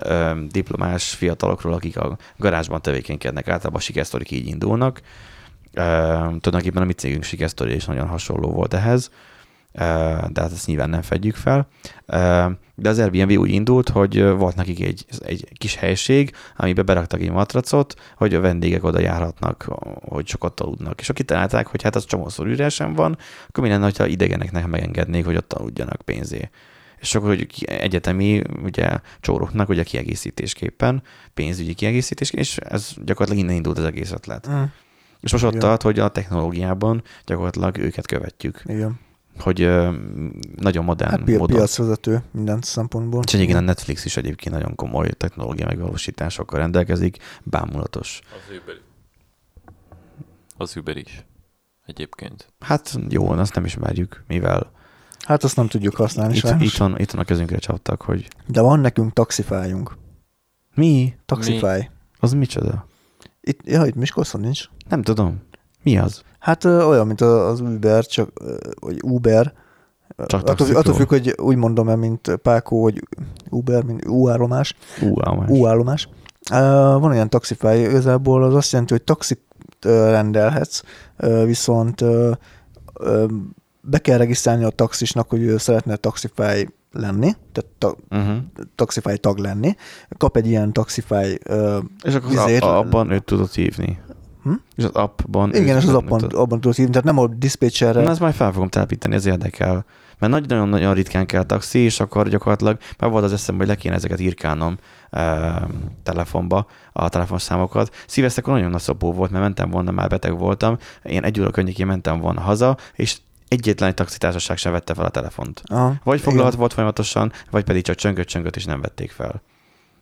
diplomás fiatalokról, akik a garázsban tevékenykednek. Általában sikersztorik így indulnak. Tulajdonképpen a mi cégünk sikersztori is nagyon hasonló volt ehhez, eh, de hát ezt nyilván nem fedjük fel. De az Airbnb úgy indult, hogy volt nekik egy, egy kis helység, amiben beraktak egy matracot, hogy a vendégek oda járhatnak, hogy sokat aludnak. És akik találták, hogy hát az csomószor üresen van, akkor mi lenne, hogyha idegeneknek megengednék, hogy ott aludjanak pénzé. És akkor, hogy egyetemi ugye, csóroknak ugye kiegészítésképpen, pénzügyi kiegészítésképpen, és ez gyakorlatilag innen indult az egész ötlet. Mm, És most ott Igen. tart, hogy a technológiában gyakorlatilag őket követjük, igen. Hogy nagyon modern Hát pi- módon. piacvezető minden szempontból. És egyébként a Netflix is egyébként nagyon komoly technológia megvalósításokkal rendelkezik, bámulatos. Az Uber. Az Uber is. Egyébként. Hát jó, azt nem ismerjük, mivel Hát azt nem tudjuk használni itt, sajnos. itthon, itthon a kezünkre csaptak, hogy De van nekünk taxifájunk. mi? Taxify. Az micsoda? Itt, ja, itt Miskolcon nincs. Nem tudom. Mi az? Hát ö, olyan, mint az Uber, csak, ö, vagy Uber. Csak attól, taxikról? attól függ, hogy úgy mondom-e, mint Pákó, hogy Uber, mint U-állomás. Ú, állomás. U-állomás. Uh, van olyan taxify, igazából az azt jelenti, hogy taxit rendelhetsz, viszont be kell regisztrálni a taxisnak, hogy ő szeretne Taxify lenni, tehát ta- Uh-huh. Taxify tag lenni. Kap egy ilyen Taxify uh, És akkor az Izét- a- abban őt tudod hívni. Hm? És az appban... igen, és az tudod- abban, tudod- abban tudod hívni, tehát nem a dispatcherre. Na, ezt majd fel fogom telepíteni, ez érdekel. Mert nagyon-nagyon ritkán kell taxi, és akkor gyakorlatilag már volt az eszembe, hogy le kéne ezeket írkálnom e, telefonba, a telefonszámokat. Szívesztekor nagyon nagy szopó volt, mert mentem volna, már beteg voltam, én egy óra környékén mentem volna haza, és egyetlen egy taxitársaság sem vette fel a telefont. Aha, Vagy igen. foglalt volt folyamatosan, vagy pedig csak csöngött-csöngött, és nem vették fel.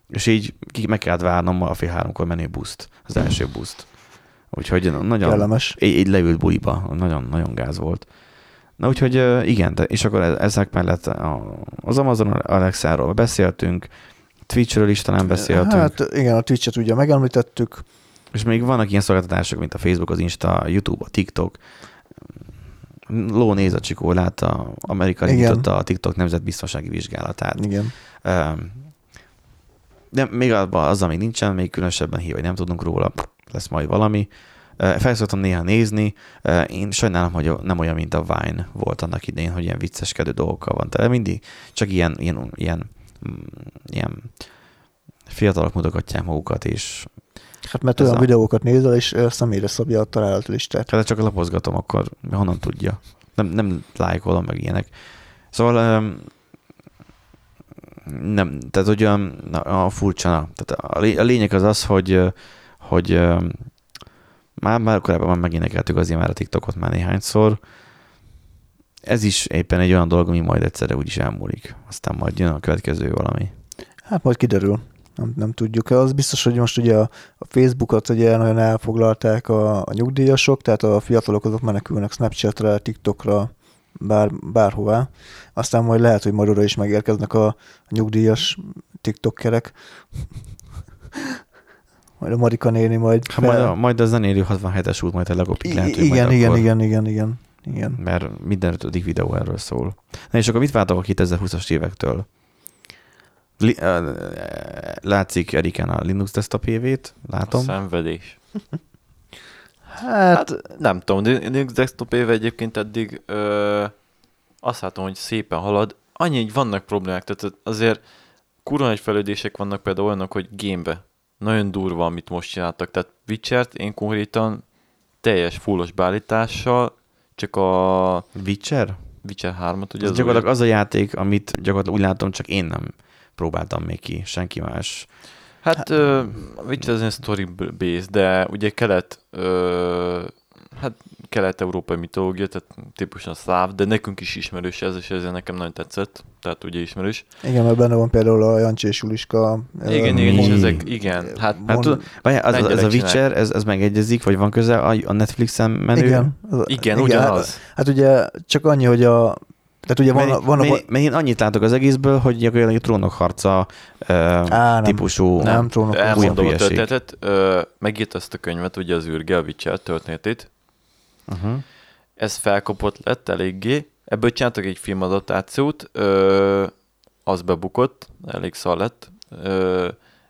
És így meg kellett várnom a fél háromkor menő buszt, az első buszt. Úgyhogy nagyon, Kellemes. így, így leült buliba, nagyon, nagyon gáz volt. Na úgyhogy igen, de, és akkor e- ezek mellett a- az Amazon Alexáról beszéltünk, Twitchről is talán beszéltünk. Hát igen, a Twitch-et ugye megemlítettük. És még vannak ilyen szolgáltatások, mint a Facebook, az Insta, a YouTube, a TikTok. Ló néz a csikó, látta, Amerika nyitotta a TikTok nemzetbiztonsági vizsgálatát. Igen. De még az, ami nincsen, még különösebben hív, hogy nem tudunk róla, lesz majd valami. Ö, Fel szoktam néha nézni. Én sajnálom, hogy nem olyan, mint a Vine volt annak idején, hogy ilyen vicceskedő dolgokkal van tele. Mindig csak ilyen, ilyen, ilyen, mm, ilyen fiatalok mutogatják magukat, és Hát mert olyan a- videókat nézel, és személyre szabja a találat listát. ha csak lapozgatom, akkor honnan tudja? Nem, nem lájkolom meg ilyenek. Szóval nem, tehát hogy olyan a furcsa, na, tehát a, lé- a lényeg az az, hogy, hogy már, már korábban már megénekeltük azért már a TikTokot már néhányszor. Ez is éppen egy olyan dolog, ami majd egyszerre úgyis elmúlik. Aztán majd jön a következő valami. Hát majd kiderül. Nem, nem tudjuk. Az biztos, hogy most ugye a, a Facebookot ugye nagyon elfoglalták a, a nyugdíjasok, tehát a fiatalok azok menekülnek Snapchatre, TikTokra, bár, bárhová. Aztán majd lehet, hogy majd oda is megérkeznek a, a nyugdíjas TikTokkerek. *laughs* majd a Marika néni majd... Ha majd, a, majd a zenélő 67-es út majd lekopik, lehet, hogy igen, majd igen, akkor... igen, igen, igen, igen. mert minden ötödik videó erről szól. Na és akkor mit vártok a 2020-as évektől? Látszik Erikán a Linux desktop évét, A látom. szenvedés. Hát, Hát nem tudom, Linux desktop éve egyébként eddig ö, azt látom, hogy szépen halad. Annyi, hogy vannak problémák, tehát azért kurva nagy fejlődések vannak például olyanok, hogy gamebe. Nagyon durva, amit most csináltak. Tehát Witcher-t én konkrétan teljes fullos beállítással, csak a Witcher? Witcher 3-at, ugye Ez az gyakorlatilag az a játék, amit gyakorlatilag úgy látom, csak én nem próbáltam még ki, senki más. Hát ö, a Witcher az egy story base, de ugye kelet, ö, hát kelet-európai mitológia, tehát típusan szláv, de nekünk is ismerős ez, és ezért nekem nagyon tetszett, tehát ugye ismerős. igen, mert benne van például a Jancsi és Juliska. Igen, ö, igen, és ezek, igen, hát Hát Mond- tudod, várjál, az, ez a. Witcher, ez, ez megegyezik, vagy van köze a, a Netflixen menő? Igen, az- igen, ugyanaz. Hát, hát ugye csak annyi, hogy a tehát ugye van, Mert, van a, mert, mert én annyit látok az egészből, hogy gyakorlatilag a trónok harca ö, Á, nem. típusú. Nem, trónok. Elmondom a történetet, ö, megírta ezt a könyvet, ugye az űrge, a Witcher történetét, Uh-huh. ez felkapott lett eléggé, ebből csináltak egy filmadaptációt, ö, az bebukott, elég szar lett, ö,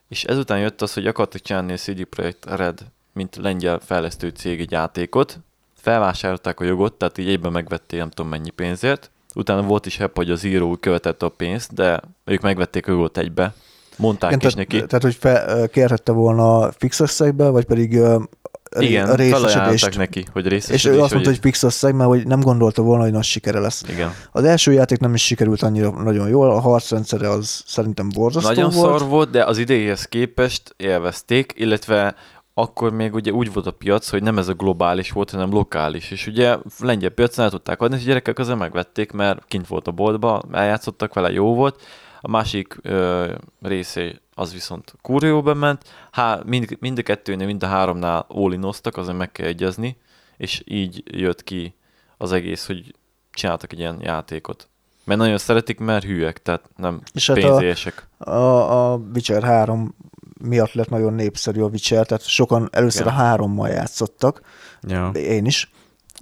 és ezután jött az, hogy akartak csinálni a CD Projekt Red, mint lengyel fejlesztő cég egy játékot, felvásárolták a jogot, tehát így egyben megvették nem tudom mennyi pénzért, utána volt is hepp, hogy az író követette a pénzt, de ők megvették a egybe, mondták Igen, is tehát, neki. tehát, hogy fe, kérhette volna fix összegbe, vagy pedig Igen, a részesedést. neki, hogy És részesedés. ő azt mondta, hogy fix összeg, mert hogy nem gondolta volna, hogy nagy sikere lesz. Igen. Az első játék nem is sikerült annyira nagyon jól, a harcrendszere az szerintem borzasztó Nagyon volt. szar volt, de az idejéhez képest élvezték, illetve akkor még ugye úgy volt a piac, hogy nem ez a globális volt, hanem lokális. És ugye lengyel piacon el tudták adni, és a gyerekek azért megvették, mert kint volt a boltba, eljátszottak vele, jó volt. A másik ö, része az viszont kurva jó bement. Há, mind, mind a kettőnél, mind a háromnál ólinoztak, azért meg kell egyezni, és így jött ki az egész, hogy csináltak egy ilyen játékot. Mert nagyon szeretik, mert hülyek, tehát nem És hát a- pénzések. A, a Witcher 3 miatt lett nagyon népszerű a Witcher, tehát sokan először Igen. a hárommal játszottak, Ja. én is.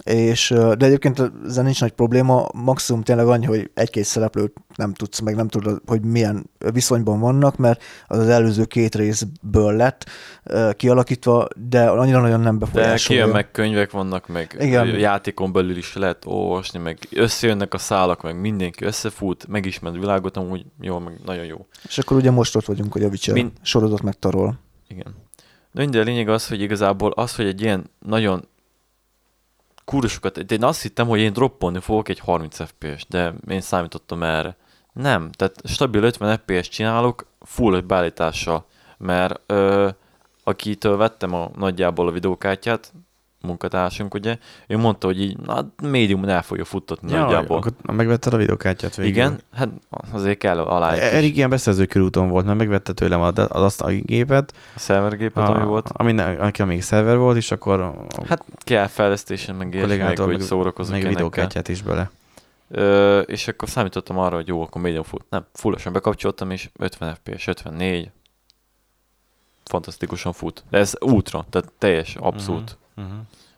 És, de egyébként ezzel nincs nagy probléma, maximum tényleg annyi, hogy egy-két szereplőt nem tudsz, meg nem tudod, hogy milyen viszonyban vannak, mert az az előző két részből lett kialakítva, de annyira nagyon nem De befolyásolja. kijön, meg könyvek vannak, meg Igen. Játékon belül is lehet olvasni, meg összejönnek a szálak, meg mindenki összefut, megismert világot, amúgy jó, meg nagyon jó. És akkor ugye most ott vagyunk, hogy a Witcher Min- sorozat megtarol. Igen. De minden a lényeg az, hogy igazából az, hogy egy ilyen nagyon kursokat, de én azt hittem, hogy én droppolni fogok egy 30 FPS, de én számítottam erre. Nem, tehát stabil 50 FPS csinálok full beállítással, mert ö, akitől vettem a, nagyjából a videókártyát, munkatársunk, ugye, ő mondta, hogy így, na, médiumon el fogja futtatni Ja, nagyjából. akkor megvetted a videókártyát végül. Igen, hát azért kell alá Erik ilyen beszerző körúton volt, mert megvette tőlem az az asztali gépet, a szervergépet, ami volt. ami, ne- aki még szerver volt, és akkor a Hát kell fejlesztésen, meg ilyesmi, hogy meg ilyenekkel. videókártyát is bele. Ö, és akkor számítottam arra, hogy jó, akkor médium full. Nem, fullosan bekapcsoltam, és 50 FPS, 54. fantasztikusan fut. De ez útra, tehát teljes, abszolút. Uh-huh.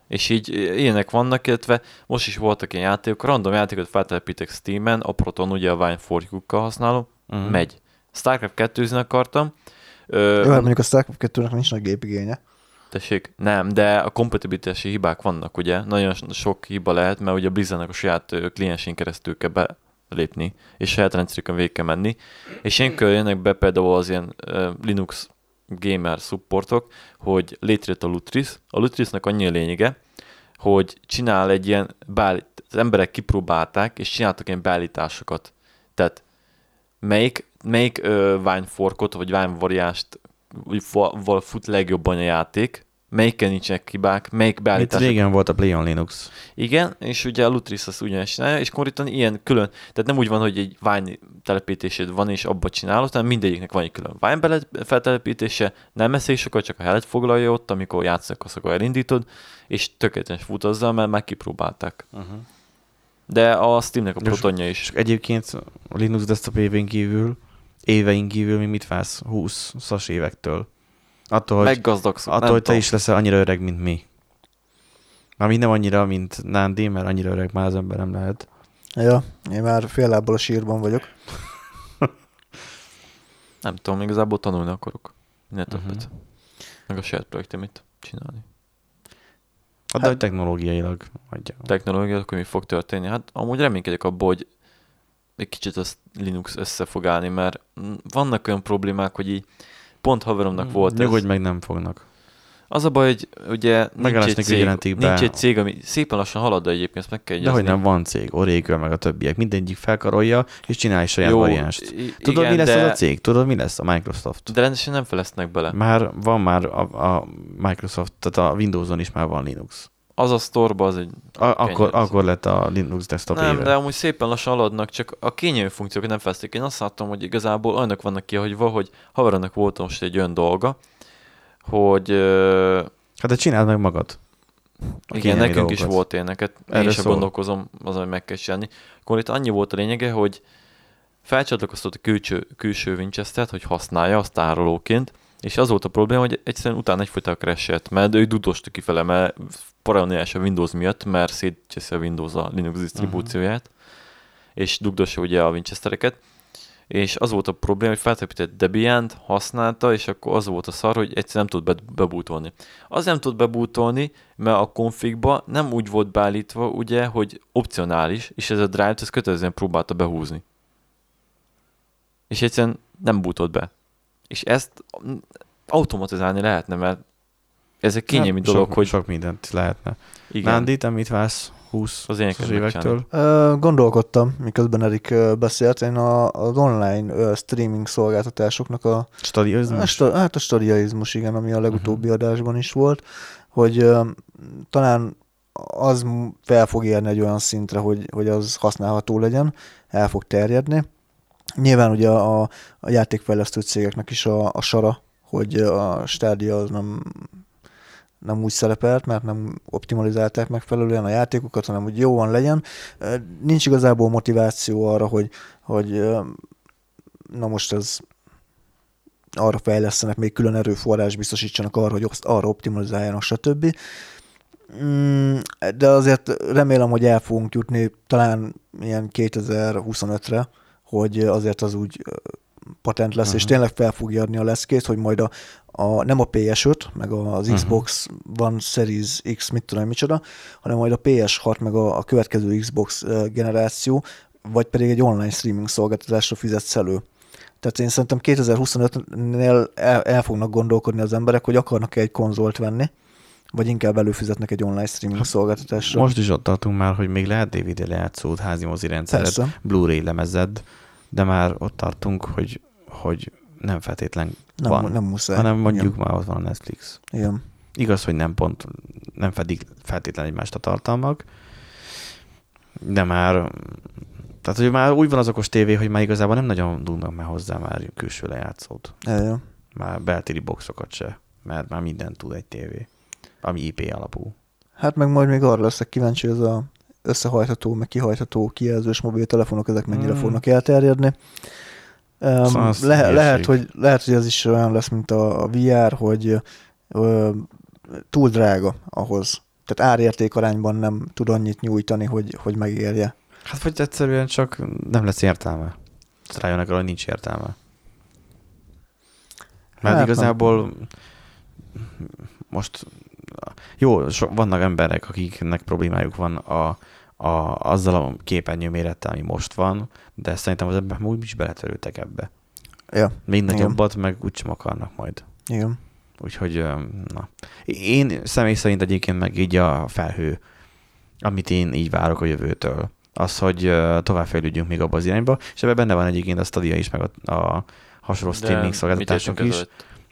És így ilyenek vannak, illetve most is voltak ilyen játékok, random játékot feltelepítek Steam-en, a Proton ugye a Wine forkukkal használom, Uh-huh. megy. Starcraft 2 akartam, Jó, Ö, hát mondjuk a Starcraft 2-nek nincs nagy gépigénye. tessék, nem, de a kompatibilitási hibák vannak, ugye? Nagyon sok hiba lehet, mert ugye a Blizzardnak a saját kliensén keresztül kell belépni, és saját rendszerükön végig kell menni. És ilyenkor jönnek be például az ilyen Linux gamer supportok, hogy létrejött a Lutris. A Lutrisnak annyi a lényege, hogy csinál egy ilyen beállít, az emberek kipróbálták, és csináltak ilyen beállításokat. Tehát melyik, melyik ö, Wine forkot, vagy Wine variást úgy fa- val fut legjobban a játék, melyiken nincsenek hibák, melyik Itt beállítás. régen volt a Play on Linux. Igen, és ugye a Lutris azt ugyanezt csinálja, és konkrétan ilyen külön, tehát nem úgy van, hogy egy Wine telepítésed van, és abba csinálod, hanem mindegyiknek van egy külön bele- feltelepítése, nem eszik sokat, csak a helyet foglalja ott, amikor játszanak, azt akkor elindítod, és tökéletesen fut azzal, mert már kipróbálták. Uh-huh. De a Steamnek a protonja is. És egyébként a Linux desktop évén kívül, éveink kívül mi mit válsz 20 szas évektől? Attól, hogy, Meggazdagszol. attól, hogy te is leszel annyira öreg, mint mi. Már nem annyira, mint Nándi, mert annyira öreg már az ember nem lehet. Ja, én már fél lábbal a sírban vagyok. *laughs* Nem tudom, igazából tanulni akarok. Minél többet. Uh-huh. Meg a saját projektemet csinálni. Hát, de hogy technológiailag adja. Technológia, akkor mi fog történni? Hát amúgy reménykedek abból, hogy egy kicsit az Linux össze fog állni, mert vannak olyan problémák, hogy így pont haveromnak volt ez. Nyugodj meg, nem fognak. Az a baj, hogy ugye nincs egy, cég, nincs egy cég, ami szépen lassan halad, de egyébként ezt meg kell De hogy jegyezni. nem van cég, Oracle meg a többiek. Mindegyik felkarolja, és csinál egy saját Jó, variánst. Tudod, igen, mi lesz de, az a cég? Tudod, mi lesz? A Microsoft. De rendesen nem felesznek bele. Már van már a, a Microsoft, tehát a Windowson is már van Linux. Az a sztorba az egy... A, akkor, akkor lett a Linux desktop nem, éve. de amúgy szépen lassan haladnak, csak a kényelmi funkciókat nem fejezték. Én azt láttam, hogy igazából olyanok vannak ki, hogy valahogy haveronak volt most egy olyan dolga, hogy Hát de csináld meg magad. A igen, nekünk is dolgokat. volt ilyeneket, én Erről sem szól. gondolkozom azon, hogy meg kell csinálni. Akkor itt annyi volt a lényege, hogy felcsatlakoztat a külső, külső Winchester-t, hogy használja azt tárolóként, és az volt a probléma, hogy egyszerűen utána egyfajta crashet, mert ő dudosta kifele, mert paranoiás a Windows miatt, mert szétcseszi a Windows a Linux disztribúcióját, uh-huh. és dugdossa ugye a Winchestereket, és az volt a probléma, hogy feltelepített Debian-t, használta, és akkor az volt a szar, hogy egyszerűen nem tud be- bebútolni. Az nem tud bebútolni, mert a configba nem úgy volt beállítva, ugye, hogy opcionális, és ez a drive-t ez kötelezően próbálta behúzni. És egyszerűen nem bútolt be. És ezt automatizálni lehetne, mert ez egy kényelmi Hát, dolog, sok, hogy Sok mindent lehetne. igen, Nándi, te mit válsz 20 Az éneket évektől? Ö, gondolkodtam, miközben Erik beszélt, én a, az online streaming szolgáltatásoknak a, a, Stadionizmus? sta, hát a stadiaizmus, igen, ami a legutóbbi adásban is volt, hogy talán az fel fog érni egy olyan szintre, hogy, hogy az használható legyen, el fog terjedni. Nyilván ugye a, a játékfejlesztő cégeknek is a, a sara, hogy a stádia az nem, nem úgy szerepelt, mert nem optimalizálták megfelelően a játékokat, hanem hogy jóan legyen. Nincs igazából motiváció arra, hogy, hogy na most ez arra fejlesztenek, még külön erőforrás biztosítsanak arra, hogy azt arra optimalizáljanak, stb. Mm, De azért remélem, hogy el fogunk jutni talán ilyen 2025-re, hogy azért az úgy patent lesz, uh-huh. és Mhm. tényleg fel fogja adni a leszkét, hogy majd a, a nem a PS5, meg az Mhm. Xbox One Series X, mit tudom, micsoda, hanem majd a PS6, meg a, a következő Xbox generáció, vagy pedig egy online streaming szolgáltatásra fizetsz elő. Tehát én szerintem 2025-nél el, el fognak gondolkodni az emberek, hogy akarnak-e egy konzolt venni, vagy inkább előfizetnek egy online streaming szolgáltatásra. Most is ott tartunk már, hogy még lehet DVD lejátszód, házi mozi rendszered. Blu-ray lemezed, de már ott tartunk, hogy, hogy nem feltétlen Nem, van, nem muszáj. hanem mondjuk Igen. már ott van a Netflix. Igen. Igaz, hogy nem pont, nem fedik feltétlenül egymást a tartalmak, de már, tehát hogy már úgy van az okos tévé, hogy már igazából nem nagyon dugnak már hozzá már külső lejátszót. Igen. Már beltéri boxokat se, mert már mindent tud egy tévé, ami IP alapú. Hát meg majd még arra leszek kíváncsi, hogy ez a összehajtható, meg kihajtható kijelzős mobiltelefonok, ezek mennyire Mm. fognak elterjedni. Szóval le, lehet, hogy, lehet, hogy az is olyan lesz, mint a, a VR, hogy ö, túl drága ahhoz. Tehát árérték arányban nem tud annyit nyújtani, hogy, hogy megérje. Hát vagy egyszerűen csak nem lesz értelme. Rájönnek arra, hogy nincs értelme. Mert Hát igazából most jó, so, vannak emberek, akiknek problémájuk van a, a, azzal a képernyő mérettel, ami most van, de szerintem az emberek úgy is beletörültek ebbe. Ja, Még Igen. nagyobbat meg úgysem akarnak majd. igen. Úgyhogy, na. Én személy szerint egyébként meg így a felhő, amit én így várok a jövőtől, az, hogy ö, továbbfejlődjünk még abba az irányba, és ebben benne van egyébként a Stadia is, meg a, a hasonló streaming szolgáltatások is.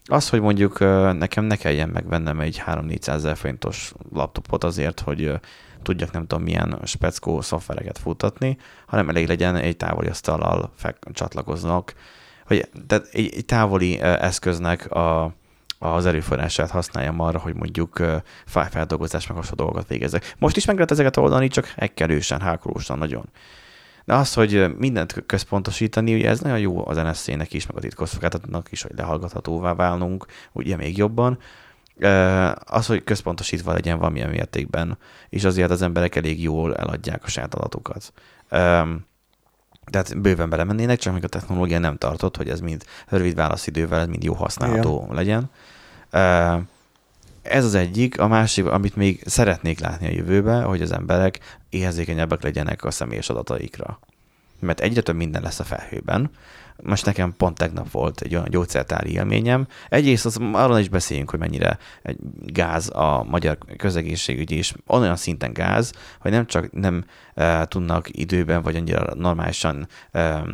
Az, hogy mondjuk nekem ne kelljen megvennem egy 3-400 ezer forintos laptopot azért, hogy tudjak nem tudom milyen speckó szoftvereket futtatni, hanem elég legyen egy távoli asztallal fel, csatlakoznak, hogy tehát egy, egy távoli eszköznek a, az erőforrását használjam arra, hogy mondjuk fájfeldolgozás meg hasonló dolgokat végezzek. Most is meg lehet ezeket oldani, csak ekkelősen, hákolósan nagyon. De az, hogy mindent központosítani, ugye ez nagyon jó az NSZ-nek is, meg a titkosszolgáltatónak is, hogy lehallgathatóvá válnunk, ugye még jobban. Az, hogy központosítva legyen valamilyen mértékben, és azért az emberek elég jól eladják a saját adatokat. Tehát bőven belemennének, csak még a technológia nem tartott, hogy ez mind rövid válaszidővel, ez mind jó használható Igen. legyen. Ez az egyik, a másik, amit még szeretnék látni a jövőbe, hogy az emberek érzékenyebbek legyenek a személyes adataikra. Mert egyre több minden lesz a felhőben. Most nekem pont tegnap volt egy olyan gyógyszertári élményem. Egyrészt az, arról is beszéljünk, hogy mennyire egy gáz a magyar közegészségügy, és olyan szinten gáz, hogy nem csak nem e, tudnak időben, vagy annyira normálisan e,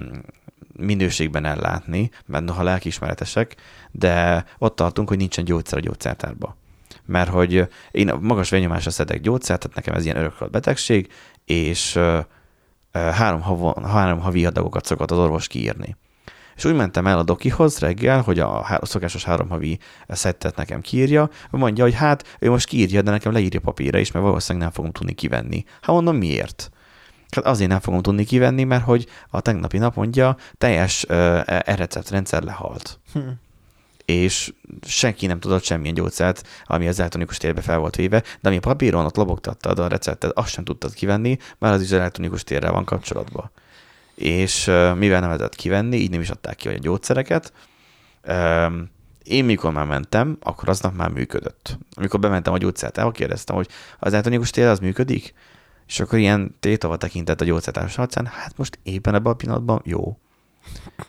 minőségben ellátni, mert noha lelkiismeretesek, de ott tartunk, hogy nincsen gyógyszer a gyógyszertárba. Mert hogy én magas vérnyomásra szedek gyógyszert, tehát nekem ez ilyen örökölt betegség, és ö, ö, három, havon, három havi adagokat szokott az orvos kiírni. És úgy mentem el a dokihoz reggel, hogy a szokásos három havi szettet nekem kiírja, mondja, hogy hát ő most kiírja, de nekem leírja papírra is, mert valószínűleg nem fogom tudni kivenni. Hát mondom, miért? Hát azért nem fogom tudni kivenni, mert hogy a tegnapi nap mondja, teljes uh, e-receptrendszer lehalt. Hm. És senki nem tudott semmilyen gyógyszert, ami az elektronikus térbe fel volt véve, de ami a papíron ott lobogtattad a receptet, azt sem tudtad kivenni, mert az is elektronikus térrel van kapcsolatban. És mivel nem lehetett kivenni, így nem is adták ki a gyógyszereket, én mikor már mentem, akkor aznap már működött. Amikor bementem a gyógyszertárba, kérdeztem, hogy az elektronikus tér az működik? És akkor ilyen tétova tekintett a gyógyszertárs arcán, hát most éppen ebben a pillanatban jó.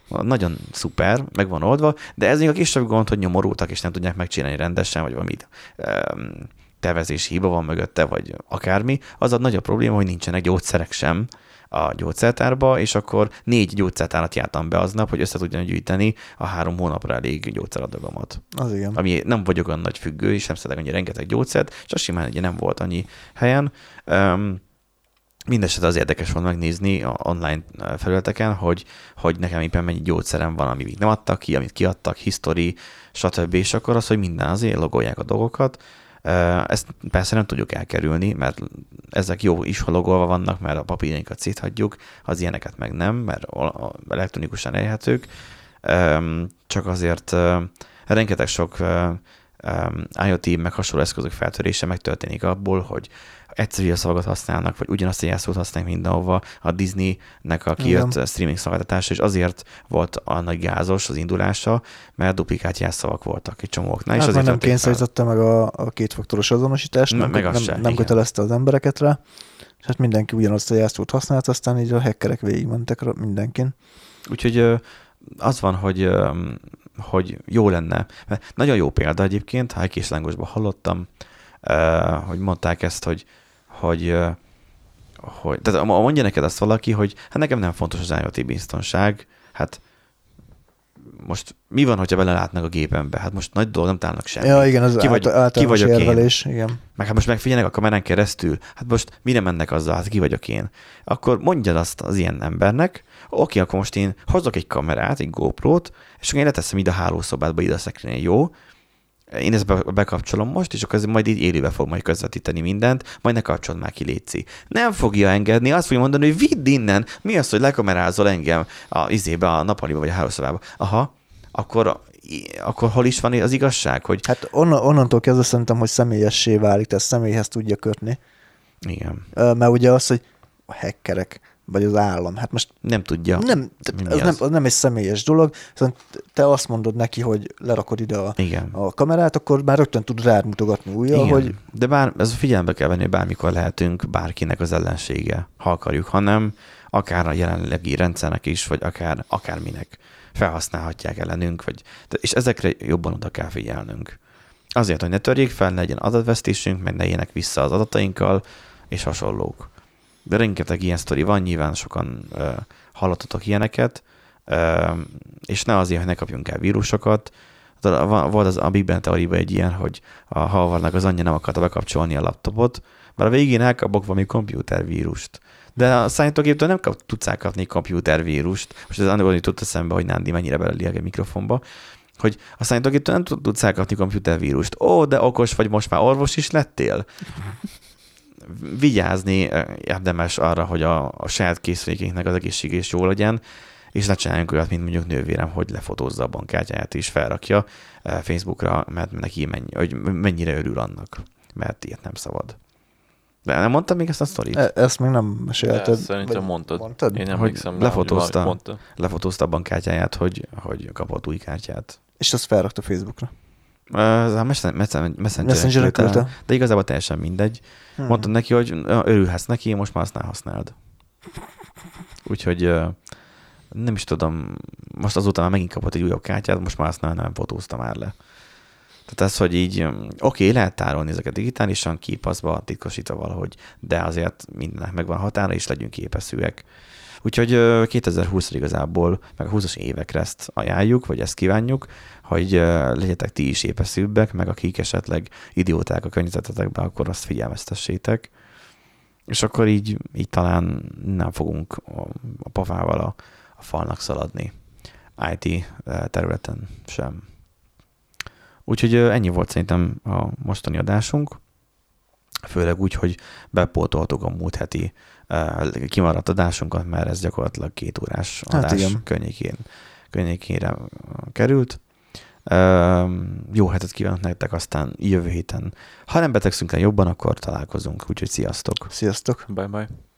Nagyon szuper, meg van oldva, de ez még a kisebb gond, hogy nyomorultak, és nem tudják megcsinálni rendesen, vagy valamit um, tervezési hiba van mögötte, vagy akármi. Az a nagyobb probléma, hogy nincsenek gyógyszerek sem a gyógyszertárba, és akkor négy gyógyszertárat jártam be aznap, hogy össze tudjam gyűjteni a három hónapra elég gyógyszeradagomat. Az igen. Ami nem vagyok olyan nagy függő, és nem szedek annyi rengeteg gyógyszert, csak simán ugye nem volt annyi helyen. Um, Mindenesetre az érdekes volt megnézni a online felületeken, hogy, hogy nekem éppen mennyi gyógyszerem van, amit még nem adtak ki, amit kiadtak, history, stb. És akkor az, hogy minden azért logolják a dolgokat. Ezt persze nem tudjuk elkerülni, mert ezek jó is logolva vannak, mert a papírjainkat széthagyjuk, az ilyeneket meg nem, mert elektronikusan elérhetők. Csak azért rengeteg sok IoT meg hasonló eszközök feltörése megtörténik abból, hogy egyszerű szavakat használnak, vagy ugyanazt a jelszót használnak mindenhova. A Disney-nek a kijött Igen. streaming szolgáltatása, és azért volt a nagy gázos az indulása, mert duplikált jelszavak voltak egy csomóknál. Hát és azért nem kényszerítette meg a, a kétfaktoros azonosítást, nem, meg nem, sem, nem kötelezte az embereket rá, és hát mindenki ugyanazt a jelszót használt, aztán így a hackerek végigmentek mindenkin. Úgyhogy az van, hogy hogy jó lenne. Mert nagyon jó példa egyébként, ha lángosban hallottam, hogy mondták ezt, hogy, hogy, hogy tehát mondja neked azt valaki, hogy hát nekem nem fontos az IoT biztonság, hát most mi van, hogyha belelátnak a gépembe? Hát most nagy dolog, nem találnak semmit. Ja, igen, az ki vagy, által, ki vagyok érvelés, én? igen. Meg hát most megfigyelnek a kamerán keresztül, hát most mire mennek azzal, hát ki vagyok én? Akkor mondjad azt az ilyen embernek, oké, akkor most én hozok egy kamerát, egy GoPro-t, és akkor én leteszem ide a hálószobádba, ide a szekrényen, jó? Én ezt be- bekapcsolom most, és akkor ez majd így élőbe fog majd közvetíteni mindent, majd ne kapcsolod már ki, Léci. Nem fogja engedni, azt fogja mondani, hogy vidd innen, mi az, hogy lekamerázol engem a izébe, a nappaliba vagy a hálószobába. Aha, akkor, akkor hol is van az igazság, hogy Hát onnan, onnantól kezdve szerintem, hogy személyessé válik, tehát személyhez tudja kötni. igen, Mert ugye az, hogy a hackerek, vagy az állam, hát most nem tudja. nem, mi ez nem, az. az nem egy személyes dolog, szóval te azt mondod neki, hogy lerakod ide a, Igen. a kamerát, akkor már rögtön tud rád mutogatni újra, Igen, hogy de bár ez figyelembe kell venni, hogy bármikor lehetünk bárkinek az ellensége, ha akarjuk, hanem akár a jelenlegi rendszernek is, vagy akár akárminek felhasználhatják ellenünk, vagy, és ezekre jobban oda kell figyelnünk. Azért, hogy ne törjék fel, ne legyen adatvesztésünk, meg ne éljenek vissza az adatainkkal, és hasonlók. De rengeteg ilyen sztori van, nyilván sokan ö, hallottatok ilyeneket, ö, és ne azért, hogy ne kapjunk el vírusokat. Van- Volt az a Big Bang teóriában egy ilyen, hogy a Harvardnak az anyja nem akarta bekapcsolni a laptopot, mert a végén elkapok valami komputervírust. De a számítógéptől nem kap, tudsz elkapni komputervírust. Most ez annak jutott eszembe, hogy Nándi mennyire belelieg a mikrofonba, hogy a számítógéptől nem tud- tudsz elkapni komputervírust. Ó, de okos vagy, most már orvos is lettél? Vigyázni eh, érdemes arra, hogy a, a saját készülékeinknek az egészség is jó legyen, és ne csináljunk olyat, mint mondjuk nővérem, hogy lefotózza a bankkártyáját és felrakja eh, Facebookra, mert neki mennyi, hogy mennyire örül annak, mert ilyet nem szabad. De nem mondtam még ezt a sztorit? e- ezt még nem mesélted. ezt szerintem vagy mondtad. mondtad? Én nem Hogy emlékszem rá, lefotózta. hogy mondta. Lefotózta a bankkártyáját, hogy, hogy kapott új kártyát. És azt felrakta Facebookra. Ez a messen- messen- Messenger-en Messenger-en küldte, de igazából teljesen mindegy. Hmm. Mondtam neki, hogy örülhetsz neki, most már azt ne használd. Úgyhogy nem is tudom, most azóta már megint kapott egy újabb kártyát, most már azt nem, nem fotózta már le. Tehát ez, hogy így, oké, okay, lehet tárolni ezeket digitálisan, képaszba, titkosítva valahogy, de azért mindennek megvan határa, és legyünk képeszűek. Úgyhogy ö, 2020 igazából, meg a 20-as évekre ezt ajánljuk, vagy ezt kívánjuk, hogy legyetek ti is épeszűbbek, meg akik esetleg idióták a környezetetekben, akkor azt figyelmeztessétek. És akkor így, így talán nem fogunk a, pofával a, a falnak szaladni IT területen sem. Úgyhogy ennyi volt szerintem a mostani adásunk. Főleg úgy, hogy bepótoltuk a múlt heti kimaradt adásunkat, mert ez gyakorlatilag két órás Hát adás igen. környékén, környékére került. Jó hetet kívánok nektek, aztán jövő héten, ha nem betegszünk el jobban, akkor találkozunk, úgyhogy sziasztok! Sziasztok! Bye bye.